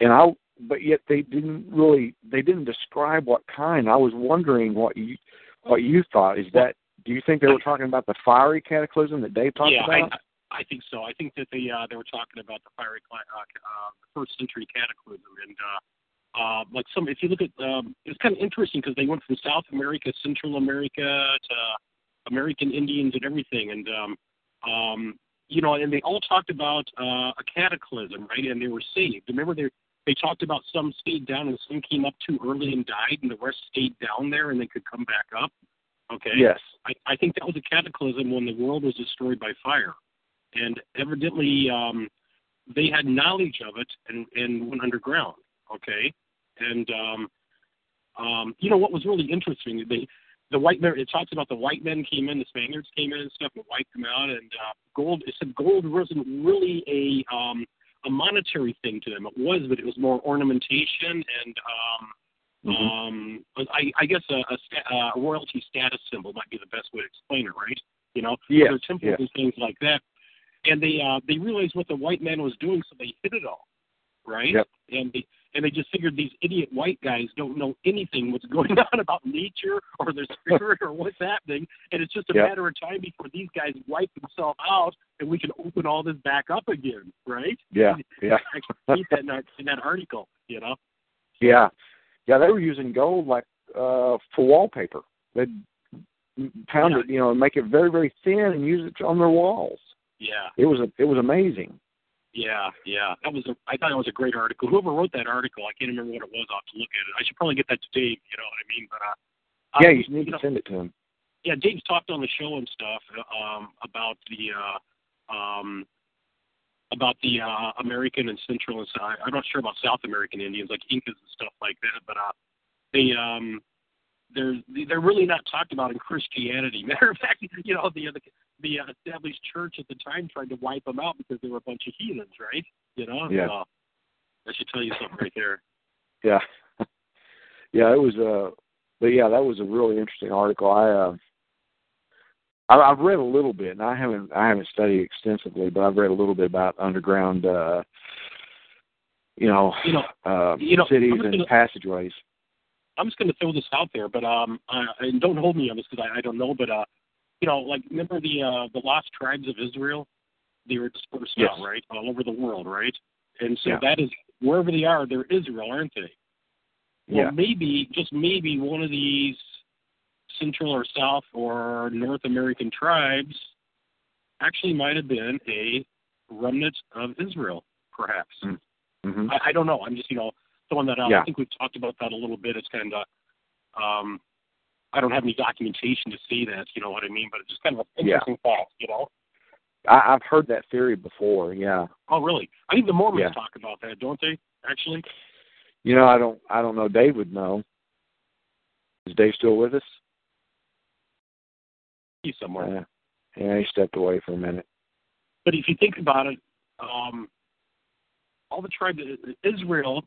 and i but yet they didn't really they didn't describe what kind. I was wondering what you what you thought. Is that do you think they were talking about the fiery cataclysm that Dave talked yeah, about? I, I think so. I think that they uh, they were talking about the fiery uh, uh, first century cataclysm, and uh, uh, like some. If you look at, um, it's kind of interesting because they went from South America, Central America to American Indians and everything, and um, um, you know, and they all talked about uh, a cataclysm, right? And they were saved. Remember, they they talked about some stayed down and some came up too early and died, and the rest stayed down there and they could come back up. Okay. Yes. I, I think that was a cataclysm when the world was destroyed by fire, and evidently um, they had knowledge of it and and went underground. Okay, and um, um, you know what was really interesting? They the white men. It talks about the white men came in, the Spaniards came in and stuff, and wiped them out. And uh, gold. It said gold wasn't really a um, a monetary thing to them. It was, but it was more ornamentation and um, Mm-hmm. um, I, I guess a, a, sta- a royalty status symbol might be the best way to explain it, right? You know, Yes, other temples and things like that. And they uh, they realized what the white man was doing, so they hid it all, right? Yep. And they and they just figured these idiot white guys don't know anything what's going *laughs* on about nature or their *laughs* spirit or what's happening, and it's just a Yep. matter of time before these guys wipe themselves out and we can open all this back up again, right? Yeah, *laughs* yeah. Actually, read that in that, in that article, you know. Yeah, yeah. They were using gold like uh for wallpaper. They'd pound it, you know, and make it very, very thin and use it on their walls. Yeah. It was a, it was amazing. Yeah, yeah. That was a I thought it was a great article. Whoever wrote that article, I can't remember what it was. I'll have to look at it. I should probably get that to Dave, you know what I mean? But uh Yeah, um, you need to know, send it to him. yeah, Dave's talked on the show and stuff um about the uh um about the uh American and Central and South I'm not sure about South American Indians like Incas and stuff like that, but uh they um they're they're really not talked about in Christianity. *laughs* Matter of fact, you know the the, the uh, established church at the time tried to wipe them out because they were a bunch of heathens, right? You know, Yeah. so that should tell you something right there. *laughs* Yeah, *laughs* yeah. It was uh, but yeah, that was a really interesting article. I uh, I, I've read a little bit, and I haven't I haven't studied extensively, but I've read a little bit about underground, uh, you know, You know, uh, you know, cities just and passageways. I'm just going to throw this out there, but um, uh, and don't hold me on this because I, I don't know, but uh, you know, like remember the uh, the lost tribes of Israel? They were dispersed Yes. out, right, all over the world, right? And so Yeah. that is wherever they are, they're Israel, aren't they? Well, Yeah. maybe just maybe one of these Central or South or North American tribes actually might have been a remnant of Israel, perhaps. Mm-hmm. I, I don't know. I'm just you know throwing that out. Yeah. I think we've talked about that a little bit. It's kind of um, I don't have any documentation to say that. You know what I mean? But it's just kind of an Yeah. interesting fact. You know? I, I've heard that theory before. Yeah, Oh, really? I think the Mormons Yeah. talk about that, don't they? Actually, you know, I don't I don't know. Dave would know. Is Dave still with us? he's somewhere. Yeah, yeah. He stepped away for a minute. But if you think about it, um, all the tribes, Israel,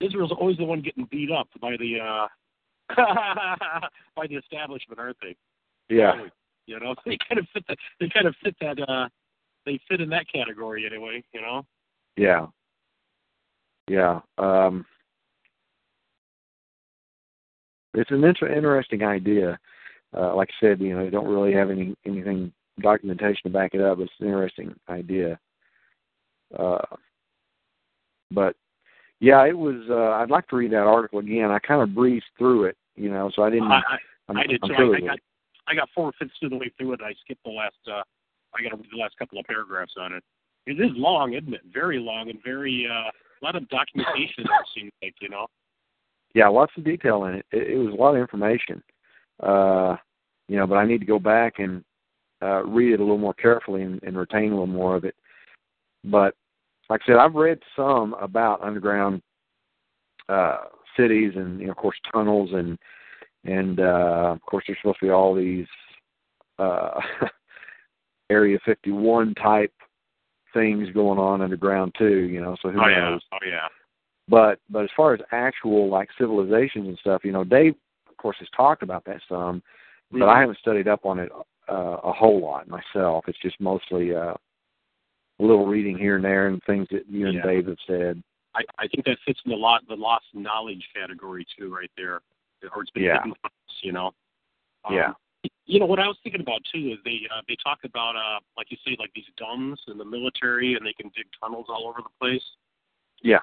Israel's always the one getting beat up by the uh, *laughs* by the establishment, aren't they? Yeah, You know, *laughs* they kind of fit that. They kind of fit that. uh They fit in that category anyway. You know. yeah, yeah. Um, it's an inter- interesting idea. Uh, like I said, you know, they don't really have any anything documentation to back it up. It's an interesting idea. Uh, but yeah, it was. Uh, I'd like to read that article again. I kind of breezed through it, you know, so I didn't. I, I, I did I'm too. I, I got. I got four fifths of the way through it. I skipped the last. uh I got to read the last couple of paragraphs on it. It is long, isn't it? Very long and very uh, a lot of documentation. it seems like you know. yeah, lots of detail in it. It, it was a lot of information, uh, you know. But I need to go back and uh, read it a little more carefully and, and retain a little more of it. But like I said, I've read some about underground uh, cities and you know, of course tunnels and and uh, of course there's supposed to be all these uh, *laughs* Area 51 type things going on underground too. You know, so who oh yeah. knows? Oh yeah. But but as far as actual like civilizations and stuff, you know, Dave of course has talked about that some, but I haven't studied up on it uh, a whole lot myself. It's just mostly uh, a little reading here and there and things that you and Yeah. Dave have said. I, I think that fits in the lot the lost knowledge category too, right there. Or it's been Yeah. hidden you know. Um, Yeah. You know what I was thinking about too is they uh, they talk about uh like you say like these DUMBs in the military and they can dig tunnels all over the place. Yeah.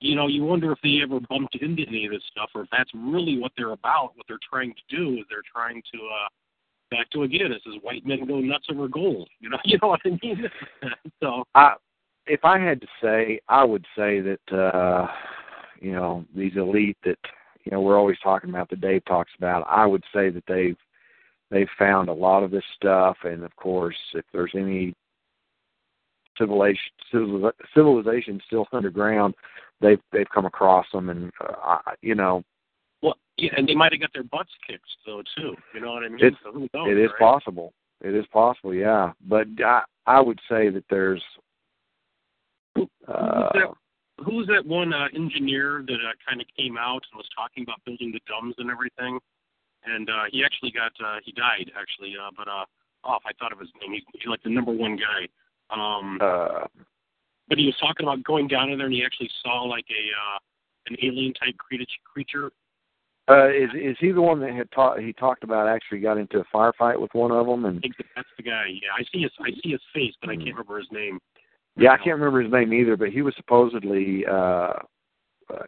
You know, you wonder if they ever bumped into any of this stuff or if that's really what they're about. What they're trying to do is they're trying to uh back to again, this is white men go nuts over gold. You know, *laughs* you know what I mean? *laughs* so I if I had to say, I would say that uh you know, these elite that you know, we're always talking about that Dave talks about, I would say that they've they've found a lot of this stuff and of course if there's any civilization civil- civilization still underground, they've they've come across them and uh, you know, Well, yeah, and they might have got their butts kicked though too. You know what I mean? It's- so knows, it is right? possible. It is possible, yeah. But I I would say that there's Who's uh that? Who's that one uh, engineer that uh, kind of came out and was talking about building the DUMBs and everything? And uh, he actually got uh, he died actually, uh, but uh, off. I thought of his name. He's, he's like the number one guy. Um, uh but he was talking about going down in there and he actually saw like a uh, an alien type creature. creature. Uh, is is he the one that had talked? He talked about actually got into a firefight with one of them, I and think that's the guy. Yeah, I see his I see his face, but I Hmm. can't remember his name. Yeah, I can't remember his name either. But he was supposedly uh, uh,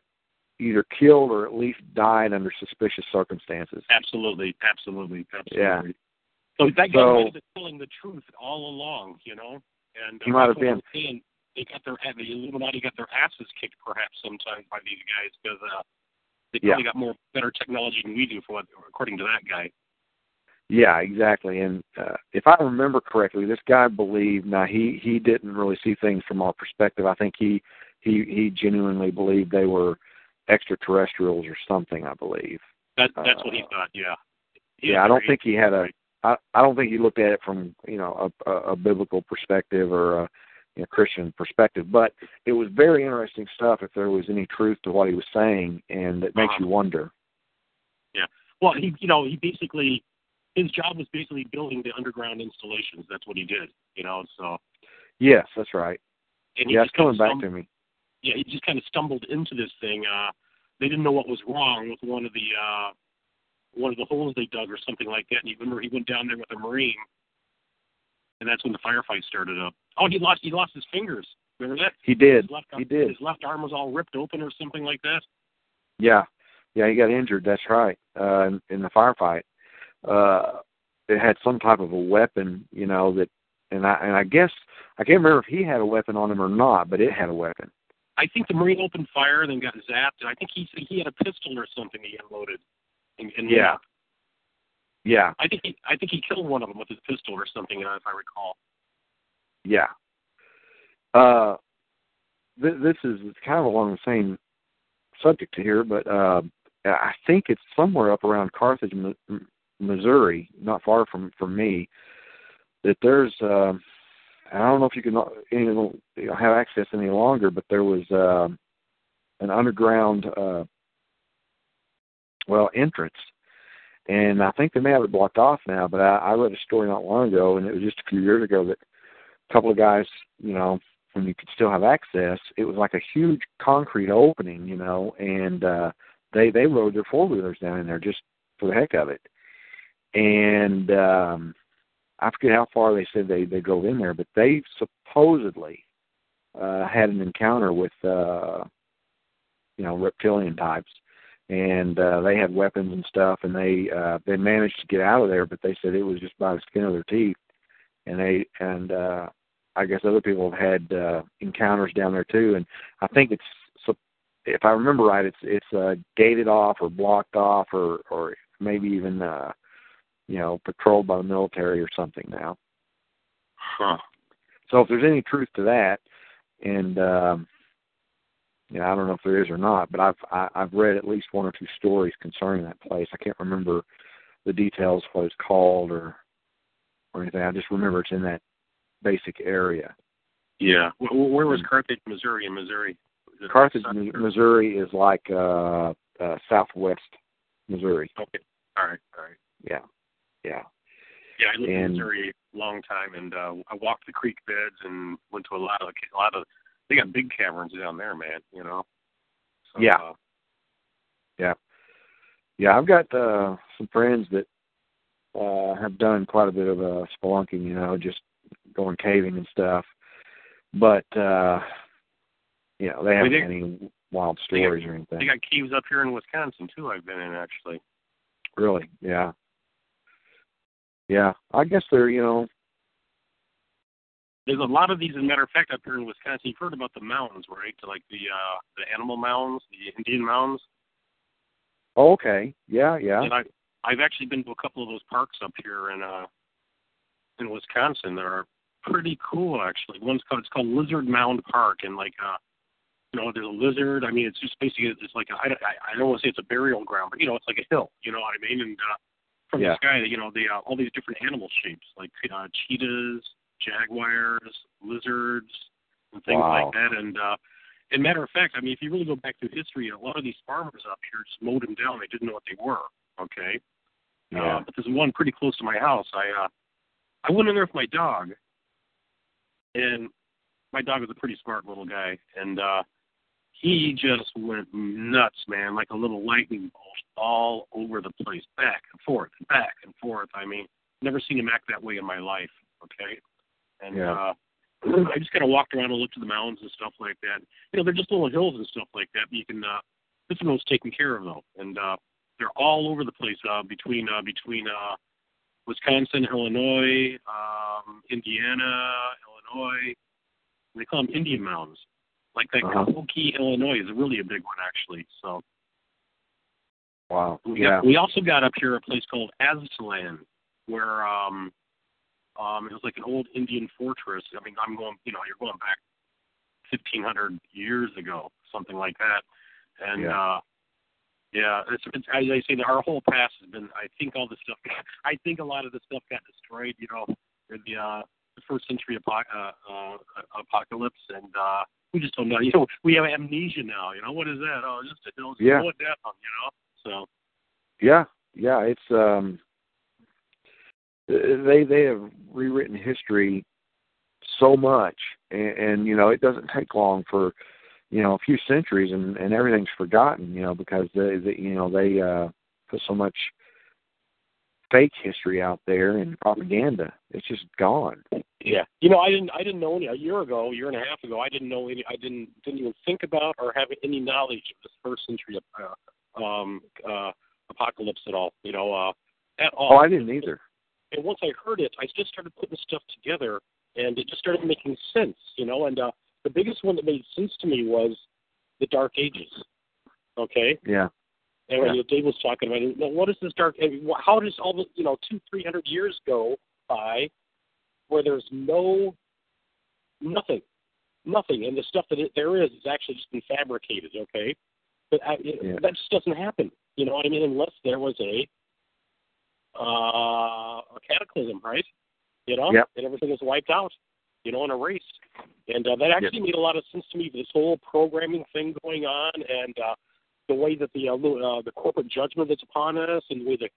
either killed or at least died under suspicious circumstances. Absolutely, absolutely, absolutely. Yeah. So that guy So- might have been telling the truth all along, you know. And uh, He might have been. Saying. They got their the Illuminati got their asses kicked perhaps sometimes by these guys because uh, they Yeah. probably got more better technology than we do, for what according to that guy. Yeah, exactly. And uh, if I remember correctly, this guy believed. Now he he didn't really see things from our perspective. I think he he he genuinely believed they were extraterrestrials or something. I believe. That that's what he Uh, thought. Yeah. He yeah, I don't think he had a. I I don't think he looked at it from you know a, a, a biblical perspective or a you know, Christian perspective. But it was very interesting stuff. If there was any truth to what he was saying, and it makes Uh-huh. you wonder. Yeah. Well, he you know he basically his job was basically building the underground installations. That's what he did. You know. So Yes, that's right. and Yeah, it's coming back to me. yeah, he just kind of stumbled into this thing. Uh, they didn't know what was wrong with one of the uh, one of the holes they dug or something like that. And he remember he went down there with a marine, and that's when the firefight started up. Oh, he lost he lost his fingers. Remember that? He did. His left, He did. His left arm was all ripped open or something like that. Yeah, yeah, he got injured. That's right. Uh, in, in the firefight, uh, it had some type of a weapon, you know that, and I and I guess I can't remember if he had a weapon on him or not, but it had a weapon. I think the marine opened fire, then got zapped, and I think he he had a pistol or something he unloaded. And, and Yeah. Yeah, I think he I think he killed one of them with his pistol or something, if I recall. yeah. Uh, th- this is it's kind of along the same subject here, but uh, I think it's somewhere up around Carthage, Missouri, not far from from me. That there's, uh, I don't know if you can any, have access any longer, but there was uh, an underground, uh, well, entrance, and I think they may have it blocked off now. But I, I read a story not long ago, and it was just a few years ago that a couple of guys, you know, when you could still have access, it was like a huge concrete opening, you know, and uh they they rode their four wheelers down in there just for the heck of it. And um I forget how far they said they they drove in there, but they supposedly uh had an encounter with uh you know, reptilian types. And uh they had weapons and stuff and they uh they managed to get out of there, but they said it was just by the skin of their teeth. And they and uh I guess other people have had uh, encounters down there too, and I think it's. If I remember right, it's it's uh, gated off or blocked off or or maybe even uh, you know patrolled by the military or something now. Huh. So if there's any truth to that, and um, yeah, I don't know if there is or not, but I've I, I've read at least one or two stories concerning that place. I can't remember the details, what it's called or or anything. I just remember it's in that basic area. Yeah. Where, where was Carthage, Missouri? In Missouri. Carthage, Missouri is like uh, uh southwest Missouri. Okay. All right. All right. Yeah. Yeah. Yeah, I lived in Missouri a long time, and uh, I walked the creek beds and went to a lot of a lot of they got big caverns down there, man. You know. So, Yeah. Uh, Yeah. Yeah, I've got uh some friends that uh have done quite a bit of uh spelunking, you know, just going caving and stuff. But uh you know, they haven't they- any wild they got- stories or anything. they got caves up here in Wisconsin too. I've been in actually. Really? Yeah. Yeah. I guess they're, you know, There's a lot of these. As a matter of fact, up here in Wisconsin, you've heard about the mounds, right? Like the uh the animal mounds, the Indian mounds. oh, okay. Yeah, yeah. And I I've actually been to a couple of those parks up here in uh in Wisconsin that are pretty cool actually. One's called it's called Lizard Mound Park and like uh you know, there's a lizard. I mean, it's just basically it's like a, I I don't want to say it's a burial ground, but you know, it's like a hill. You know what I mean? And uh, from Yeah. the sky, you know, they uh, all these different animal shapes like uh, cheetahs, jaguars, lizards, and things Wow. like that. And uh, and matter of fact, I mean, if you really go back through history, a lot of these farmers up here just mowed them down. They didn't know what they were. Okay. Yeah. Uh, but there's one pretty close to my house. I uh, I went in there with my dog, and my dog was a pretty smart little guy, and uh, he just went nuts, man, like a little lightning bolt all over the place, back and forth and back and forth. I mean, never seen him act that way in my life. Okay, and Yeah. uh, I just kind of walked around and looked at the mountains and stuff like that. You know, they're just little hills and stuff like that. But you can uh, this one was taken care of though, and uh, they're all over the place uh, between uh, between uh, Wisconsin, Illinois, um, Indiana, Illinois. They call them Indian mounds. Like that Uh-huh. Cahokia, Illinois is really a big one actually. So Wow. we, Yeah. got, we also got up here a place called Aztalan, where um, um, it was like an old Indian fortress. I mean, I'm going, you know, you're going back 1,500 years ago, something like that. And Yeah. uh, yeah, it's, it's as I say, our whole past has been. I think all this stuff. *laughs* I think a lot of this stuff got destroyed. You know, in the uh, the first century apo- uh, uh, apocalypse, and uh, we just don't know. *laughs* You know, we have amnesia now. You know, what is that? Oh, just a hill. Yeah. From? You know, so. Yeah, yeah, it's um they they have rewritten history so much and, and you know it doesn't take long for you know a few centuries and and everything's forgotten you know because they, they you know they uh put so much fake history out there and propaganda it's just gone Yeah, you know, I didn't, I didn't know any a year ago, a year and a half ago. I didn't know any, I didn't, didn't even think about or have any knowledge of this first century uh, um, uh, apocalypse at all. You know, uh, at all. oh i didn't either And once I heard it, I just started putting stuff together, and it just started making sense. You know, and uh, the biggest one that made sense to me was the Dark Ages. Okay, yeah and when Yeah. Dave was talking about what is this dark? How does all the you know two three hundred years go by where there's no nothing, nothing, and the stuff that it, there is is actually just been fabricated. Okay, but I, it, Yeah. that just doesn't happen. You know what I mean? Unless there was a uh, a cataclysm, right? You know, Yep. and everything was wiped out. You know, and erased. And uh, that actually made a lot of sense to me. This whole programming thing going on, and uh, the way that the uh, uh, the corporate judgment that's upon us, and the way that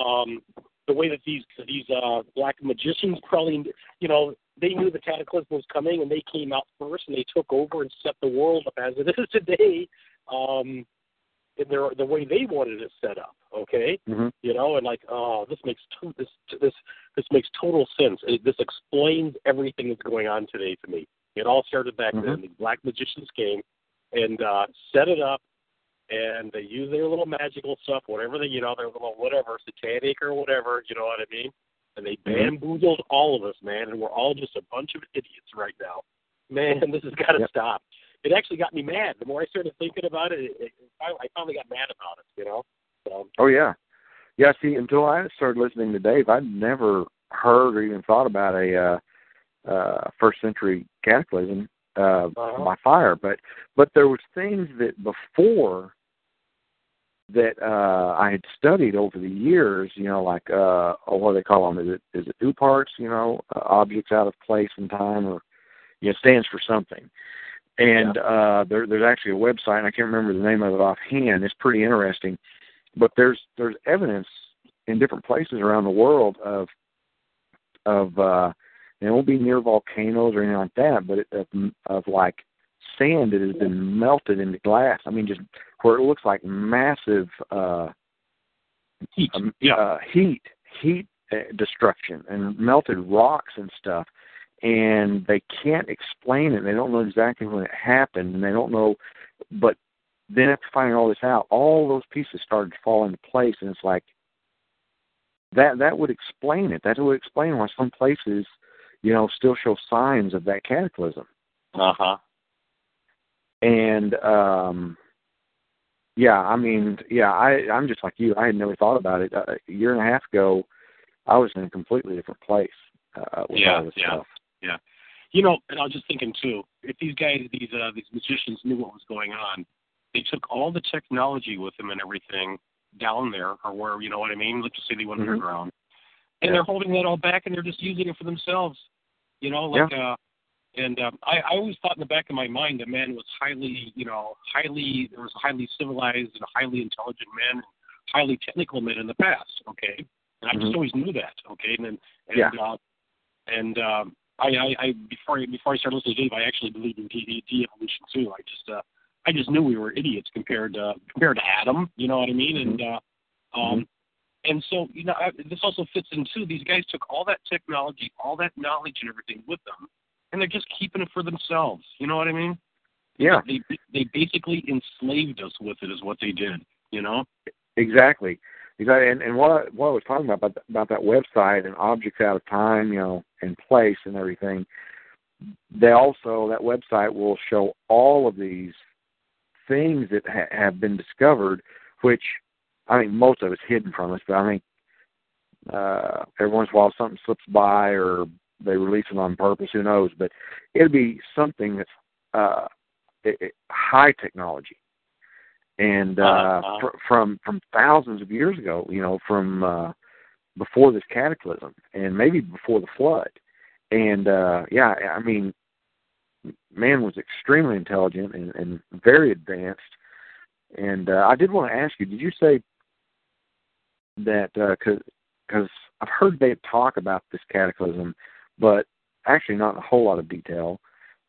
um, the way that these these uh, black magicians probably, you know, they knew the cataclysm was coming, and they came out first, and they took over and set the world up as it is *laughs* today. Um, in their the way they wanted it set up. Okay, hmm you know, and like, oh, this makes to- this this this makes total sense. It, this explains everything that's going on today to me. It all started back Mhm. then. The black magicians came and uh, set it up, and they use their little magical stuff, whatever they, you know, their little whatever satanic or whatever, you know what I mean? And they Mhm. bamboozled all of us, man, and we're all just a bunch of idiots right now. Man, *laughs* this has got to Yep. stop. It actually got me mad. The more I started thinking about it, it, it I finally got mad about it. You know. So, Oh yeah, yeah. See, until I started listening to Dave, I'd never heard or even thought about a uh, uh, first century cataclysm uh, Uh-huh. by fire. But but there was things that before that uh, I had studied over the years. You know, like uh, oh, what do they call them? Is it is it OOPArts? You know, uh, objects out of place and time, or yeah, it stands for something. And uh, there, there's actually a website, and I can't remember the name of it offhand. It's pretty interesting but there's there's evidence in different places around the world of of uh and it won't be near volcanoes or anything like that, but it, of, of like sand that has been melted into glass. I mean, just where it looks like massive uh, heat, um, yeah, uh, heat, heat uh, destruction, and melted rocks and stuff. And they can't explain it. They don't know exactly when it happened, and they don't know. But then after finding all this out, all those pieces started to fall into place, and it's like that. That would explain it. That would explain why some places, you know, still show signs of that cataclysm. Uh huh. And um yeah, I mean, yeah, I I'm just like you. I had never thought about it. Uh, a year and a half ago, I was in a completely different place uh, with yeah, all this yeah, stuff. yeah. You know, and I was just thinking too, if these guys, these uh, these magicians knew what was going on, they took all the technology with them and everything down there, or where you know what I mean. Let's just say they went Mhm. underground, and Yeah. they're holding that all back, and they're just using it for themselves. You know, like uh, and um, I, I always thought in the back of my mind that man was highly, you know, highly there was a highly civilized and a highly intelligent man, and highly technical men in the past. Okay, and I just Mhm. always knew that. Okay, and then and Yeah. uh, and um, I, I, I before I, before I started listening to Dave, I actually believed in de- de-evolution too. I just uh, I just knew we were idiots compared to compared to Adam. You know what I mean? And uh, um, and so you know I, this also fits in too. These guys took all that technology, all that knowledge, and everything with them, and they're just keeping it for themselves. You know what I mean? Yeah, They they basically enslaved us with it, is what they did. You know? exactly. Exactly. And, and what I, what I was talking about about, about that website and objects out of time, you know, and place and everything. They also that website will show all of these things that ha- have been discovered, which I think most of it's hidden from us, but I think uh, every once in a while something slips by or they release it on purpose. Who knows? But it'll be something that's uh, it, it, high technology, and uh, Uh-huh. fr- from from thousands of years ago. You know, from uh, before this cataclysm, and maybe before the flood. And uh, yeah, I mean, man was extremely intelligent and, and very advanced. And uh, I did want to ask you: Did you say that because because I've heard Dave talk about this cataclysm, but actually not in a whole lot of detail.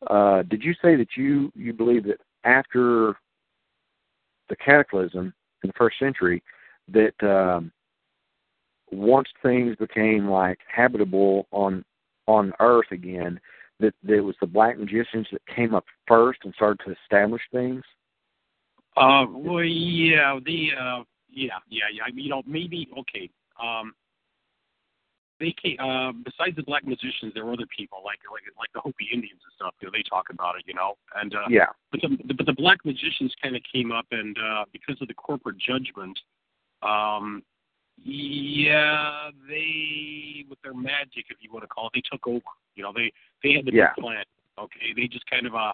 Uh, did you say that you you believe that after the cataclysm in the first century, that um, once things became like habitable on on Earth again, that, that it was the black magicians that came up first and started to establish things? Uh, well, yeah, the uh, yeah, yeah, yeah. I mean, You know, maybe okay. Um, they came, uh, besides the black magicians, there were other people like like like the Hopi Indians and stuff. You know, they talk about it, you know, and uh, Yeah. but the but the black magicians kind of came up, and uh, because of the corporate judgment, um, yeah, they with their magic, if you want to call it, they took over. You know, they they had the Yeah. big plan. Okay, they just kind of uh,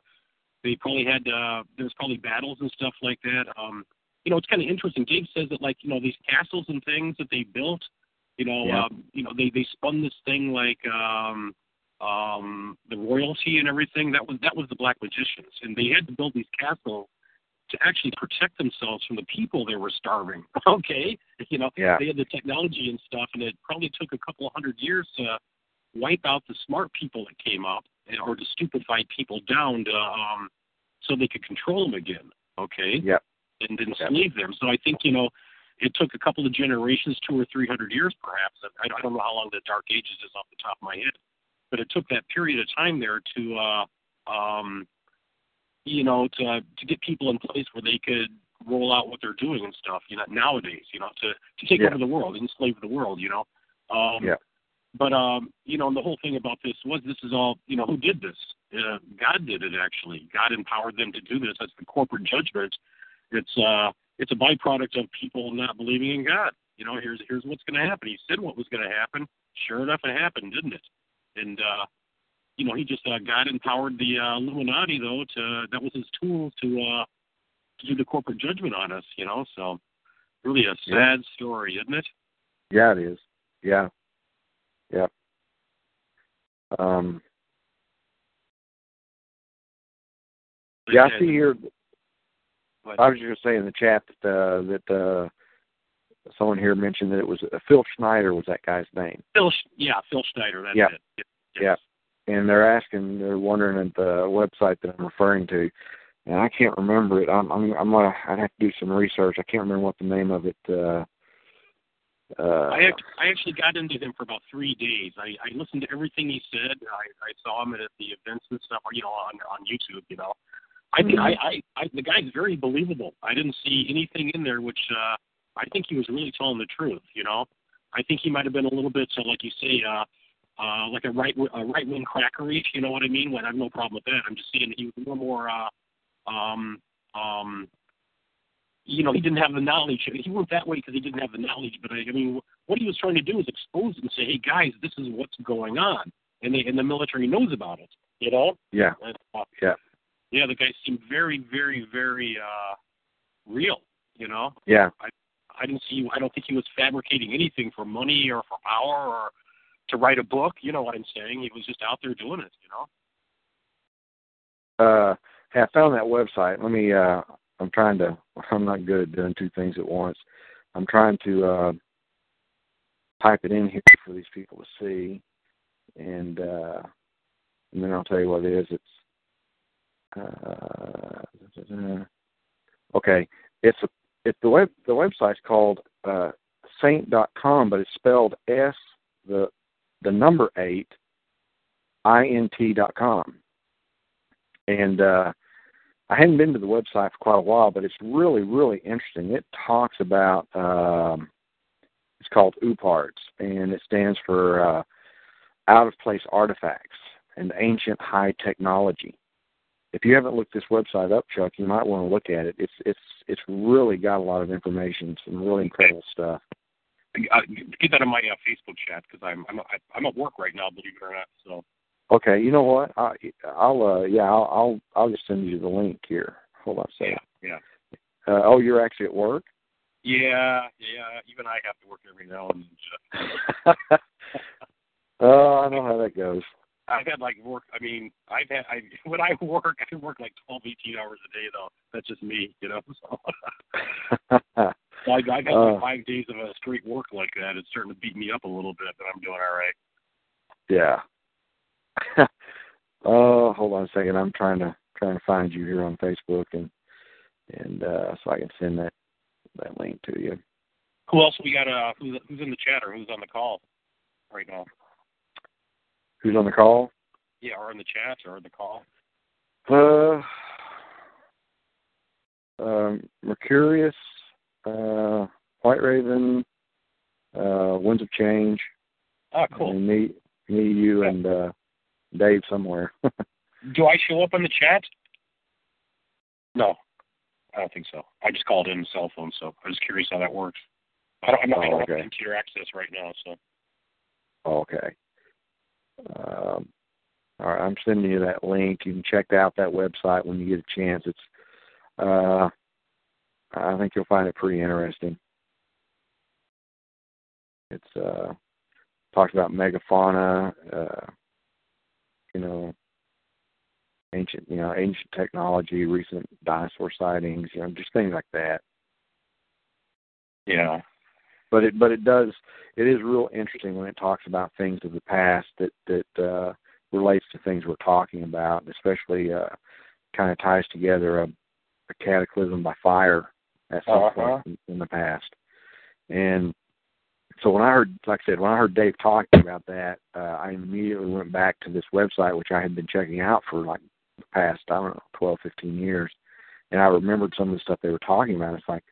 they probably had uh, there was probably battles and stuff like that. Um, you know, it's kind of interesting. Dave says that like you know these castles and things that they built, you know, Yeah. um, you know they they spun this thing like um, um, the royalty and everything. That was that was the black magicians, and they had to build these castles to actually protect themselves from the people they were starving. *laughs* Okay, you know, Yeah. they had the technology and stuff, and it probably took a couple of hundred years to wipe out the smart people that came up, and- or to stupefy people down to um, so they could control them again. Okay, Yep. And enslave them. So I think you know. It took a couple of generations, two or three hundred years, perhaps. I I don't know how long the Dark Ages is off the top of my head, but it took that period of time there to uh, um, you know, to to get people in place where they could roll out what they're doing and stuff. You know, nowadays, you know, to to take Yeah. over the world, enslave the world. You know, um, Yeah. But um, you know, and the whole thing about this was this is all you know who did this? Uh, God did it actually. God empowered them to do this. That's the corporate judgment. It's uh, it's a byproduct of people not believing in God. You know, here's here's what's going to happen. He said what was going to happen. Sure enough, it happened, didn't it? And uh, you know, he just uh, God empowered the uh, Illuminati though to that was his tool to uh, to do the corporate judgment on us. You know, so really a Yeah. sad story, isn't it? Yeah, it is. Yeah. Yeah. Um, yeah, I see here. But, I was just going to say in the chat that uh, that uh, someone here mentioned that it was uh, Phil Schneider was that guy's name. Phil, yeah, Phil Schneider. That's Yeah. it. Yes. Yeah. and they're asking, they're wondering at the website that I'm referring to, and I can't remember it. I'm I'm I'm gonna I'd have to do some research. I can't remember what the name of it. uh uh, I act- I actually got into him for about three days. I, I listened to everything he said. I, I saw him at the events and stuff, you know, on on YouTube. You know, I think I, I, I the guy's very believable. I didn't see anything in there which uh, I think he was really telling the truth. You know, I think he might have been a little bit, so like you say, uh, uh, like a right a right wing crackery. You know what I mean? When I have no problem with that. I'm just saying that he was a little more. Uh, um, um, you know, he didn't have the knowledge. He went that way because he didn't have the knowledge. But I, I mean, what he was trying to do is expose and say, "Hey, guys, this is what's going on," and they and the military knows about it. You know? Yeah. And, uh, Yeah. Yeah, the guy seemed very, very, very uh real. You know? Yeah. I I didn't see. I don't think he was fabricating anything for money or for power or to write a book. You know what I'm saying? He was just out there doing it. You know? Uh, hey, I found that website. Let me. uh I'm trying to. *laughs* I'm not good at doing two things at once. I'm trying to uh type it in here for these people to see, and uh and then I'll tell you what it is. It's uh, okay. It's a it's the web the website's called uh, saint.com, but it's spelled S the the number eight int dot com, and uh, I hadn't been to the website for quite a while, but it's really really interesting. It talks about um, it's called OOPArts, and it stands for uh, out of place artifacts and ancient high technology if you haven't looked this website up, Chuck, you might want to look at it. It's it's it's really got a lot of information, some really incredible stuff. Uh, get that in my uh, Facebook chat because I'm I'm I'm at work right now, believe it or not. So Okay, you know what? I, I'll uh yeah, I'll I'll I'll just send you the link here. Hold on a second. yeah, Uh, oh, you're actually at work? yeah, yeah. Even I have to work every now and then. *laughs* oh, I know how that goes. I've had like work. I mean, I've had I *laughs* when I work, I work like twelve, eighteen hours a day though. That's just me, you know. So, *laughs* so I, I've had Uh. like five days of a straight work like that. It's starting to beat me up a little bit, but I'm doing all right. yeah. *laughs* oh, hold on a second. I'm trying to trying to find you here on Facebook and and uh so I can send that that link to you. Who else we got? Uh, who's who's in the chat or who's on the call right now? Who's on the call? Yeah, or in the chat or the call. Uh, um, Mercurius, uh, White Raven, uh, Winds of Change. Oh, cool. And me, me, you, and uh, Dave somewhere. *laughs* Do I show up on the chat? No, I don't think so. I just called in the cell phone, so I was curious how that works. I don't, I'm not, Oh, okay. computer access right now, so. okay. Um, all right, I'm sending you that link. You can check out that website when you get a chance. It's, uh, I think you'll find it pretty interesting. It's uh, talks about megafauna, uh, you know, ancient, you know, ancient technology, recent dinosaur sightings, you know, just things like that. Yeah. But it, but it does, it is real interesting when it talks about things of the past that that uh, relates to things we're talking about, especially uh, kind of ties together a, a cataclysm by fire at some Uh-huh. point in, in the past. And so when I heard, like I said, when I heard Dave talking about that, uh, I immediately went back to this website which I had been checking out for like the past I don't know twelve, fifteen years, and I remembered some of the stuff they were talking about. It's like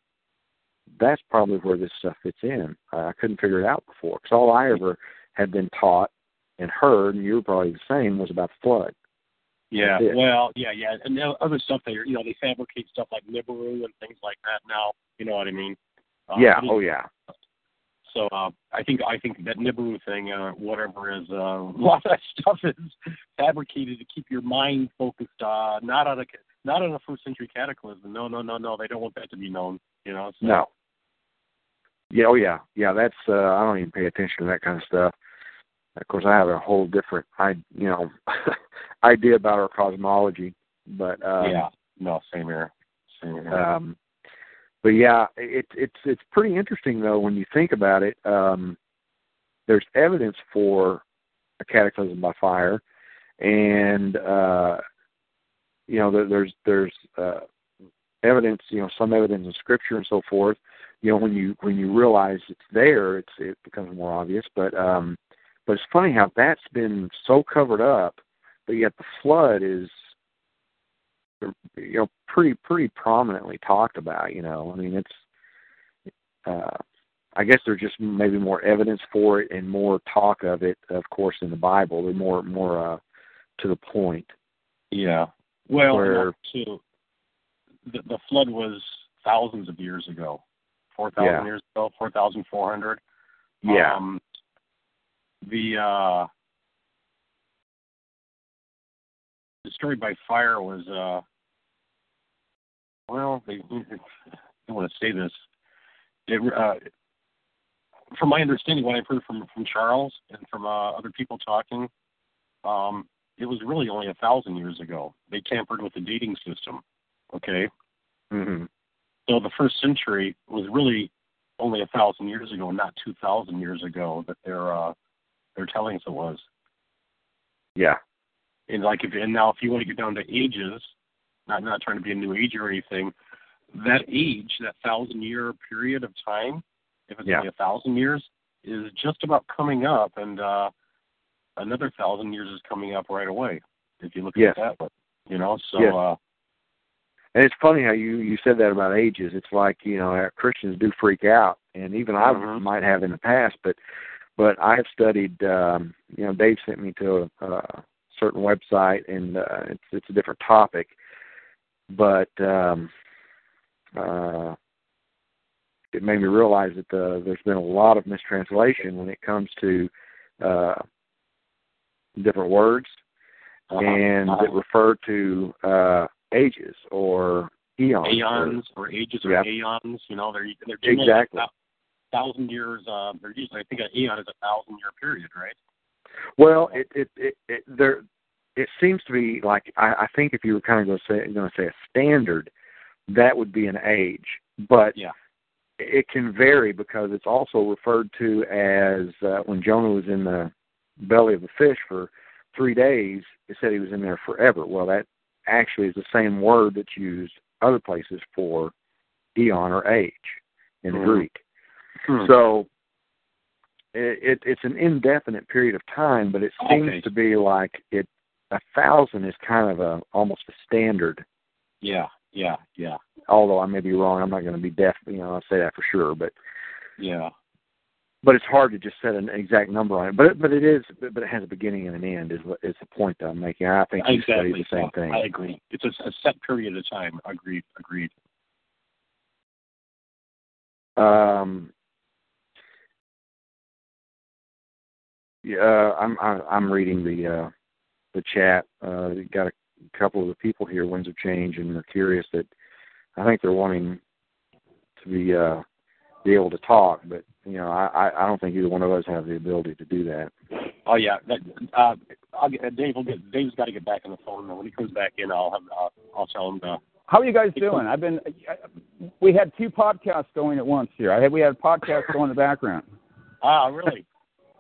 that's probably where this stuff fits in. I, I couldn't figure it out before because all I ever had been taught and heard, and you were probably the same, was about the flood. Yeah, well, yeah, yeah, and the other stuff they, you know, they fabricate stuff like Nibiru and things like that now. You know what I mean? Uh, yeah. Oh yeah. So uh, I think I think that Nibiru thing, uh, whatever is, uh, *laughs* a lot of that stuff is fabricated to keep your mind focused, uh, not on a not on a first century cataclysm. No, no, no, no. They don't want that to be known. You know. So, No. Yeah. Oh yeah. Yeah. That's. uh I don't even pay attention to that kind of stuff. Of course, I have a whole different, I you know, *laughs* idea about our cosmology, but um, yeah. No, same here. Same here. Um, but yeah, it, it's it's pretty interesting though when you think about it. Um, there's evidence for a cataclysm by fire, and uh, you know there, there's there's uh, evidence, you know, some evidence in Scripture and so forth. You know, when you when you realize it's there, it's it becomes more obvious. But um, but it's funny how that's been so covered up, but yet the flood is you know pretty pretty prominently talked about. You know, I mean it's. Uh, I guess there's just maybe more evidence for it and more talk of it, of course, in the Bible. They're more more uh, to the point. Yeah. Well, Where- too, the, the flood was thousands of years ago, four thousand Yeah. years ago, four thousand four hundred. Yeah. Um, the uh, destroyed by fire was uh, well, they, *laughs* I want to say this. It, uh, from my understanding, what I've heard from from Charles and from uh, other people talking, um, it was really only a thousand years ago. They tampered with the dating system. Okay, hmm so the first century was really only a thousand years ago, not two thousand years ago that they're uh, they're telling us it was. Yeah. And like if and now if you want to get down to ages, not not trying to be a new age or anything, that age, that thousand year period of time, if it's Yeah. only a thousand years, is just about coming up, and uh, another thousand years is coming up right away. If you look Yes. at it that way, you know. So Yes. uh, And it's funny how you you said that about ages. It's like you know how Christians do freak out, and even I Mhm. might have in the past, but but I have studied. um You know, Dave sent me to a, a certain website, and uh, it's it's a different topic, but um uh it made me realize that uh, there's been a lot of mistranslation when it comes to uh different words uh-huh, and uh-huh. that refer to uh ages or eons. or- aeons or ages or Yeah. aeons. You know, they're they're generally Exactly. a thousand years. Uh, they're usually I think an aeon is a thousand year period, right? Well, it it it, it there it seems to be like I, I think if you were kind of going to say going to say a standard, that would be an age, but Yeah. it can vary because it's also referred to as uh, when Jonah was in the belly of the fish for three days. It said he was in there forever. Well, that actually is the same word that's used other places for eon or age in Mhm. Greek. Hmm. So it, it it's an indefinite period of time, but it seems Okay. to be like it a thousand is kind of a almost a standard. Yeah, yeah, yeah, Although I may be wrong, I'm not going to be def. You know, I'll say that for sure, but yeah. But it's hard to just set an exact number on it. But it, but it is, but it has a beginning and an end. Is what is the point that I'm making? I think you exactly. studied the same thing. I agree. It's a, a set period of time. Agreed. Agreed. Um, yeah, I'm I'm I'm reading the uh, the chat. Uh, got a couple of the people here, Winds of Change, and they're curious that I think they're wanting to be uh, be able to talk, but you know, I I I don't think either one of us have the ability to do that. Oh yeah. That, uh, I'll get, Dave will get. Dave's got to get back on the phone. And When he comes back in, I'll have. Uh, I'll tell him to. How are you guys doing? I've been. We had two podcasts going at once here. I had we had a podcast going in the background. *laughs* Ah, really?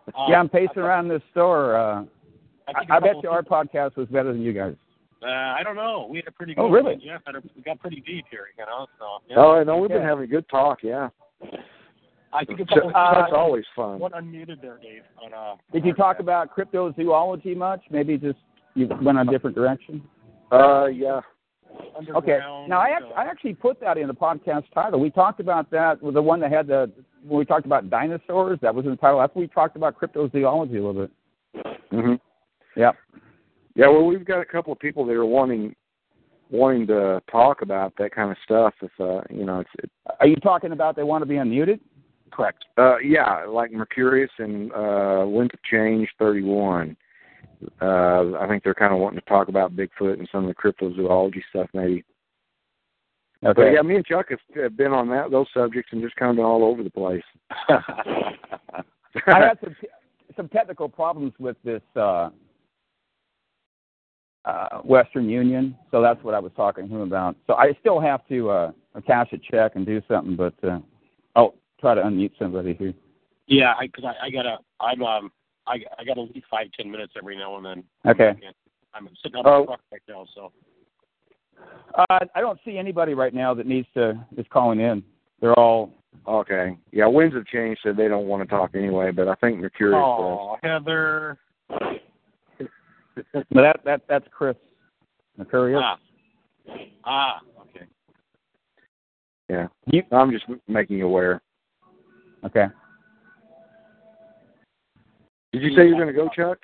Uh, *laughs* yeah, I'm pacing around this store. Uh, I, think I, I a bet you our podcast was better than you guys. Uh, I don't know. We had a pretty good. Oh, really? Yeah, we got pretty deep here, you know. So. Yeah. Oh, no, we've been Okay. having good talk. Yeah, I think it's So- always, that's uh, always fun. One unmuted there, Dave. On, uh, Did you talk about cryptozoology much? Maybe just you went on a different direction. Uh, yeah. Okay. Now I, act- uh, I actually put that in the podcast title. We talked about that with the one that had the when we talked about dinosaurs. That was in the title. That's when we talked about cryptozoology a little bit. hmm Yep. Yeah, well, we've got a couple of people that are wanting wanting to talk about that kind of stuff. If uh, you know, it's it, Are you talking about they want to be unmuted? correct. uh, yeah, like Mercurius and uh, Winds of Change thirty one. Uh, I think they're kind of wanting to talk about Bigfoot and some of the cryptozoology stuff, maybe. But Okay. yeah, me and Chuck have, have been on that those subjects and just kind of been all over the place. *laughs* I had some some technical problems with this uh, uh, Western Union, so that's what I was talking to him about. So I still have to uh, cash a check and do something, but uh, I'll try to unmute somebody here. Yeah, I because I, I gotta. I'm um. I I gotta leave five ten minutes every now and then. Okay. I'm sitting on Oh. the truck right now, so Uh, I don't see anybody right now that needs to is calling in. They're all Okay. Yeah, Winds have changed, so they don't want to talk anyway, but I think they're curious. Oh, Heather. *laughs* no, that that that's Chris Mercurius. Ah. Ah, okay. Yeah. You, I'm just making you aware. Okay. Did you say you're going to go, Chuck?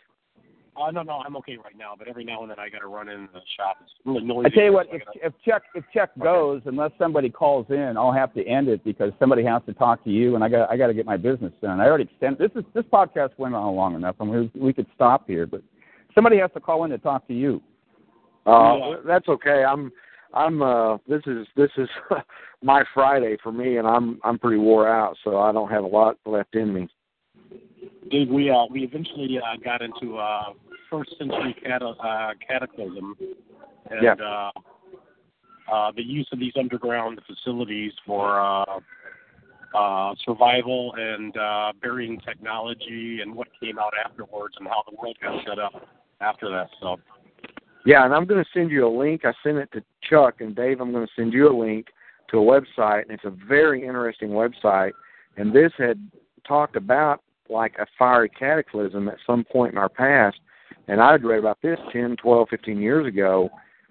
Uh, no, no, I'm okay right now. But every now and then I got to run in the shop. It's really noisy. I tell you what, so I if gotta- if Chuck if Chuck goes, unless somebody calls in, I'll have to end it because somebody has to talk to you, and I got I got to get my business done. I already extended this is this podcast went on long enough. I mean, we could stop here, but somebody has to call in to talk to you. Uh, Yeah. that's okay. I'm I'm uh this is this is *laughs* my Friday for me and I'm I'm pretty wore out, so I don't have a lot left in me. Dave, we uh, we eventually uh, got into uh, first century cata- uh, cataclysm and Yeah. uh, uh, the use of these underground facilities for uh, uh, survival and uh, burying technology and what came out afterwards and how the world got set up after that. So Yeah, and I'm going to send you a link. I sent it to Chuck and Dave. I'm going to send you a link to a website, and it's a very interesting website. And this had talked about like a fiery cataclysm at some point in our past, and I had read about this 10, 12, 15 years ago,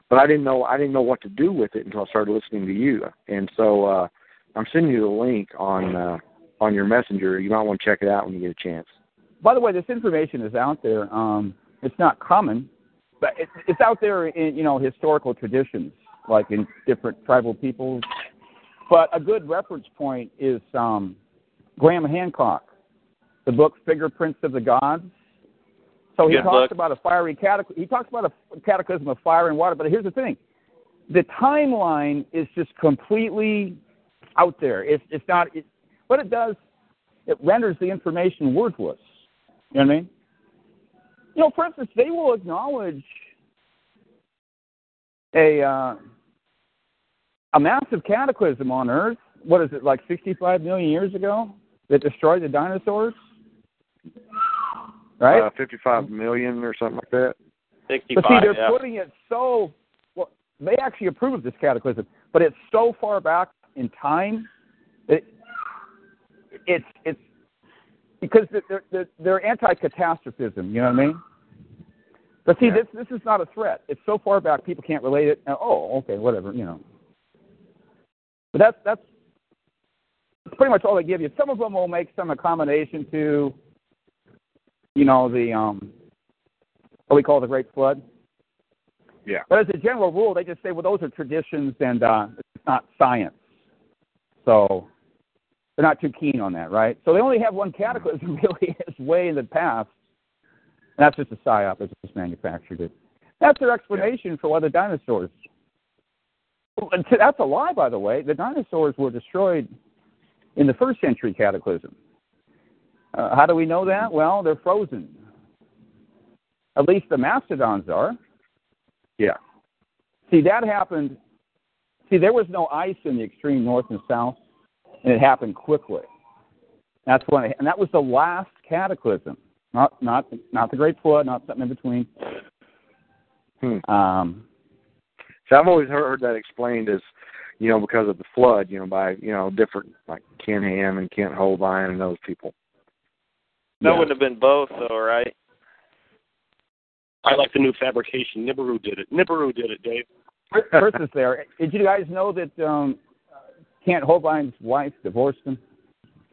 but I didn't know I didn't know what to do with it until I started listening to you. And so uh, I'm sending you the link on uh, on your messenger. You might want to check it out when you get a chance. By the way, this information is out there. Um, it's not common, but it, it's out there in you know historical traditions, like in different tribal peoples. But a good reference point is um, Graham Hancock, the book Fingerprints of the Gods. So he Good talks book. about a fiery catac- he talks about a cataclysm of fire and water. But here's the thing: the timeline is just completely out there. It's it's not. It, what it does, it renders the information worthless. You know what I mean? You know, for instance, they will acknowledge a uh, a massive cataclysm on Earth. What is it, like 65 million years ago, that destroyed the dinosaurs? Right. Uh, 55 million or something like that. But see, they're yeah. putting it so. Well, they actually approve of this cataclysm, but it's so far back in time. That it's it's because they're they're, they're anti-catastrophism. You know what I mean? But see, this this is not a threat. It's so far back, people can't relate it. Oh, okay, whatever. You know. But that's that's that's pretty much all they give you. Some of them will make some accommodation to, you know, the um, what we call the Great Flood. Yeah. But as a general rule, they just say, well, those are traditions and uh, it's not science. So they're not too keen on that, right? So they only have one cataclysm *laughs* really is way in the past. And that's just a psyop. It's just manufactured it. That's their explanation for why the dinosaurs. That's a lie, by the way. The dinosaurs were destroyed in the first century cataclysm. Uh, how do we know that? Well, they're frozen. At least the mastodons are. Yeah. See, that happened. See, there was no ice in the extreme north and south, and it happened quickly. That's when, it, and that was the last cataclysm, not not not the Great Flood, not something in between. Hmm. Um, So I've always heard that explained as, you know, because of the flood, you know, by you know different like Ken Ham and Kent Hovind and those people. That Yeah. wouldn't have been both, though, right? I like the new fabrication. Nibiru did it. Nibiru did it, Dave. Chris is there. Did you guys know that um, Kent Hovind's wife divorced him?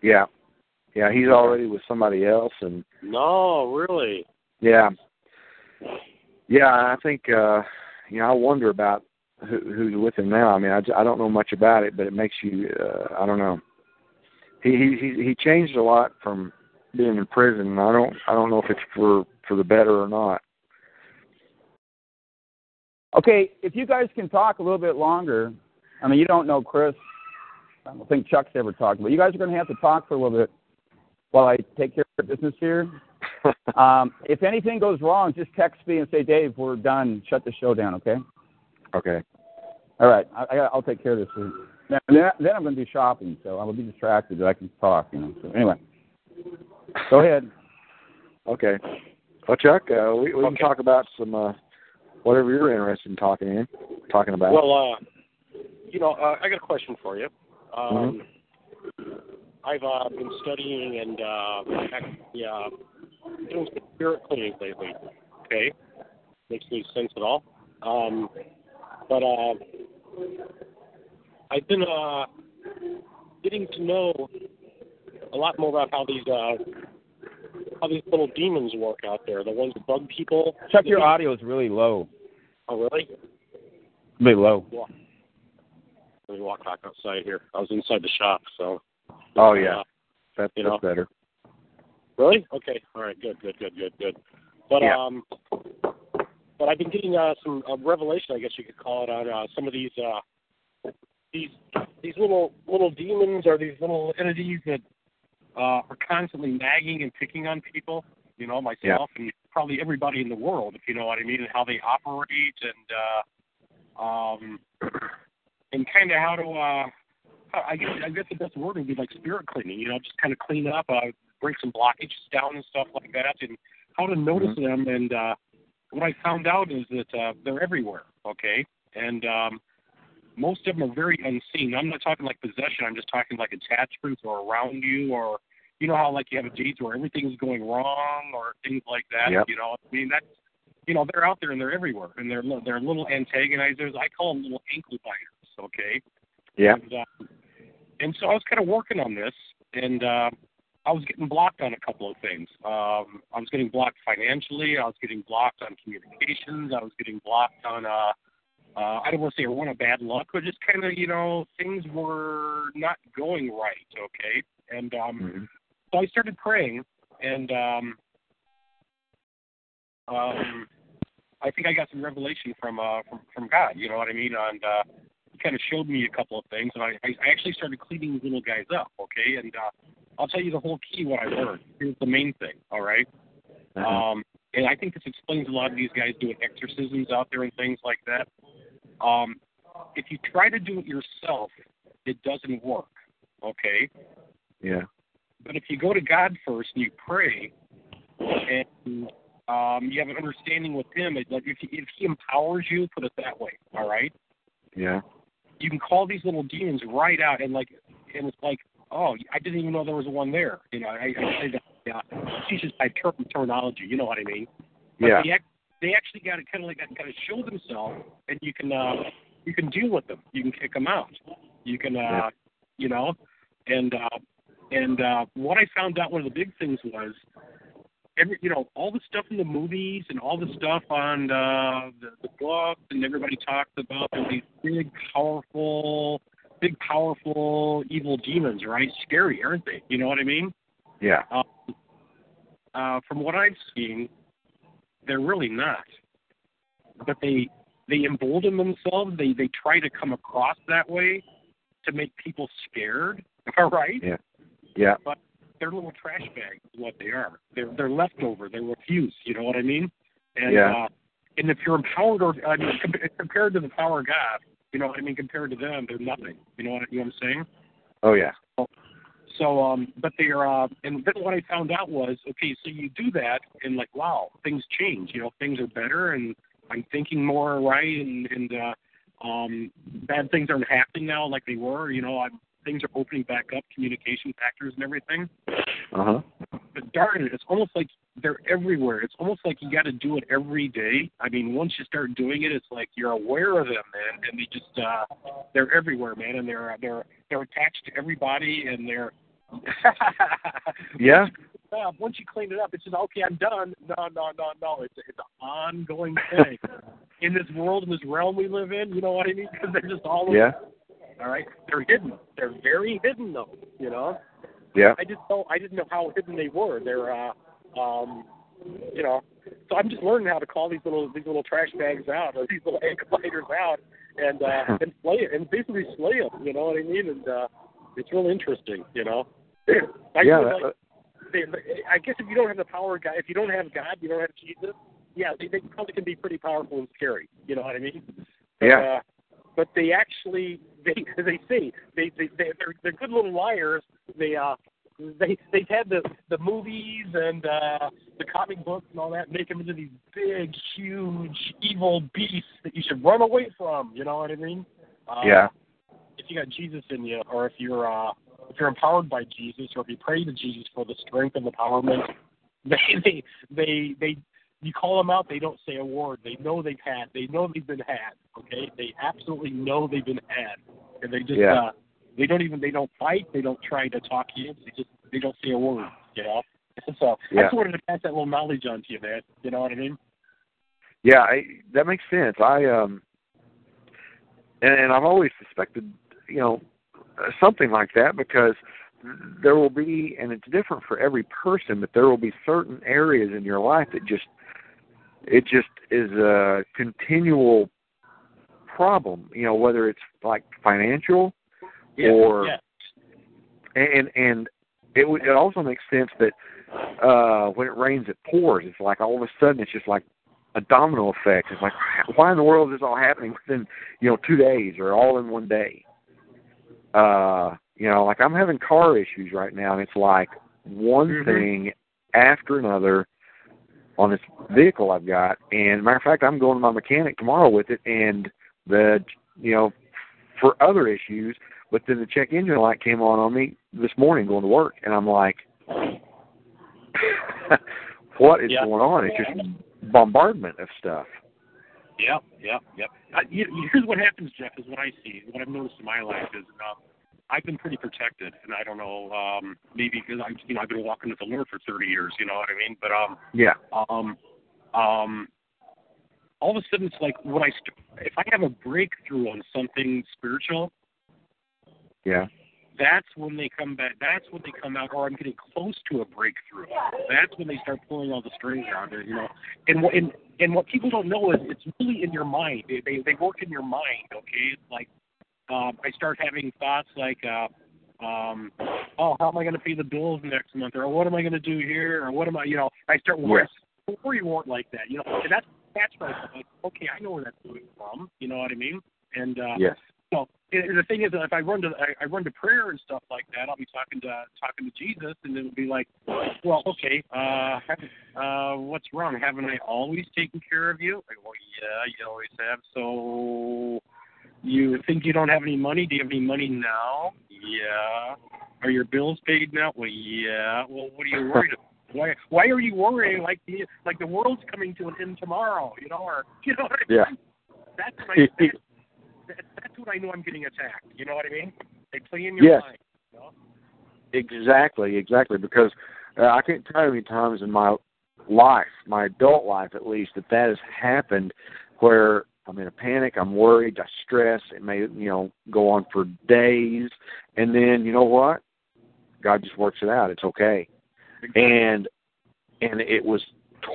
Yeah, yeah, he's already with somebody else, and No, really. yeah, yeah. I think uh, you know I wonder about who, who's with him now. I mean, I, I don't know much about it, but it makes you uh, I don't know. He he he he changed a lot from being in prison. and I don't I don't know if it's for for the better or not. Okay, if you guys can talk a little bit longer, I mean, you don't know Chris. I don't think Chuck's ever talked, but you guys are going to have to talk for a little bit while I take care of business here. *laughs* um, if anything goes wrong, just text me and say, Dave, we're done. Shut the show down, okay? Okay. All right, I, I, I'll take care of this. Then, then then I'm going to do shopping, so I will be distracted. But I can talk, you know. So anyway, go ahead. Okay. Well, Chuck, uh, we, we can talk about some uh, whatever you're interested in talking in, talking about. Well, uh, you know, uh, I got a question for you. Um, I've uh, been studying and uh, actually uh, doing some spirit cleaning lately. Okay, makes any sense at all? Um, but uh, I've been uh, getting to know a lot more about how these uh, how these little demons work out there. The ones that bug people. Chuck, your audio is really low. Oh, really? Bit low. Walk. Walk back outside here. I was inside the shop, so. oh yeah, Uh, that's, you that's better. Really? Okay. All right. Good. Good. Good. Good. Good. But Yeah. um, but I've been getting uh, some uh, revelation, I guess you could call it, on uh, some of these uh, these these little little demons or these little entities that uh, are constantly nagging and picking on people. You know, myself and probably everybody in the world, if you know what I mean, and how they operate and uh, um, and kind of how to. Uh, I guess I guess the best word would be like spirit cleaning. You know, just kind of clean up, uh, break some blockages down and stuff like that, and how to notice them. And uh, what I found out is that uh, they're everywhere. Okay, and um, most of them are very unseen. I'm not talking like possession. I'm just talking like attachments or around you, or you know how like you have a deeds where everything's going wrong or things like that. Yep. You know, I mean that's you know they're out there and they're everywhere and they're they're little antagonizers. I call them little ankle biters. Okay. Yeah. And, uh, and so I was kind of working on this, and uh, I was getting blocked on a couple of things. Um, I was getting blocked financially. I was getting blocked on communications. I was getting blocked on. Uh, uh, I don't want to say a run of bad luck, but just kind of, you know, things were not going right. Okay, and um, so I started praying, and um, um, I think I got some revelation from uh, from from God. You know what I mean? And uh, kind of showed me a couple of things, and I, I actually started cleaning these little guys up. Okay, and uh, I'll tell you the whole key what I learned. Here's the main thing. All right? Um, and I think this explains a lot of these guys doing exorcisms out there and things like that. Um, if you try to do it yourself, it doesn't work. Okay, Yeah. but if you go to God first and you pray, and um, you have an understanding with Him, it, like if he, if He empowers you, put it that way. All right, Yeah. You can call these little demons right out, and like, and it's like, oh, I didn't even know there was one there. You know, I, I that. Yeah, it's just by term terminology. You know what I mean? But Yeah. They, ac- they actually got to kind of like got to show themselves, and you can uh, you can deal with them. You can kick them out. You can, uh, Yeah. you know, and uh, and uh, what I found out one of the big things was every you know all the stuff in the movies and all the stuff on uh, the, the books and everybody talks about these big powerful big powerful evil demons right? Scary aren't they? You know what i mean? Yeah. um, uh, from what i've seen they're really not. But they they embolden themselves. They they try to come across that way to make people scared. *laughs* All right? Yeah. Yeah. but they're little trash bags is what they are. They're they're leftover. They're refuse. You know what I mean? And Yeah. uh, and if you're empowered, or I mean, com- compared to the power of God, you know what I mean? Compared to them, they're nothing. You know what, you know what I'm saying? Oh yeah. So, um, but they're, uh, and then what I found out was, okay, so you do that, and like, wow, things change. You know, things are better, and I'm thinking more right, and and uh, um, bad things aren't happening now like they were. You know, I'm, things are opening back up, communication factors and everything. Uh huh. But darn it, it's almost like they're everywhere. It's almost like you got to do it every day. I mean, once you start doing it, it's like you're aware of them, man, and they just uh, they're everywhere, man, and they're they're they're attached to everybody, and they're *laughs* Yeah. once you clean it up, it's just okay. I'm done. No, no, no, no. It's it's an ongoing thing *laughs* in this world, in this realm we live in. You know what I mean? Because *laughs* they're just all over. All right, they're hidden. They're very hidden, though. You know. Yeah. I just know I didn't know how hidden they were. They're uh um you know so I'm just learning how to call these little these little trash bags out or these little ankle biters out and uh *laughs* and slay it and basically slay them, you know what I mean? And uh it's real interesting, you know. *clears throat* I Yeah, that- like they, I guess if you don't have the power of God if you don't have God, you don't have Jesus, yeah, they, they probably can be pretty powerful and scary, you know what I mean? But, Yeah. Uh, but they actually *laughs* they they they they they- they're they're good little liars. They uh they they've had the the movies and uh the comic books and all that make them into these big, huge, evil beasts that you should run away from. You know what I mean? Uh, Yeah. If you got Jesus in you, or if you're uh if you're empowered by Jesus, or if you pray to Jesus for the strength and empowerment, *laughs* they they they they you call them out, they don't say a word. They know they've had. They know they've been had. Okay, they absolutely know they've been had, and they just Yeah. uh, they don't even they don't fight. They don't try to talk you. They just they don't say a word. You know. *laughs* So I Yeah. just wanted to pass that little knowledge on to you, man. You know what I mean? Yeah, I, that makes sense. I um, and, and I've always suspected, you know, something like that because there will be, and it's different for every person, but there will be certain areas in your life that just, it just is a continual problem. You know, whether it's like financial Yeah. or yeah. and and it would- it also makes sense that uh when it rains it pours it's like all of a sudden it's just like a domino effect it's like why in the world is this all happening *laughs* within you know two days or all in one day uh you know like i'm having car issues right now and it's like one Mhm. thing after another on this vehicle i've got and matter of fact i'm going to my mechanic tomorrow with it and the you know for other issues but then the check engine light came on on me this morning going to work, and I'm like, *laughs* "What is Yeah. going on?" It's just bombardment of stuff. Yep, yep, yep. Uh, here's what happens, Jeff. Is what I see. What I've noticed in my life is uh, I've been pretty protected, and I don't know, um, maybe because I've you know I've been walking with the Lord for 30 years. You know what I mean? But um, Yeah, um, um, all of a sudden it's like when I st- if I have a breakthrough on something spiritual, yeah, that's when they come back. That's when they come out, or I'm getting close to a breakthrough. That's when they start pulling all the strings out. There you know, and what and and what people don't know is it's really in your mind. They they, they work in your mind. Okay, it's like um, I start having thoughts like. uh um, oh, how am I going to pay the bills next month? Or what am I going to do here? Or what am I, you know, I start worrying. Before you weren't like that, you know, and that's that's right. Like, okay, I know where that's coming from. You know what I mean? And uh, yes, well, and the thing is, if I run to I, I run to prayer and stuff like that, I'll be talking to talking to Jesus, and it'll be like, well, okay, uh, uh, what's wrong? Haven't I always taken care of you? Go, well, yeah, you always have. So you think you don't have any money? Do you have any money now? Yeah. Are your bills paid now? Well, yeah. Well, what are you worried *laughs* about? Why why are you worrying like the like the world's coming to an end tomorrow? You know, or *laughs* you know what I mean? yeah, That's what I, *laughs* that's, that, that's what I know I'm getting attacked. You know what I mean? They play in your Yes. mind. You know? exactly, exactly. Because uh, I can't tell you how many times in my life, my adult life at least, that that has happened, where I'm in a panic, I'm worried, I stress. It may you know go on for days, and then you know what? God just works it out. It's okay. and and it was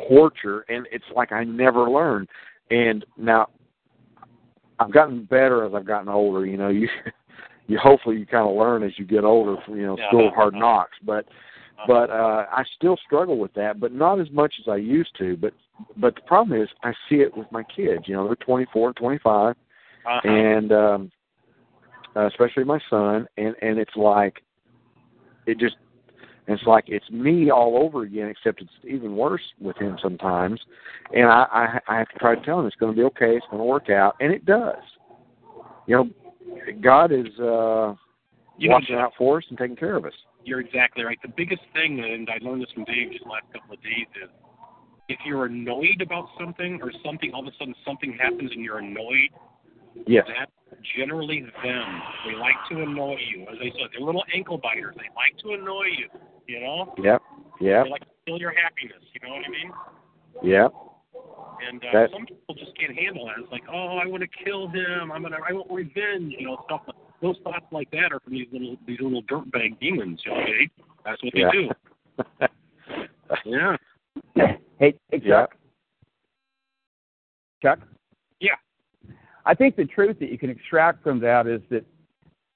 torture and it's like I never learned and now I've gotten better as I've gotten older you know you *laughs* you hopefully you kind of learn as you get older from you know Yeah. school of hard knocks but but uh I still struggle with that but not as much as I used to but but the problem is I see it with my kids you know they're 24 25 Uh-huh. and um uh, especially my son and and it's like it just it's like it's me all over again except it's even worse with him sometimes and i i, I have to try to tell him it's going to be okay it's going to work out and it does. You know god is uh You know, watching out for us and taking care of us You're exactly right. The biggest thing, and I learned this from Dave just the last couple of days, is if you're annoyed about something or something, all of a sudden something happens and you're annoyed, yes that's generally them. They like to annoy you. As I said, they're little ankle biters. They like to annoy you. You know? yep yep They like to steal your happiness. You know what I mean? yep And uh, That- some people just can't handle that. It's like, oh, I want to kill him. I'm gonna, I want revenge. You know, stuff. Like, those thoughts like that are from these little, these little dirtbag demons. Okay, that's what they Yeah. do. *laughs* Yeah. Hey, hey Yeah. Chuck. Chuck? Yeah. I think the truth that you can extract from that is that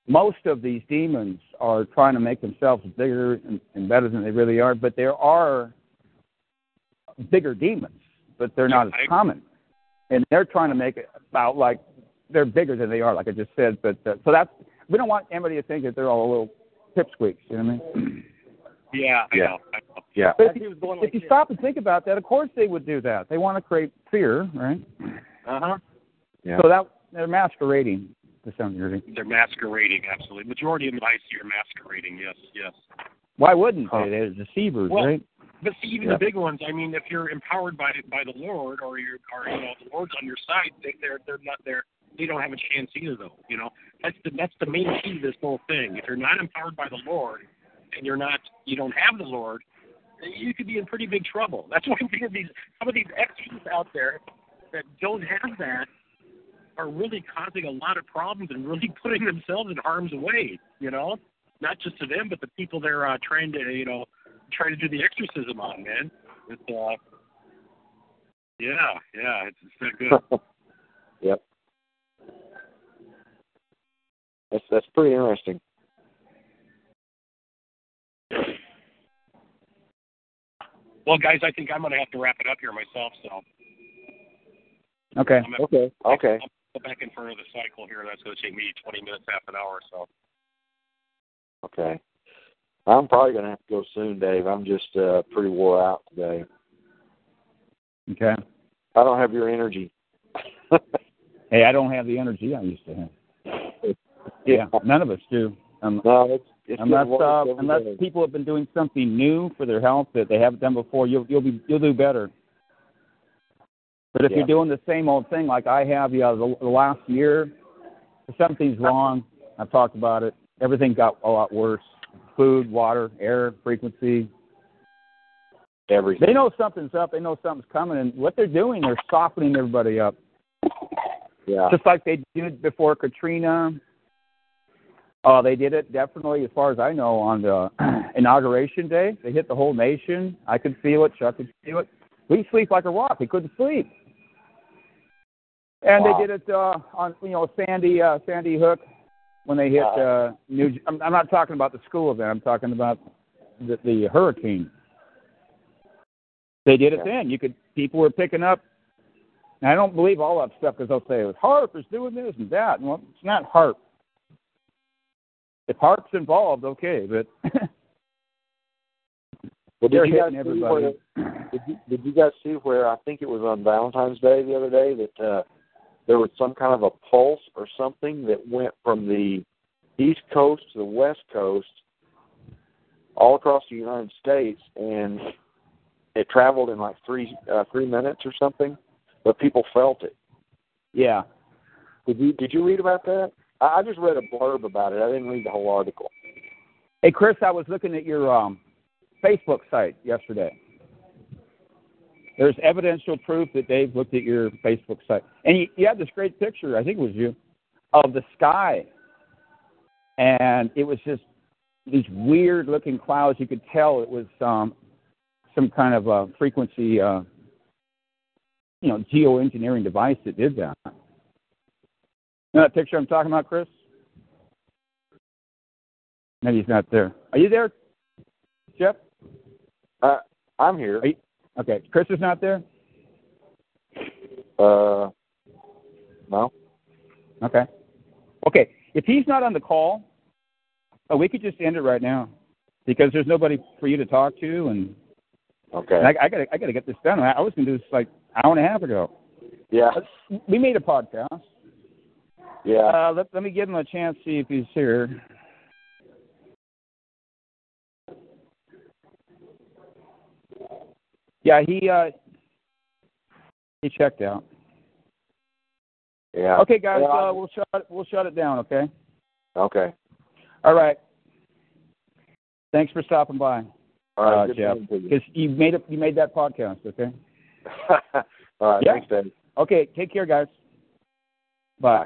most of these demons are trying to make themselves bigger and, and better than they really are, but there are bigger demons, but they're not as I- common. And they're trying to make it about like they're bigger than they are, like I just said. But uh, so that's we don't want anybody to think that they're all little pipsqueaks. You know what I mean? Yeah, I Yeah. know. I know. Yeah. But if you, if you stop and think about that, of course they would do that. They want to create fear, right? Uh huh. Yeah. So that they're masquerading to some degree. They're masquerading, absolutely. Majority of them I see are masquerading. Yes, yes. Why wouldn't Huh. they? They're deceivers, Well, right? But see, even Yeah. the big ones. I mean, if you're empowered by by the Lord, or you're, or you know, the Lord's on your side, they, they're they're not there. They don't have a chance either, though. You know, that's the that's the main key to this whole thing. If you're not empowered by the Lord, and you're not, you don't have the Lord, you could be in pretty big trouble. That's *laughs* why I'm these some of these extras out there that don't have that are really causing a lot of problems and really *laughs* putting themselves in harm's way. You know, not just to them, but the people they're uh, trying to, you know, trying to do the exorcism on. Man, it's uh, yeah, yeah, it's, it's not good. *laughs* yep. That's that's pretty interesting. Well, guys, I think I'm going to have to wrap it up here myself. So Okay. I'm gonna, Okay. Okay. I'll go back in front of the cycle here. That's going to take me 20 minutes, half an hour. or So Okay. I'm probably gonna have to go soon, Dave. I'm just uh pretty wore out today. Okay. I don't have your energy. *laughs* Hey, I don't have the energy I used to have. Yeah, none of us do. Um, No, it's it's unless uh, unless day. people have been doing something new for their health that they haven't done before, you'll you'll be you'll do better. But if Yeah. you're doing the same old thing like I have, yeah, the, the last year, something's wrong. I've talked about it. Everything got a lot worse. Food, water, air, frequency. everything. They know something's up. They know something's coming, and what they're doing, they're softening everybody up, Yeah. just like they did before Katrina. Uh, they did it definitely, as far as I know, on the *clears throat* inauguration day. They hit the whole nation. I could feel it. Chuck could feel it. We sleep like a rock. We couldn't sleep. And Wow. they did it uh, on, you know, Sandy uh, Sandy Hook when they hit uh, New. I'm, I'm not talking about the school event. I'm talking about the, the hurricane. They did it Yeah. then. You could people were picking up. And I don't believe all that stuff because they'll say it was HAARP is doing this and that. Well, it's not HAARP. If HAARP's involved, okay, but *laughs* Well, did you guys see where did you, did you guys see where I think it was on Valentine's Day the other day that uh there was some kind of a pulse or something that went from the east coast to the west coast all across the United States and it traveled in like three uh, three minutes or something, but people felt it. yeah. Did you did you read about that? I, just read a blurb about it. I didn't read the whole article. Hey, Chris, I was looking at your um, Facebook site yesterday. There's evidential proof that Dave looked at your Facebook site, and you, you had this great picture. I think it was you of the sky, and it was just these weird-looking clouds. You could tell it was um, some kind of a frequency, uh, you know, geoengineering device that did that. You know that picture I'm talking about, Chris? Maybe he's not there. Are you there, Jeff? Uh, I'm here. You, okay, Chris is not there. Uh, no. Okay. Okay. If he's not on the call, oh, we could just end it right now because there's nobody for you to talk to, and, Okay. and I, I got I got to get this done. I, I was going to do this like an hour and a half ago. yeah. We made a podcast. Yeah. Uh, let, let me give him a chance to see if he's here. Yeah, he uh, he checked out. Yeah. Okay, guys, Yeah. uh, we'll shut we'll shut it down. Okay. Okay. All right. Thanks for stopping by, All right. uh, Jeff. to you. Because you made it. You made that podcast. Okay. *laughs* All right. Yeah. Thanks, Dave. Okay. Take care, guys. Bye.